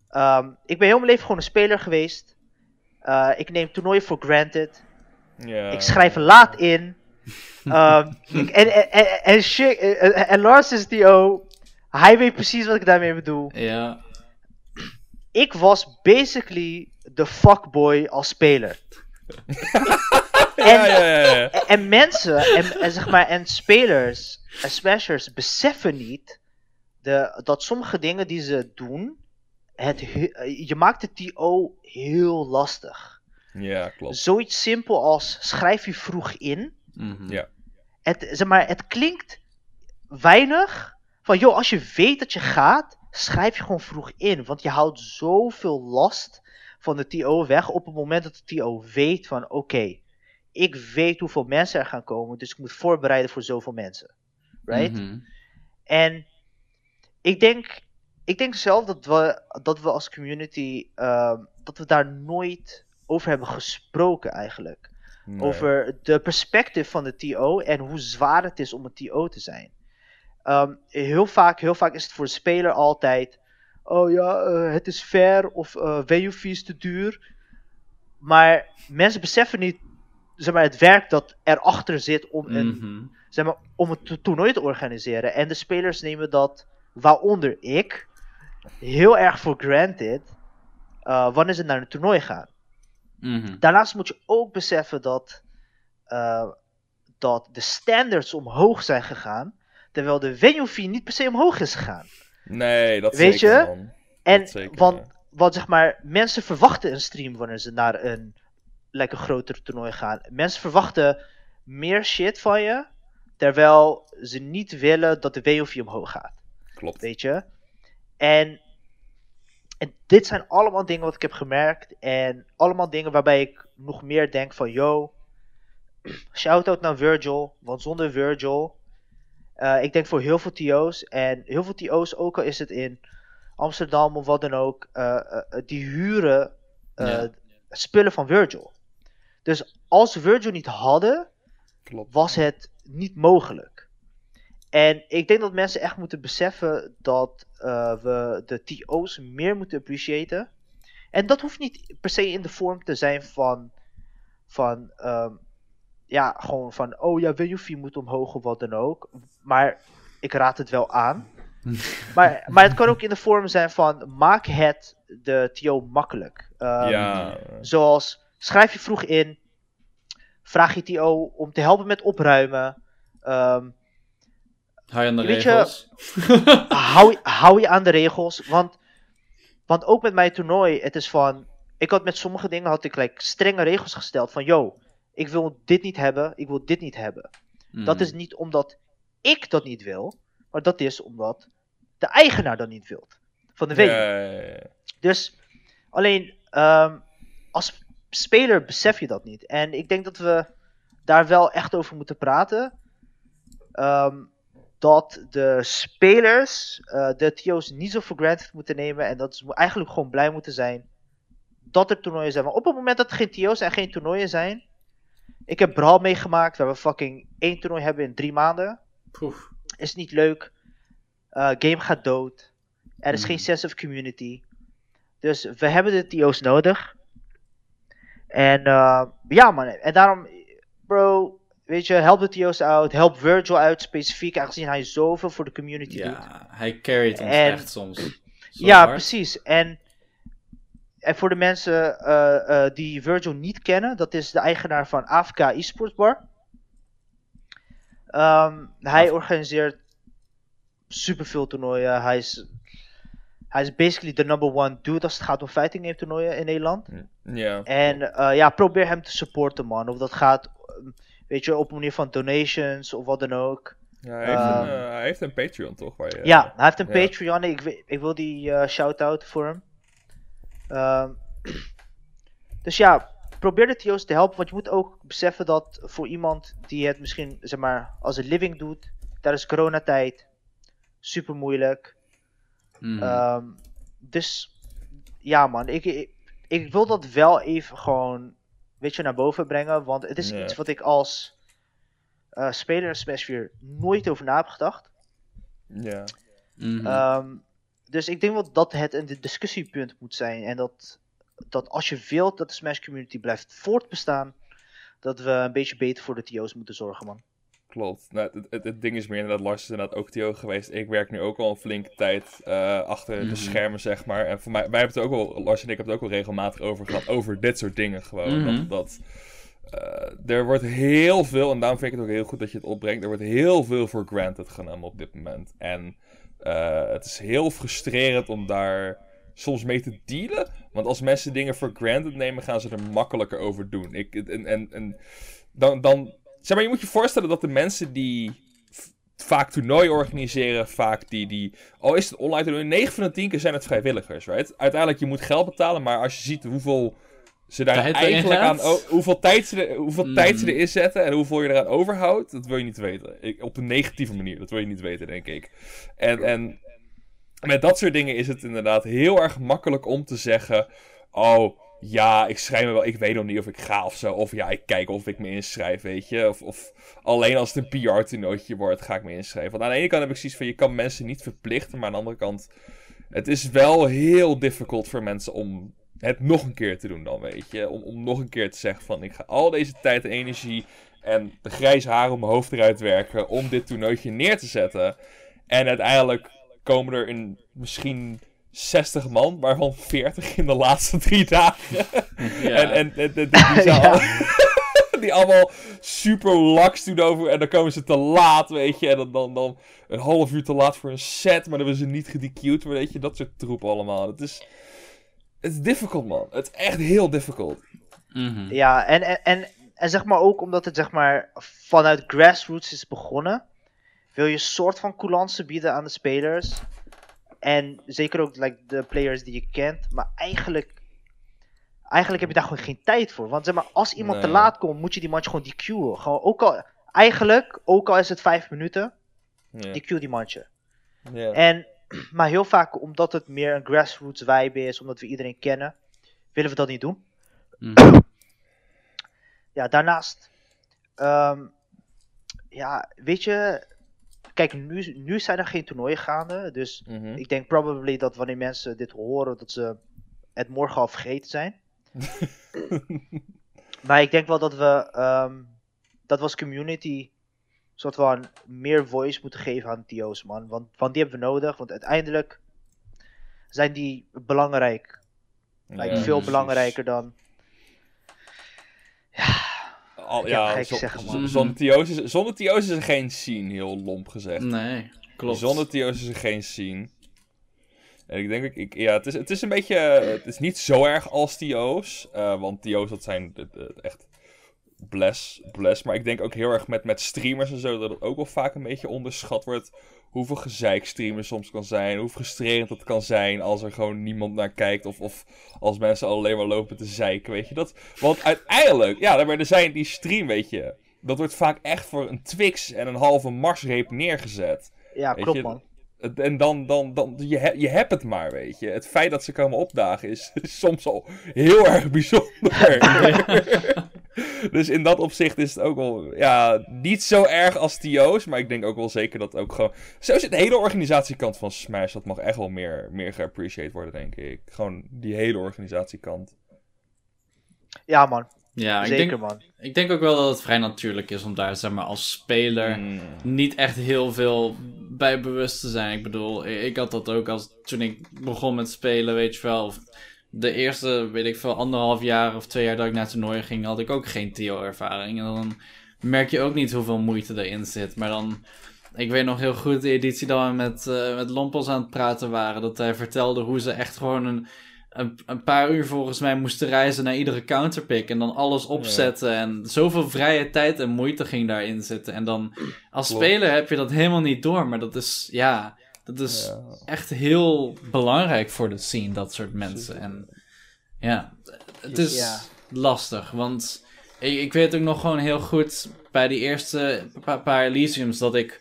Ehm, ik ben heel mijn leven gewoon een speler geweest. Eh, ik neem toernooien voor granted. Ja. Ik schrijf laat in. (laughs) Ehm, ik- en, en, en, en, shit, en, en Lars is TO. Hij weet precies wat ik daarmee bedoel. Ja. Ik was basically de fuckboy als speler. (laughs) Ja, ja, ja, ja. En, en mensen, en, en zeg maar, en spelers en smashers beseffen niet de, dat sommige dingen die ze doen, het, he- je maakt de TO heel lastig. Ja, klopt. Zoiets simpel als schrijf je vroeg in. Mhm. Ja. het, zeg maar, het klinkt weinig. Van joh, als je weet dat je gaat, schrijf je gewoon vroeg in. Want je houdt zoveel last van de TO weg op het moment dat de TO weet van oké, ik weet hoeveel mensen er gaan komen, dus ik moet voorbereiden voor zoveel mensen. Right? Mhm. En ik denk, ik denk zelf dat we, dat we als community, ehm, dat we daar nooit over hebben gesproken eigenlijk Nee. over de perspectief van de TO en hoe zwaar het is om een TO te zijn. Ehm, heel, vaak, heel vaak is het voor de speler altijd: oh ja, eh, het is fair of VUV is te duur. Maar mensen beseffen niet zeg maar, het werk dat erachter zit om een, Mhm. zeg maar, om het to- toernooi te organiseren. En de spelers nemen dat, waaronder ik, heel erg voor granted eh, wanneer ze naar een toernooi gaan. Mhm. Daarnaast moet je ook beseffen dat, eh, dat de standards omhoog zijn gegaan, terwijl de venue fee niet per se omhoog is gegaan. Nee, dat Weet zeker, je? man. En zeker, want, ja. want zeg maar, mensen verwachten een stream wanneer ze naar een lekker groter toernooi gaan. Mensen verwachten meer shit van je, terwijl ze niet willen dat de fee omhoog gaat. Klopt. Weet je? En, en dit zijn allemaal dingen wat ik heb gemerkt. En allemaal dingen waarbij ik nog meer denk van, yo, (clears throat) shout-out naar Virgil. Want zonder Virgil, eh, ik denk voor heel veel TO's, en heel veel TO's, ook al is het in Amsterdam of wat dan ook, eh, eh, die huren eh, Ja. spullen van Virgil. Dus als we Virgil niet hadden, Klopt. was het niet mogelijk. En ik denk dat mensen echt moeten beseffen dat eh, we de TO's meer moeten appreciëren. En dat hoeft niet per se in de vorm te zijn van, van ehm, ja, gewoon van, oh ja, WUV moet omhoog of wat dan ook. Maar ik raad het wel aan. (laughs) maar, maar het kan ook in de vorm zijn van, maak het de TO makkelijk. Ehm, ja. Zoals schrijf je vroeg in, vraag je TO om te helpen met opruimen. Ehm, Hou je aan de Weet je- regels? (laughs) hou, hou je aan de regels. Want, want ook met mijn toernooi, het is van. Ik had met sommige dingen had ik like, strenge regels gesteld. Van yo, ik wil dit niet hebben, ik wil dit niet hebben. Dat Mhm. is niet omdat ik dat niet wil, maar dat is omdat de eigenaar dat niet wil. Van de ja. Dus alleen ehm, als speler besef je dat niet. En ik denk dat we daar wel echt over moeten praten. Ehm, dat de spelers eh, de TO's niet zo voor granted moeten nemen. En dat ze eigenlijk gewoon blij moeten zijn dat er toernooien zijn. Maar op het moment dat er geen TO's en geen toernooien zijn. Ik heb Brawl meegemaakt, waar we fucking één toernooi hebben in drie maanden. Poef. Is niet leuk. Uh, game gaat dood. Er is Mhm. geen sense of community. Dus we hebben de TO's nodig. En uh, ja man, en daarom, bro, weet je, help de TO's uit. Help Virgil uit specifiek, aangezien hij zoveel voor de community doet. Ja, hij carried ons En- echt soms. Zo Ja, hard. precies. En, en voor de mensen eh, eh, die Virgil niet kennen, dat is de eigenaar van AFK Esports Bar. Ehm, hij organiseert superveel toernooien. Hij is, hij is basically de number one dude als het gaat om fighting game toernooien in Nederland. Ja. En eh, ja, probeer hem te supporten man. Of dat gaat, weet je, op manier van donations of wat dan ook. Ja, hij, heeft Ehm, een, eh, hij heeft een Patreon toch? Waar je, Ja, hij heeft een ja. Patreon. Ik, ik wil die eh, shout-out voor hem. Ehm, dus ja, probeer de TO's te helpen. Want je moet ook beseffen dat voor iemand die het misschien zeg maar, als een living doet tijdens coronatijd, super moeilijk. Mhm. Ehm, dus ja, man, ik, ik, ik wil dat wel even gewoon, weet je, naar boven brengen. Want het is iets wat ik als eh, speler in Smash 4 nooit over na heb gedacht. Ja. Mhm. Ehm, dus ik denk wel dat het een di- discussiepunt moet zijn. En dat, dat als je wilt dat de Smash community blijft voortbestaan, dat we een beetje beter voor de TO's moeten zorgen, man. Klopt. Nou, het, het, het ding is meer inderdaad, Lars is inderdaad ook TO geweest. Ik werk nu ook al een flinke tijd eh, achter Mhm. de schermen, zeg maar. En voor mij, wij hebben het ook wel, Lars en ik hebben het ook wel regelmatig over gehad, over dit soort dingen gewoon. Mhm. Dat, dat eh, er wordt heel veel, en daarom vind ik het ook heel goed dat je het opbrengt, er wordt heel veel voor granted genomen op dit moment. En eh, het is heel frustrerend om daar soms mee te dealen. Want als mensen dingen voor granted nemen, gaan ze er makkelijker over doen. Ik, en, en, en dan, dan, zeg maar, je moet je voorstellen dat de mensen die vaak toernooien organiseren, vaak die, die, al is het online toernooi, 9 van de 10 keer zijn het vrijwilligers, right? Uiteindelijk, je moet geld betalen, maar als je ziet hoeveel ze daar Tijd eigenlijk aan, hoeveel, tijd ze, er- hoeveel Mm. tijd ze erin zetten en hoeveel je eraan overhoudt, dat wil je niet weten. Ik, op een negatieve manier, dat wil je niet weten, denk ik. En, en met dat soort dingen is het inderdaad heel erg makkelijk om te zeggen: Oh, ja, ik schrijf me wel, ik weet nog niet of ik ga of zo. Of ja, ik kijk of ik me inschrijf, weet je. Of, of alleen als het een PR-toernooitje wordt, ga ik me inschrijven. Want aan de ene kant heb ik zoiets van: je kan mensen niet verplichten, maar aan de andere kant, het is wel heel difficult voor mensen om het nog een keer te doen, dan weet je. Om, om nog een keer te zeggen: van ik ga al deze tijd en energie en de grijze haren op mijn hoofd eruit werken om dit toernooitje neer te zetten. En uiteindelijk komen er in misschien 60 man, waarvan 40 in de laatste drie dagen. ja. En, en, en- en- die, (laughs) zijn Ja. al- (laughs) die allemaal super laks doen over. En dan komen ze te laat, weet je. En dan, dan, dan een half uur te laat voor een set. Maar dan hebben ze niet gedecued. Maar weet je, dat soort troep allemaal. Het is, het is difficult, man. Het is echt heel difficult. Mhm. Ja, en, en, en, en zeg maar ook omdat het zeg maar vanuit grassroots is begonnen, wil je een soort van coulance bieden aan de spelers. En zeker ook like, de players die je kent. Maar eigenlijk, eigenlijk heb je daar gewoon geen tijd voor. Want zeg maar, als iemand te laat komt, moet je die mandje gewoon DQ'en. Gewoon, ook al, eigenlijk, ook al is het vijf minuten. DQ die mandje. Ja. En, (clears throat) maar heel vaak, omdat het meer een grassroots vibe is, omdat we iedereen kennen, willen we dat niet doen. Mhm. Ja, daarnaast, ehm, ja, weet je, kijk, nu, nu zijn er geen toernooien gaande, dus Mhm. ik denk probably dat wanneer mensen dit horen, dat ze het morgen al vergeten zijn. (laughs) maar ik denk wel dat we, ehm, dat we als community, soort van meer voice moeten geven aan TO's, man. Want, want die hebben we nodig, want uiteindelijk zijn die belangrijk. Like, Ja, veel precies. belangrijker dan. Al, ja, man. zonder TO's is, zonder is er geen scene, heel lomp gezegd. Nee, klopt. Zonder TO's is er geen scene. En ik denk, ik, ik, ja, het is, het is een beetje, het is niet zo erg als TO's. eh, want TO's, dat zijn de- de- echt bless, bless. Maar ik denk ook heel erg met, met streamers en zo, dat het ook wel vaak een beetje onderschat wordt. Hoeveel gezeik streamers soms kan zijn. Hoe frustrerend het kan zijn als er gewoon niemand naar kijkt. Of, of als mensen alleen maar lopen te zeiken, weet je. Dat, want uiteindelijk, ja, er zijn die stream, weet je. dat wordt vaak echt voor een Twix en een halve Marsreep neergezet. Ja, Weet klopt je, man. En dan, dan, dan je, he- je hebt het maar, weet je. Het feit dat ze komen opdagen is, is soms al heel erg bijzonder. (laughs) (laughs) dus in dat opzicht is het ook wel, ja, niet zo erg als TO's. Maar ik denk ook wel zeker dat ook gewoon... Zo zit de hele organisatiekant van Smash, dat mag echt wel meer, meer geappreciated worden, denk ik. Gewoon die hele organisatiekant. Ja man, Ja, ik zeker denk, man. ik denk ook wel dat het vrij natuurlijk is om daar zeg maar, als speler Mm. niet echt heel veel bij bewust te zijn. Ik bedoel, ik, ik had dat ook als toen ik begon met spelen, weet je wel. Of de eerste, weet ik veel, anderhalf jaar of twee jaar dat ik naar toernooien ging, had ik ook geen TO-ervaring. En dan merk je ook niet hoeveel moeite erin zit. Maar dan, ik weet nog heel goed de editie dat we met, eh met Lompos aan het praten waren. Dat hij vertelde hoe ze echt gewoon een, een, een paar uur volgens mij moesten reizen naar iedere counterpick. En dan alles opzetten. En zoveel vrije tijd en moeite ging daarin zitten. En dan als Klopt. speler heb je dat helemaal niet door. Maar dat is, ja, dat is Ja. echt heel belangrijk voor de scene, dat soort mensen. En ja, het is Ja. lastig, want ik, ik weet ook nog gewoon heel goed bij die eerste pa- paar Elysiums dat ik,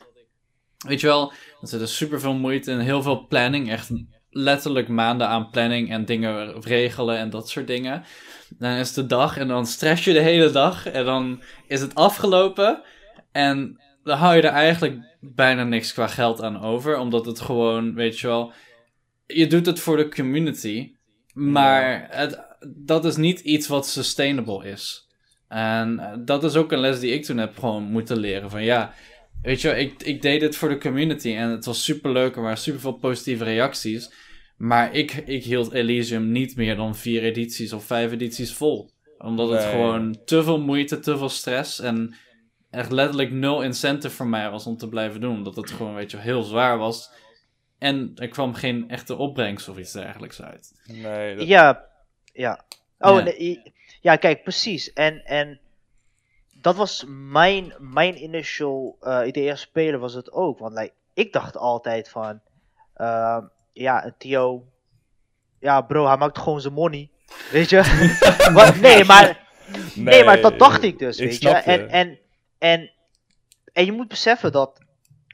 weet je wel, er zit er super veel moeite en heel veel planning, echt letterlijk maanden aan planning en dingen regelen en dat soort dingen. Dan is de dag en dan stress je de hele dag en dan is het afgelopen en dan hou je er eigenlijk bijna niks qua geld aan over, omdat het gewoon, weet je wel, je doet het voor de community, maar het, dat is niet iets wat sustainable is. En eh, dat is ook een les die ik toen heb gewoon moeten leren. Van ja, weet je wel, ik, ik deed dit voor de community en het was super leuk. Er waren super veel positieve reacties. Maar ik, ik hield Elysium niet meer dan vier edities of vijf edities vol. Omdat het gewoon te veel moeite, te veel stress en echt letterlijk nul incentive voor mij was om te blijven doen. Omdat het gewoon, weet je, heel zwaar was. En er kwam geen echte opbrengst of iets dergelijks uit. Nee, dat- Ja, ja. Oh, Ja. nee, ja, kijk, precies. En, en dat was mijn, mijn initial eh, idee als speler was het ook. Want like, ik dacht altijd van, ehm, ja, een Tio, ja bro, hij maakt gewoon zijn money. Weet je? (laughs) Maar- nee, maar, nee, maar dat dacht ik dus, ik weet je. En, en, en, en je moet beseffen dat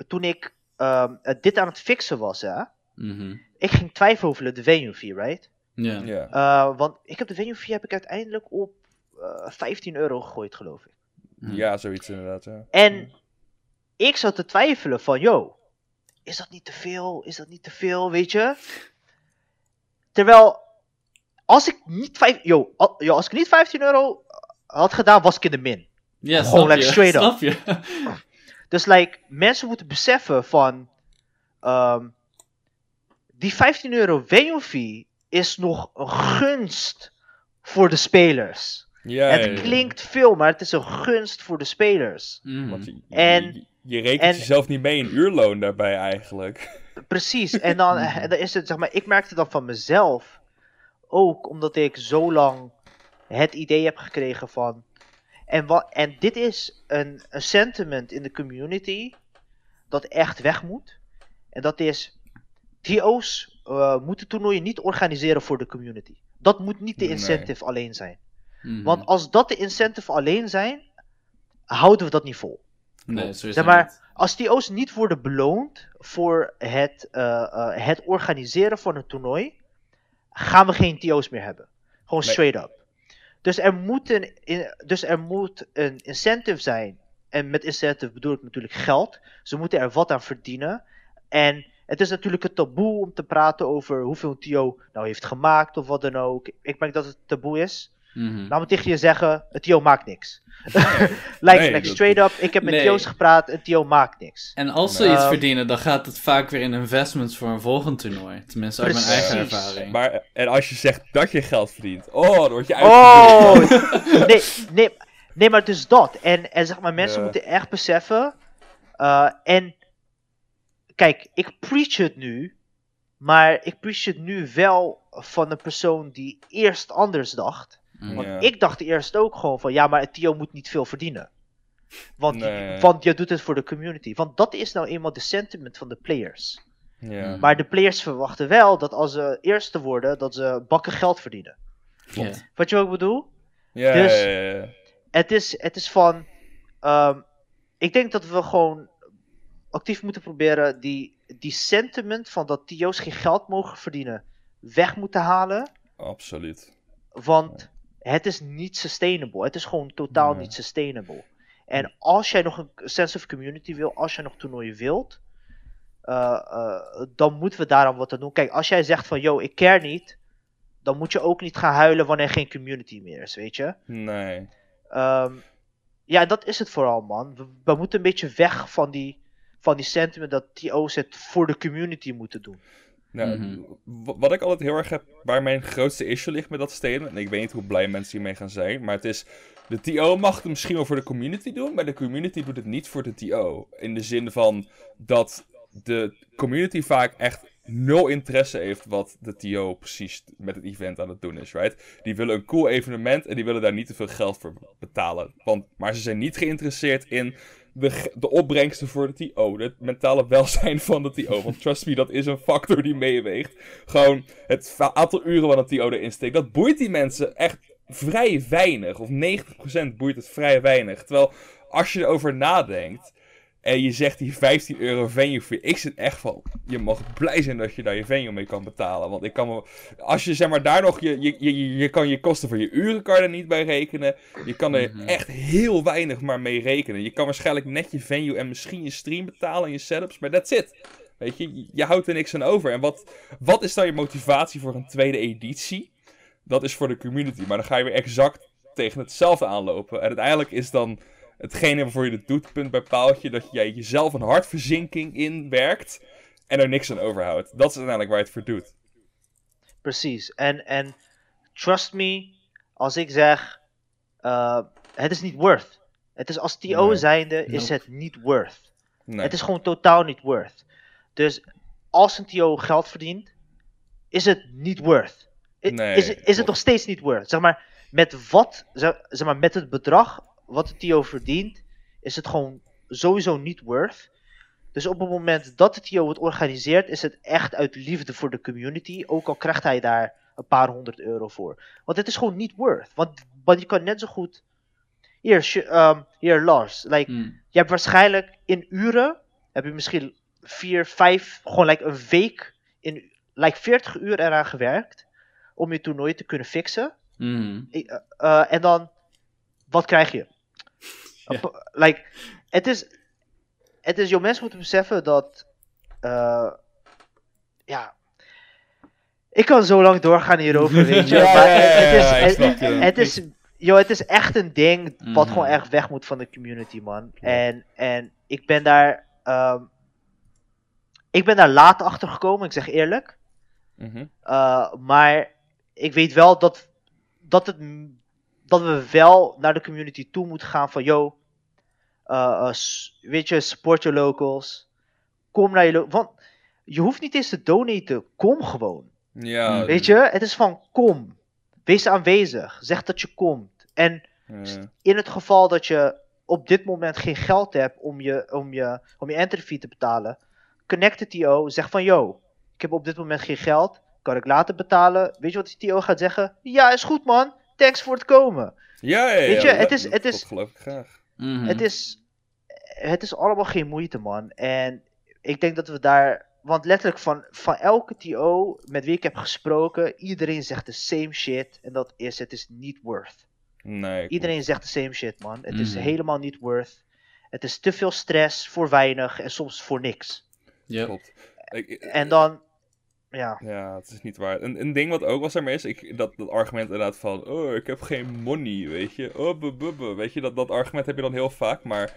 toen ik ehm, dit aan het fixen was, hè, Mhm. ik ging twijfelen over de venue fee, right? Ja. Ja. Uh, want ik heb de venue fee heb ik uiteindelijk op uh, 15 euro gegooid, geloof ik. Hm. ja, zoiets inderdaad. Ja. En ik zat te twijfelen van, yo, is dat niet te veel? Is dat niet te veel, weet je? Terwijl, als ik niet, vijf, yo, al- yo, als ik niet 15 euro had gedaan, was ik in de min. Ja, Gewoon like straight up. Snap je? (laughs) Dus like, mensen moeten beseffen van, ehm, die 15 euro venue fee is nog een gunst voor de spelers. Ja, het ja, ja. klinkt veel, maar het is een gunst voor de spelers. Want je, En- je, je rekent en- jezelf niet mee in uurloon daarbij eigenlijk. (laughs) Precies, en dan, (laughs) en dan is het, zeg maar, ik merkte dan van mezelf, ook omdat ik zo lang het idee heb gekregen van, en, wat, en dit is een, een sentiment in de community dat echt weg moet. En dat is, TO's eh, moeten toernooien niet organiseren voor de community. Dat moet niet de Nee. incentive alleen zijn. Mhm. Want als dat de incentive alleen zijn, houden we dat niet vol. Nee, zo is Zeg het maar, niet. als TO's niet worden beloond voor het, eh, eh, het organiseren van een toernooi, gaan we geen TO's meer hebben. Gewoon Nee. straight up. Dus er, moet een, dus er moet een incentive zijn. En met incentive bedoel ik natuurlijk geld. Ze moeten er wat aan verdienen. En het is natuurlijk een taboe om te praten over hoeveel TO nou heeft gemaakt of wat dan ook. Ik merk dat het taboe is. Mhm. Laat me tegen je zeggen, TO maakt niks. (laughs) like, Nee, like straight up, ik heb met Nee. Gepraat, een TO maakt niks. En als ze iets verdienen, dan gaat het vaak weer in investments voor een volgend toernooi. Tenminste, uit mijn eigen ervaring. Maar, en als je zegt dat je geld verdient, oh, dan word je Oh, uitgebuit. (laughs) nee, nee, nee, maar dus dat. En, en zeg maar, mensen Ja. moeten echt beseffen. eh, en kijk, ik preach het nu, maar ik preach het nu wel van een persoon die eerst anders dacht. Mhm. Want Ja. ik dacht eerst ook gewoon van, ja, maar het TO moet niet veel verdienen. Want, Nee. want je doet het voor de community. Want dat is nou eenmaal de sentiment van de players. Ja. Maar de players verwachten wel dat als ze eerste worden, dat ze bakken geld verdienen. Ja. Wat je ik bedoel? Ja, Dus- ja, ja, ja. Het is, het is van. ehm, ik denk dat we gewoon actief moeten proberen die, die sentiment van dat TO's geen geld mogen verdienen weg moeten halen. Absoluut. Want het is niet sustainable. Het is gewoon totaal Nee. niet sustainable. En als jij nog een sense of community wil, als jij nog toernooien wilt, eh, eh, dan moeten we daaraan wat aan doen. Kijk, als jij zegt van, yo, ik care niet, dan moet je ook niet gaan huilen wanneer geen community meer is, weet je? Nee. Ehm, ja, dat is het vooral, man. We, we moeten een beetje weg van die, van die sentiment dat TO's het voor de community moeten doen. Nou, Mhm. Wat ik altijd heel erg heb, waar mijn grootste issue ligt met dat statement, en ik weet niet hoe blij mensen hiermee gaan zijn, maar het is, de TO mag het misschien wel voor de community doen, maar de community doet het niet voor de TO. In de zin van dat de community vaak echt nul interesse heeft wat de TO precies met het event aan het doen is, right? Die willen een cool evenement en die willen daar niet te veel geld voor betalen. Want, maar ze zijn niet geïnteresseerd in de, de opbrengsten voor de TO. Het mentale welzijn van de TO. Want trust me, dat is een factor die meeweegt. Gewoon het aantal uren wat een TO erin steekt. Dat boeit die mensen echt vrij weinig. Of 90% boeit het vrij weinig. Terwijl als je erover nadenkt. En je zegt die 15 euro venue fee. Ik zit echt van. Je mag blij zijn dat je daar je venue mee kan betalen. Want ik kan me. Als je zeg maar daar nog. Je, je, je, je kan je kosten voor je uren kan er niet bij rekenen. Je kan er Mhm. echt heel weinig maar mee rekenen. Je kan waarschijnlijk net je venue en misschien je stream betalen en je setups. Maar that's it. Weet je, je- je houdt er niks aan over. En wat, wat is dan je motivatie voor een tweede editie? Dat is voor de community. Maar dan ga je weer exact tegen hetzelfde aanlopen. En uiteindelijk is dan hetgene waarvoor je het doet, punt bij paaltje, dat jij jezelf een hartverzinking inwerkt en er niks aan overhoudt. Dat is uiteindelijk waar je het voor doet. Precies. En, en trust me, als ik zeg, eh, het is niet worth. Het is als TO Nee. zijnde, is Nope. het niet worth. Nee. Het is gewoon totaal niet worth. Dus als een TO geld verdient, is het niet worth. I- Nee, is, het- is het nog steeds niet worth? Zeg maar, met wat, zeg maar, met het bedrag wat de TO verdient, is het gewoon sowieso niet worth. Dus op het moment dat de TO het organiseert, is het echt uit liefde voor de community. Ook al krijgt hij daar een paar honderd euro voor. Want het is gewoon niet worth. Want, want je kan net zo goed. Hier, ehm, hier Lars. Like, Mm. je hebt waarschijnlijk in uren, heb je misschien vier, vijf, gewoon like een week, in like 40 uur eraan gewerkt. Om je toernooi te kunnen fixen. I- eh, eh, en dan, wat krijg je? Pa- Like, het is, het is, joh, mensen moeten beseffen dat, eh, ja, ik kan zo lang doorgaan hierover, weet je. (laughs) Ja, maar ja, ja, het, is, het, het is, joh, het is echt een ding wat Mhm. gewoon echt weg moet van de community, man. En, en ik ben daar, ehm, ik ben daar laat achter gekomen, ik zeg eerlijk. Uh, maar ik weet wel dat, dat, het, dat we wel naar de community toe moeten gaan van, yo, uh, uh, s- weet je, support your locals. Kom naar je Want je hoeft niet eens te donaten, kom gewoon. Ja. Mm. Weet je, het is van, kom. Wees aanwezig, zeg dat je komt. En ja. in het geval dat je op dit moment geen geld hebt om je, om je, om je entry fee te betalen, connect de TO, zeg van yo, ik heb op dit moment geen geld, kan ik later betalen? Weet je wat die TO gaat zeggen? Ja, is goed man, thanks voor het komen. Ja, ja, ja, Weet je, het is- het is- geloof ik graag. Mhm. Het, is, het is allemaal geen moeite man. En ik denk dat we daar, want letterlijk van, van elke TO met wie ik heb gesproken, iedereen zegt de same shit en dat is, het is niet worth. Nee. Iedereen zegt de same shit, man. Het is Mhm. helemaal niet worth. Het is te veel stress voor weinig en soms voor niks. Yep. Ik- En dan, ja, Ja, het is niet waar. Een, een ding wat ook was ermee is, ik, dat, dat argument inderdaad van, oh, ik heb geen money, weet je. Oh, weet je, dat, dat argument heb je dan heel vaak, maar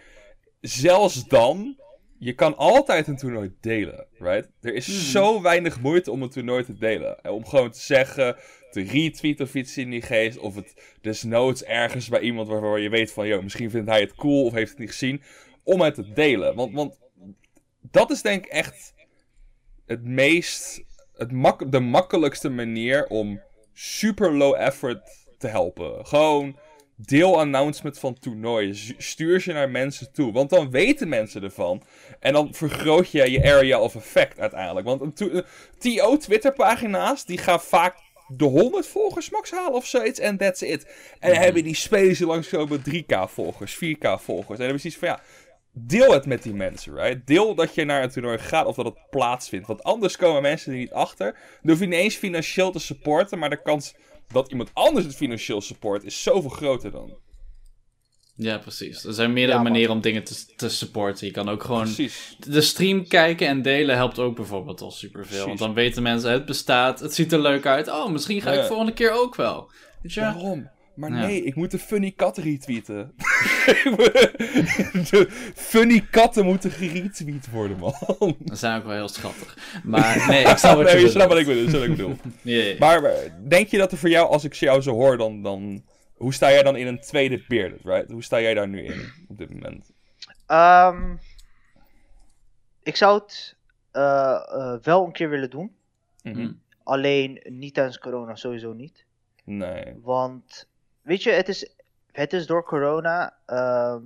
zelfs dan, je kan altijd een toernooi delen, right? Er is Hmm. zo weinig moeite om een toernooi te delen. En om gewoon te zeggen, te retweeten of iets in die geest, of het desnoods ergens bij iemand waarvan je weet van, joh, misschien vindt hij het cool of heeft het niet gezien, om het te delen. Want, want dat is denk ik echt het meest, het mak de makkelijkste manier om super low effort te helpen. Gewoon deel announcement van toernooien. Stuur ze naar mensen toe. Want dan weten mensen ervan. En dan vergroot je je area of effect uiteindelijk. Want een to- een TO Twitter pagina's, die gaan vaak de 100 volgers max halen of zoiets. En that's it. En dan hebben die spelers die langskomen 3k volgers, 4k volgers. En dan hebben ze iets van ja. Deel het met die mensen, right? Deel dat je naar een toernooi gaat of dat het plaatsvindt. Want anders komen mensen er niet achter. Dan hoef je niet eens financieel te supporten. Maar de kans dat iemand anders het financieel support is zoveel groter dan. Ja, precies. Er zijn meerdere Ja, manieren om dingen te, te supporten. Je kan ook gewoon Precies. de stream kijken en delen helpt ook bijvoorbeeld al superveel. Want dan weten mensen, het bestaat, het ziet er leuk uit. Oh, misschien ga ik Ja. volgende keer ook wel. Weet je? Waarom? Maar Ja. nee, ik moet de funny kat retweeten. (laughs) de funny katten moeten geretweet worden, man. Dat zijn ook wel heel schattig. Maar nee, (laughs) ik snap wat nee, je je snapt wat ik bedoel. snap wat ik bedoel. Maar denk je dat er voor jou, als ik jou zo hoor, dan, dan... Hoe sta jij dan in een tweede bearded, right? Hoe sta jij daar nu in, op dit moment? Ehm, ik zou het eh, eh, wel een keer willen doen. Mhm. Hm. Alleen niet tijdens corona, sowieso niet. Nee. Want, weet je, het is, het is door corona. ehm,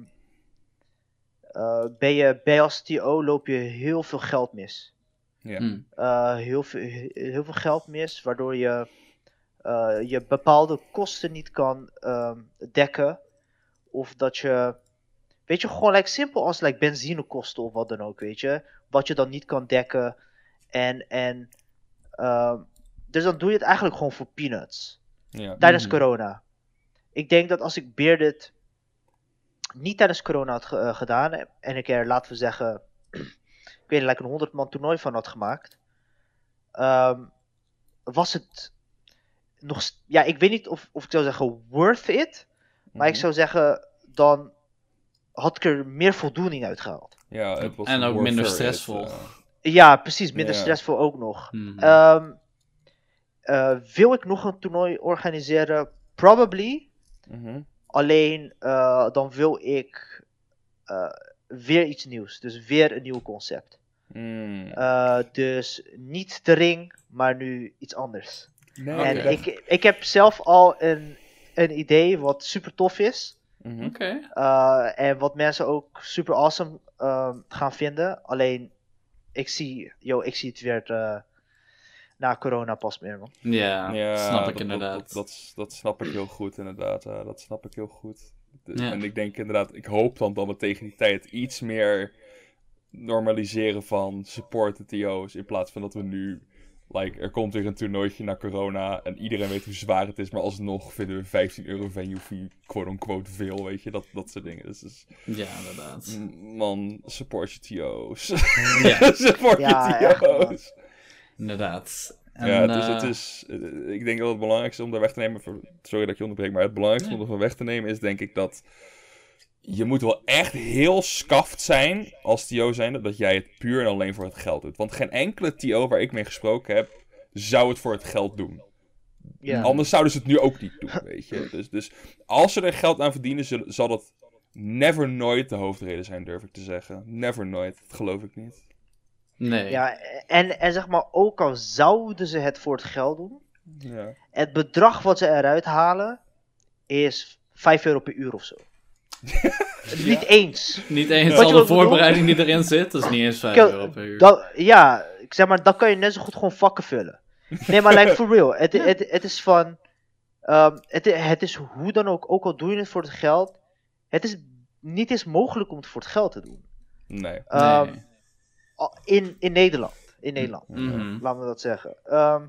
eh, ben, je, ben je als TO loop je heel veel geld mis. Ja. Hm. Eh, heel, veel, heel veel geld mis, waardoor je, eh, je bepaalde kosten niet kan ehm, dekken. Of dat je, weet je, gewoon like, simpel als like, benzinekosten of wat dan ook, weet je. Wat je dan niet kan dekken. En, en ehm, dus dan doe je het eigenlijk gewoon voor peanuts Ja. tijdens Mhm. corona. Ik denk dat als ik Bearded niet tijdens corona had ge- eh, gedaan en ik er, laten we zeggen, (clears throat) ik weet niet, like een 100 man toernooi van had gemaakt, ehm, was het nog, ja, ik weet niet of, of ik zou zeggen worth it, maar ik Mhm. zou zeggen, dan had ik er meer voldoening uit gehaald. Ja, het was En ook minder it, stressvol. eh. Ja, precies, minder stressvol ook nog. Hm. Ehm, eh, wil ik nog een toernooi organiseren? Probably. Mhm. Alleen eh, dan wil ik eh, weer iets nieuws. Dus weer een nieuw concept. Mm. Eh, dus niet de ring, maar nu iets anders. Nee. En ik, ik heb zelf al een, een idee wat super tof is. Oké. Eh, en wat mensen ook super awesome ehm, gaan vinden. Alleen, ik zie, yo, ik zie het weer eh, na corona pas meer, man. Ja, Ja, snap ik dat- inderdaad. Dat, dat, dat snap ik heel goed, inderdaad. ja, dat snap ik heel goed. De- Ja. En ik denk inderdaad, ik hoop dan dat we tegen die tijd iets meer normaliseren van supporten TO's. In plaats van dat we nu, like, er komt weer een toernooitje na corona en iedereen weet hoe zwaar het is. Maar alsnog vinden we 15 euro venue fee, quote-unquote, veel, weet je. Dat, dat soort dingen. Dus, dus Ja, inderdaad. man, support je TO's. Ja, (laughs) support Ja, je TO's. Inderdaad. En, ja, dus het eh, is. eh, Ik denk dat het belangrijkste om daar weg te nemen. Sorry dat ik je onderbreek, maar het belangrijkste om ervan weg te nemen is denk ik dat. Je moet wel echt heel scaft zijn als TO zijnde dat jij het puur en alleen voor het geld doet. Want geen enkele TO waar ik mee gesproken heb, zou het voor het geld doen. Ja. Anders zouden ze het nu ook niet doen, weet je. Dus, dus als ze er geld aan verdienen, zal, zal dat never nooit de hoofdreden zijn, durf ik te zeggen. Never nooit, dat geloof ik niet. Nee. Ja, en, en zeg maar, ook al zouden ze het voor het geld doen, Ja. het bedrag wat ze eruit halen is 5 euro per uur of zo. (laughs) Niet eens. Niet eens Wat al de voorbereiding die erin zit, dat is niet eens 5 Kijk, euro per uur. Dat, ja, ik zeg maar, dan kan je net zo goed gewoon vakken vullen. Nee, maar like (laughs) for real. Het, het, het is van. ehm, het, het is hoe dan ook, ook al doe je het voor het geld. Het is niet eens mogelijk om het voor het geld te doen. Nee. Ehm, Nee. Al- in, in Nederland. In Nederland. Mhm. Laten we dat zeggen. Ehm,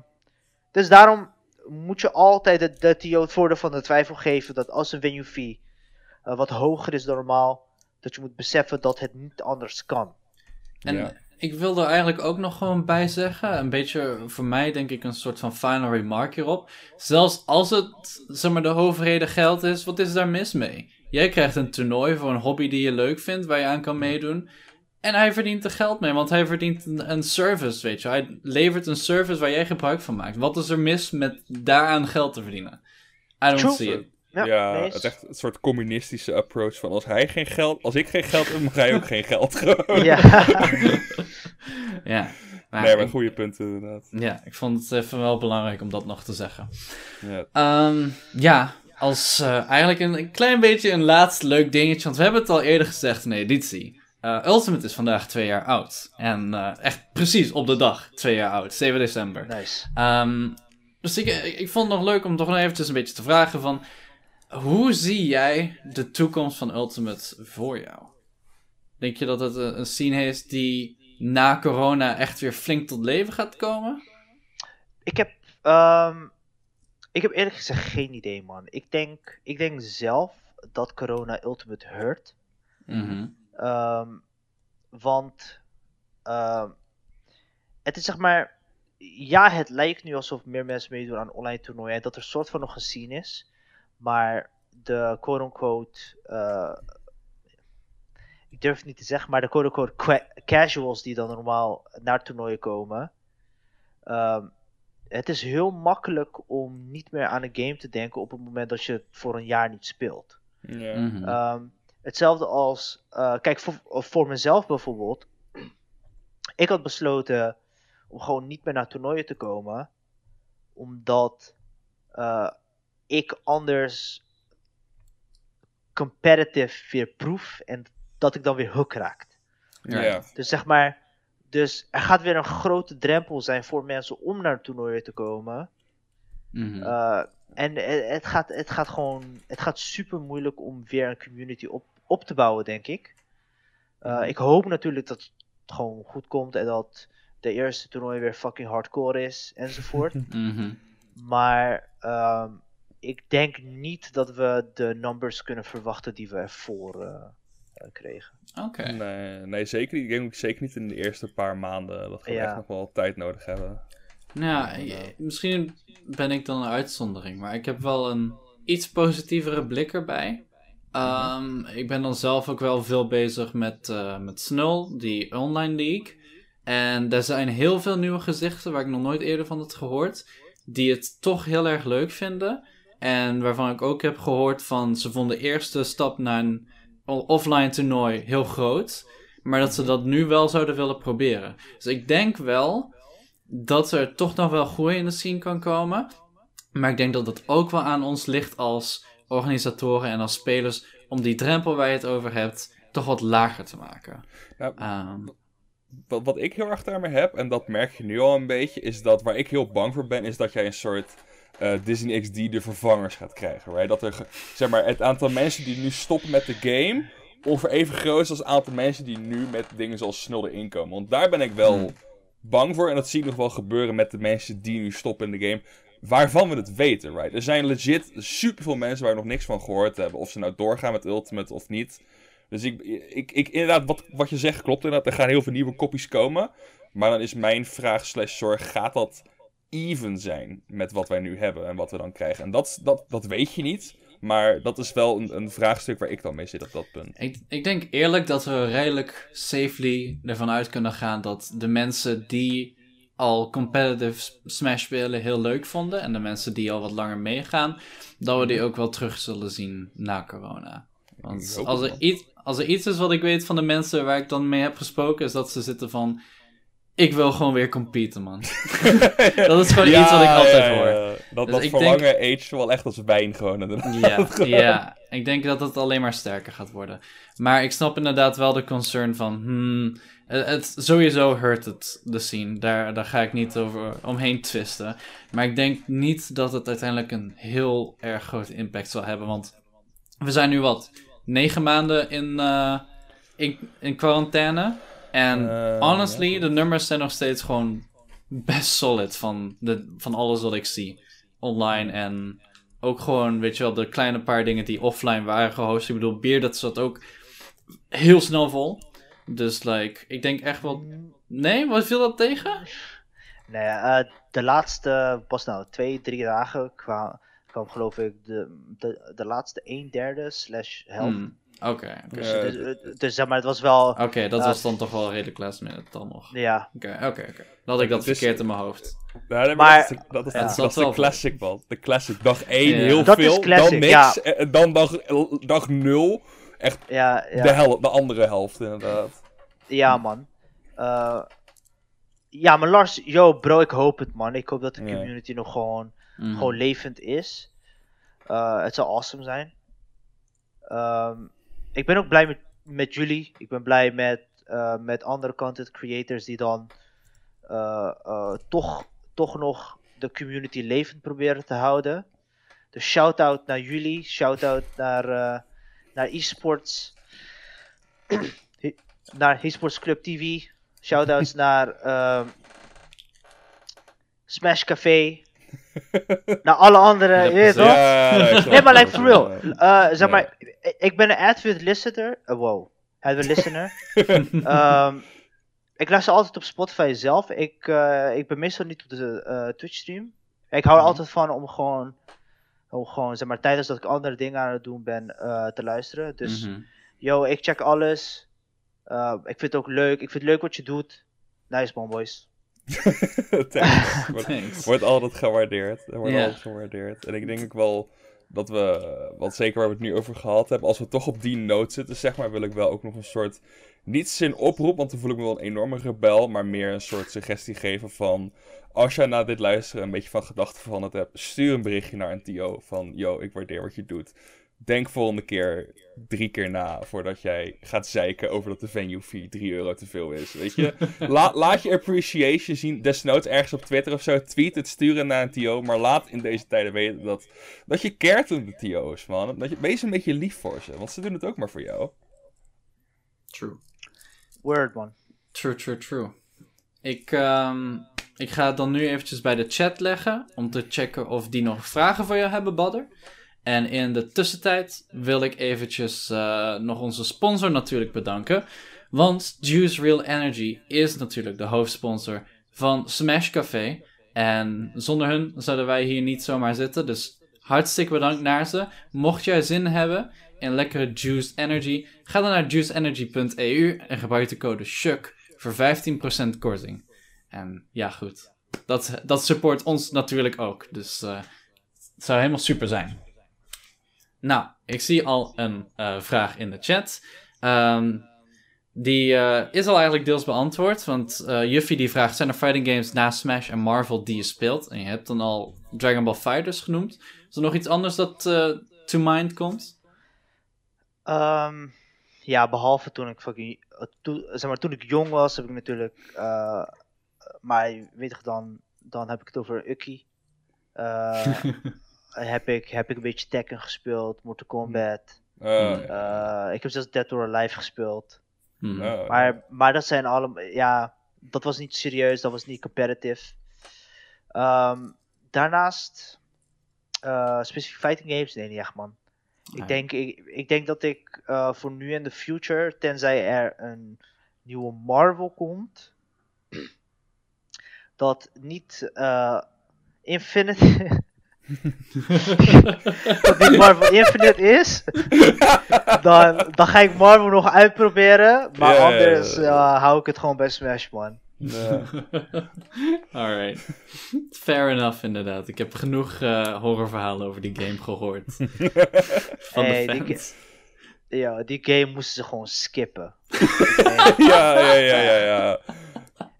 dus daarom moet je altijd de, de TO het voordeel van de twijfel geven dat als een venue fee eh, wat hoger is dan normaal, dat je moet beseffen dat het niet anders kan. En Ja. ik wil er eigenlijk ook nog gewoon bij zeggen, een beetje voor mij denk ik een soort van final remark hierop. Zelfs als het, zeg maar, de hoofdreden geld is, wat is daar mis mee? Jij krijgt een toernooi voor een hobby die je leuk vindt, waar je aan kan meedoen. En hij verdient er geld mee, want hij verdient een, een service, weet je. Hij levert een service waar jij gebruik van maakt. Wat is er mis met daaraan geld te verdienen? I don't True. see it. Ja, het is- echt een soort communistische approach van als hij geen geld, als ik geen geld heb, mag hij ook geen geld. (laughs) Gewoon. Ja. (laughs) Ja. Maar nee, maar ik- goede punten inderdaad. Ja, ik vond het even wel belangrijk om dat nog te zeggen. Ja. Ehm, ja, als eh, eigenlijk een, een klein beetje een laatst leuk dingetje, want we hebben het al eerder gezegd in de editie. Eh, Ultimate is vandaag twee jaar oud. En eh, echt precies op de dag twee jaar oud, 7 december. nice. Ehm, Dus ik, ik, vond het nog leuk om toch nog eventjes een beetje te vragen van... Hoe zie jij de toekomst van Ultimate voor jou? Denk je dat het een, scene is die na corona echt weer flink tot leven gaat komen? Ik heb, ehm, ik heb eerlijk gezegd geen idee, man. Ik denk, ik denk zelf dat corona Ultimate hurt. Mhm. Ehm, want ehm, het is zeg maar. Ja, het lijkt nu alsof meer mensen meedoen aan online toernooien. En dat er soort van nog een scene is. Maar de quote-unquote. eh, ik durf het niet te zeggen, maar de quote-unquote casuals die dan normaal naar toernooien komen. ehm, het is heel makkelijk om niet meer aan een game te denken op het moment dat je het voor een jaar niet speelt. Ja. Ehm, hetzelfde als, eh, kijk, voor, voor mezelf bijvoorbeeld. Ik had besloten om gewoon niet meer naar toernooien te komen, omdat eh, ik anders competitive weer proef en dat ik dan weer hook raakt. Ja. Ja. Dus zeg maar, dus er gaat weer een grote drempel zijn voor mensen om naar toernooien te komen. Mhm. Uh, en het, het gaat, het gaat gewoon, het gaat super moeilijk om weer een community op, op te bouwen, denk ik. Uh, ik hoop natuurlijk dat het gewoon goed komt en dat de eerste toernooi weer fucking hardcore is enzovoort. (laughs) Mhm. maar um, ik denk niet dat we de numbers kunnen verwachten die we ervoor uh, kregen. Oké. Nee, nee, zeker niet. Ik denk ook zeker niet in de eerste paar maanden. Dat we Ja. echt nog wel tijd nodig hebben. Nou, ik- misschien ben ik dan een uitzondering, maar ik heb wel een iets positievere blik erbij. Ehm, Ik ben dan zelf ook wel veel bezig met, eh met Snull, die online league. En er zijn heel veel nieuwe gezichten waar ik nog nooit eerder van had gehoord, die het toch heel erg leuk vinden. En waarvan ik ook heb gehoord van ze vonden de eerste stap naar een offline toernooi heel groot, maar dat ze dat nu wel zouden willen proberen. Dus ik denk wel dat er toch nog wel groei in de scene kan komen. Maar ik denk dat het ook wel aan ons ligt als organisatoren en als spelers om die drempel waar je het over hebt toch wat lager te maken. Ehm, wat, wat ik heel erg daarmee heb, en dat merk je nu al een beetje, is dat waar ik heel bang voor ben, is dat jij een soort eh, Disney XD de vervangers gaat krijgen. Right? Dat er, zeg maar, het aantal mensen die nu stoppen met de game, ongeveer even groot is als het aantal mensen die nu met dingen zoals snel erin komen. Want daar ben ik wel Hmm. Bang voor, en dat zie ik nog wel gebeuren met de mensen die nu stoppen in de game. Waarvan we het weten, right? Er zijn legit superveel mensen waar we nog niks van gehoord hebben. Of ze nou doorgaan met Ultimate of niet. Dus ik, ik, ik inderdaad, wat, wat je zegt klopt inderdaad. Er gaan heel veel nieuwe kopies komen. Maar dan is mijn vraag slash zorg, gaat dat even zijn met wat wij nu hebben en wat we dan krijgen? En dat, dat, dat weet je niet. Maar dat is wel een, een vraagstuk waar ik dan mee zit op dat punt. ik, ik denk eerlijk dat we redelijk safely ervan uit kunnen gaan dat de mensen die al competitive Smash spelen heel leuk vonden en de mensen die al wat langer meegaan, dat we die ook wel terug zullen zien na corona. Want als er, iets, als er iets is wat ik weet van de mensen waar ik dan mee heb gesproken, is dat ze zitten van. Ik wil gewoon weer competen, man. (laughs) (laughs) dat is gewoon Ja, iets wat ik altijd ja, hoor. ja. Dat, Dus dat ik verlangen age wel echt als wijn gewoon. inderdaad. Ja, (laughs) ja, ik denk dat het alleen maar sterker gaat worden. Maar ik snap inderdaad wel de concern van. Hmm, het, het- sowieso hurt het de scene. Daar, daar ga ik niet over omheen twisten. Maar ik denk niet dat het uiteindelijk een heel erg grote impact zal hebben. Want we zijn nu wat? Negen maanden in, eh, in, in quarantaine. En Eh, honestly, ja. de nummers zijn nog steeds gewoon best solid van, de, van alles wat ik zie online. En ook gewoon, weet je wel, de kleine paar dingen die offline waren gehost. Ik bedoel, Beer, dat zat ook heel snel vol. Dus, like, ik denk echt wel... Nee, wat viel dat tegen? Nee, eh, de laatste, pas nou, twee, drie dagen kwam, kwam geloof ik de, de, de laatste een derde slash helft. Hmm, Oké, oké. Dus, Ja, dus, eh, dus zeg maar, het was wel, Oké, dat Ja. was dan toch wel redelijk last minute dan nog. ja, Oké, oké, oké. Dan had ik dat verkeerd in mijn hoofd. Nee, Maar- dat is, de- dat is, Ja. dat Het is zat de classic, man. De classic. Dag 1 Ja. heel Dat is veel, classic, dan niks. ja. En dan dag, dag 0 echt ja, ja. de, hel de andere helft, inderdaad. Ja, man. Eh, ja, maar Lars, yo, bro, ik hoop het, man. Ik hoop dat de Ja. community nog gewoon, Mhm. gewoon levend is. Eh, het zou awesome zijn. Ehm, ik ben ook blij met, jullie. Ik ben blij met, eh, met andere content creators die dan eh, eh, toch, toch nog de community levend proberen te houden. Dus shout-out naar jullie, shout-out naar, naar esports, (clears throat) naar esports Club TV, shout-outs (laughs) naar ehm, Smash Café, naar alle andere, je weet toch? Ja, ja, Nee, maar like for real. Eh, zeg maar, ik- ben een avid listener. eh, wow, avid listener. (laughs) Ehm, ik luister altijd op Spotify zelf. Ik, eh, ik ben meestal niet op de eh, Twitch stream. Ik hou er Mhm. altijd van om gewoon, om gewoon, zeg maar, tijdens dat ik andere dingen aan het doen ben, te luisteren. Dus, Mhm. yo, ik check alles. Ik vind het ook leuk. Ik vind het leuk wat je doet. Nice man, boys. (laughs) Thanks. (laughs) Wordt, Thanks. wordt altijd gewaardeerd. Er wordt altijd gewaardeerd. En ik denk ook wel dat we, wat zeker waar we het nu over gehad hebben, als we toch op die noot zitten, zeg maar, wil ik wel ook nog een soort, niet zin oproep, want dan voel ik me wel een enorme rebel, maar meer een soort suggestie geven van, als jij na dit luisteren een beetje van gedachten veranderd hebt, stuur een berichtje naar een TO van, yo, ik waardeer wat je doet. Denk volgende keer drie keer na voordat jij gaat zeiken over dat de venue fee 3 euro te veel is. Weet je? (laughs) La- laat je appreciation zien. Desnoods ergens op Twitter of zo. Tweet het, sturen naar een TO. Maar laat in deze tijden weten dat, dat je cared om de TO's, man. Dat je, wees een beetje lief voor ze. Want ze doen het ook maar voor jou. True. Word man. True, true, true. Ik, ehm, ik ga het dan nu eventjes bij de chat leggen. Om te checken of die nog vragen voor jou hebben, Badder. En in de tussentijd wil ik eventjes eh, nog onze sponsor natuurlijk bedanken. Want Juice Real Energy is natuurlijk de hoofdsponsor van Smash Café. En zonder hun zouden wij hier niet zomaar zitten. Dus hartstikke bedankt naar ze. Mocht jij zin hebben in lekkere Juice Energy, ga dan naar juiceenergy.eu en gebruik de code SHUK voor 15% korting. En ja, goed. Dat, dat support ons natuurlijk ook. Dus eh, het zou helemaal super zijn. Nou, ik zie al een eh, vraag in de chat. Ehm, die eh, is al eigenlijk deels beantwoord. Want eh Juffie die vraagt: zijn er fighting games na Smash en Marvel die je speelt? En je hebt dan al Dragon Ball Fighters genoemd. Is er nog iets anders dat to mind komt? Ehm, ja, behalve toen ik fucking, toen, zeg maar, toen ik jong was, heb ik natuurlijk, maar weet je dan, dan heb ik het over Uki. (laughs) Heb, ik, heb ik een beetje Tekken gespeeld, Mortal Kombat. Eh, Eh, ik heb zelfs Dead or Alive gespeeld. Hmm. eh, Maar, maar dat zijn allemaal, ja, dat was niet serieus, dat was niet competitive. Ehm, daarnaast, eh specifiek fighting games, nee, niet echt man. Ik denk, ik, ik denk dat ik eh, voor nu in de future, tenzij er een nieuwe Marvel komt, dat niet eh, Infinite. (laughs) (laughs) dat niet Marvel Infinite is, dan, dan ga ik Marvel nog uitproberen. Maar anders ja. hou ik het gewoon bij Smash, man. (laughs) Alright. Fair enough, inderdaad. Ik heb genoeg eh, horrorverhalen over die game gehoord. (laughs) Van Hey, de die fans. Ja, die game moesten ze gewoon skippen. ja, ja, ja, ja, ja.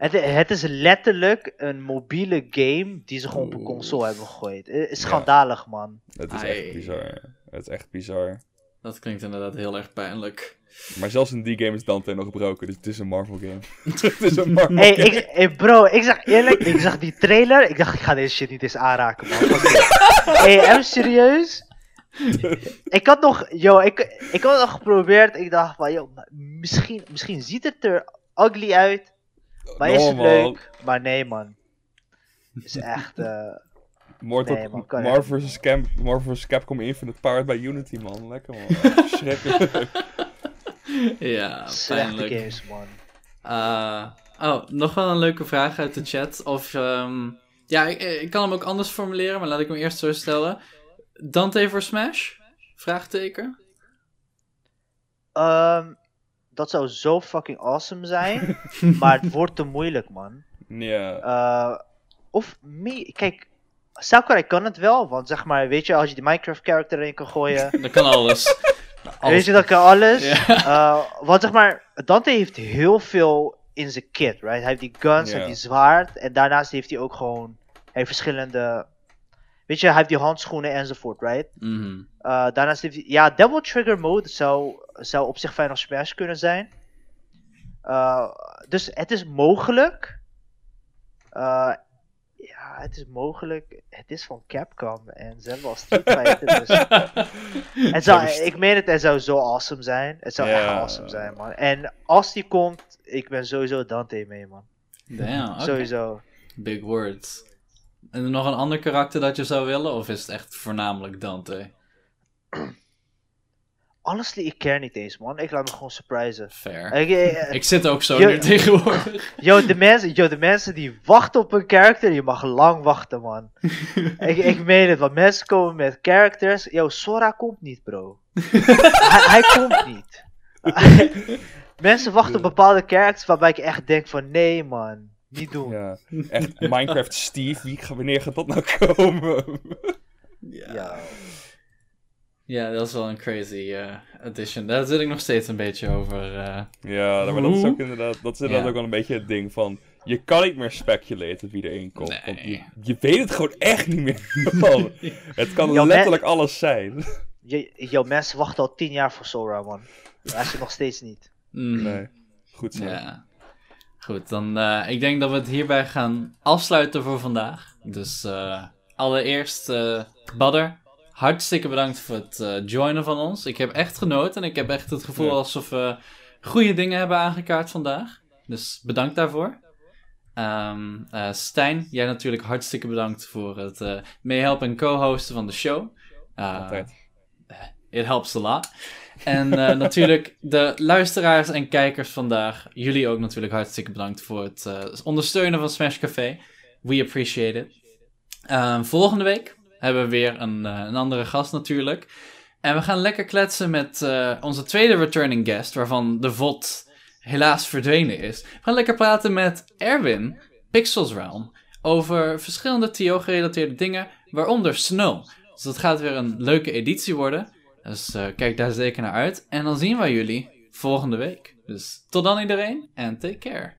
Het, het is letterlijk een mobiele game die ze gewoon op een console hebben gegooid. Het is schandalig, man. Het is Ai. echt bizar. Het is echt bizar. Dat klinkt inderdaad heel erg pijnlijk. Maar zelfs in die game is Dante nog gebroken, dus het is een Marvel game. (laughs) het is een Marvel Hey, game. ik, hey bro, ik zeg eerlijk, ik zag die trailer. Ik dacht, ik ga deze shit niet eens aanraken, man. Hey, even serieus? (laughs) Ik had nog, yo, ik, ik had nog geprobeerd. Ik dacht van, yo, maar misschien, misschien ziet het er ugly uit. Maar is het leuk? Maar nee, man. is echt, eh, Mortal, Nee, man, kan Marvel vs. Cam, Marvel vs. Capcom Infinite powered by Unity, man. Lekker, man. (laughs) Echt Verschrikkelijk. Ja, slechte pijnlijk. games, man. Eh, oh, nog wel een leuke vraag uit de chat. Of, ehm, ja, ik, ik kan hem ook anders formuleren, maar laat ik hem eerst zo stellen. Dante voor Smash? Vraagteken? Ehm, dat zou zo fucking awesome zijn. (laughs) maar het wordt te moeilijk, man. ja. Eh, of, me, kijk, Sakurai kan het wel, want zeg maar, weet je, als je die Minecraft character erin kan gooien, (laughs) Dat kan alles. (laughs) weet je, dat kan alles. Eh, want zeg maar, Dante heeft heel veel in zijn kit, right? Hij heeft die guns, heeft die zwaard, en daarnaast heeft hij ook gewoon, hij heeft verschillende, weet je, hij heeft die handschoenen enzovoort, right? Mhm. Eh, daarnaast heeft hij, ja, Double Trigger Mode zou, zou op zich fijn op Smash kunnen zijn. Eh, dus het is mogelijk. Eh, Ja, het is mogelijk. Het is van Capcom en ze hebben al Street (laughs) Fighter. dus... het zou, ik meen het, het zou zo awesome zijn. Het zou echt awesome zijn, man. En als die komt, ik ben sowieso Dante mee, man. Damn. Sowieso. Big words. En nog een ander karakter dat je zou willen? Of is het echt voornamelijk Dante? (clears throat) Honestly, ik care niet eens, man. Ik laat me gewoon surprisen. Fair. Ik, eh, Ik zit ook zo nu (laughs) tegenwoordig. Yo, de mensen, yo, de mensen die wachten op een character, je mag lang wachten, man. (laughs) ik, ik meen het, want mensen komen met characters. Yo, Sora komt niet, bro. (laughs) hij, hij komt niet. mensen wachten op bepaalde characters waarbij ik echt denk van, nee, man. Niet doen. Ja, echt Minecraft Steve, wie, wanneer gaat dat nou komen? Ja. Ja, dat is wel een crazy eh addition. Daar zit ik nog steeds een beetje over. eh. Ja, maar dat is ook inderdaad, dat is inderdaad Ja. ook wel een beetje het ding van, je kan niet meer speculaten wie erin komt. Want je, Nee. je weet het gewoon echt niet meer. (laughs) man. het kan letterlijk alles zijn. Je, yo, mensen wachten al tien jaar voor Sora, man. Hij is nog steeds niet. mm, Nee, goed zo. Ja. Goed, dan eh, ik denk dat we het hierbij gaan afsluiten voor vandaag. Dus eh, allereerst, eh Badder, hartstikke bedankt voor het joinen van ons. Ik heb echt genoten en ik heb echt het gevoel Ja. alsof we goede dingen hebben aangekaart vandaag. Dus bedankt daarvoor. Ehm eh, Stijn, jij natuurlijk hartstikke bedankt voor het eh, meehelpen en co-hosten van de show. Altijd. It helps a lot. En eh, (laughs) natuurlijk de luisteraars en kijkers vandaag. Jullie ook natuurlijk hartstikke bedankt voor het eh, ondersteunen van Smash Café. We appreciate it. Ehm, volgende week hebben we weer een, eh, een andere gast natuurlijk. En we gaan lekker kletsen met onze tweede returning guest, waarvan de VOD helaas verdwenen is. We gaan lekker praten met Erwin, Pixels Realm, over verschillende TO-gerelateerde dingen, waaronder Snow. Dus dat gaat weer een leuke editie worden. Dus eh, kijk daar zeker naar uit. En dan zien wij jullie volgende week. Dus tot dan iedereen en take care.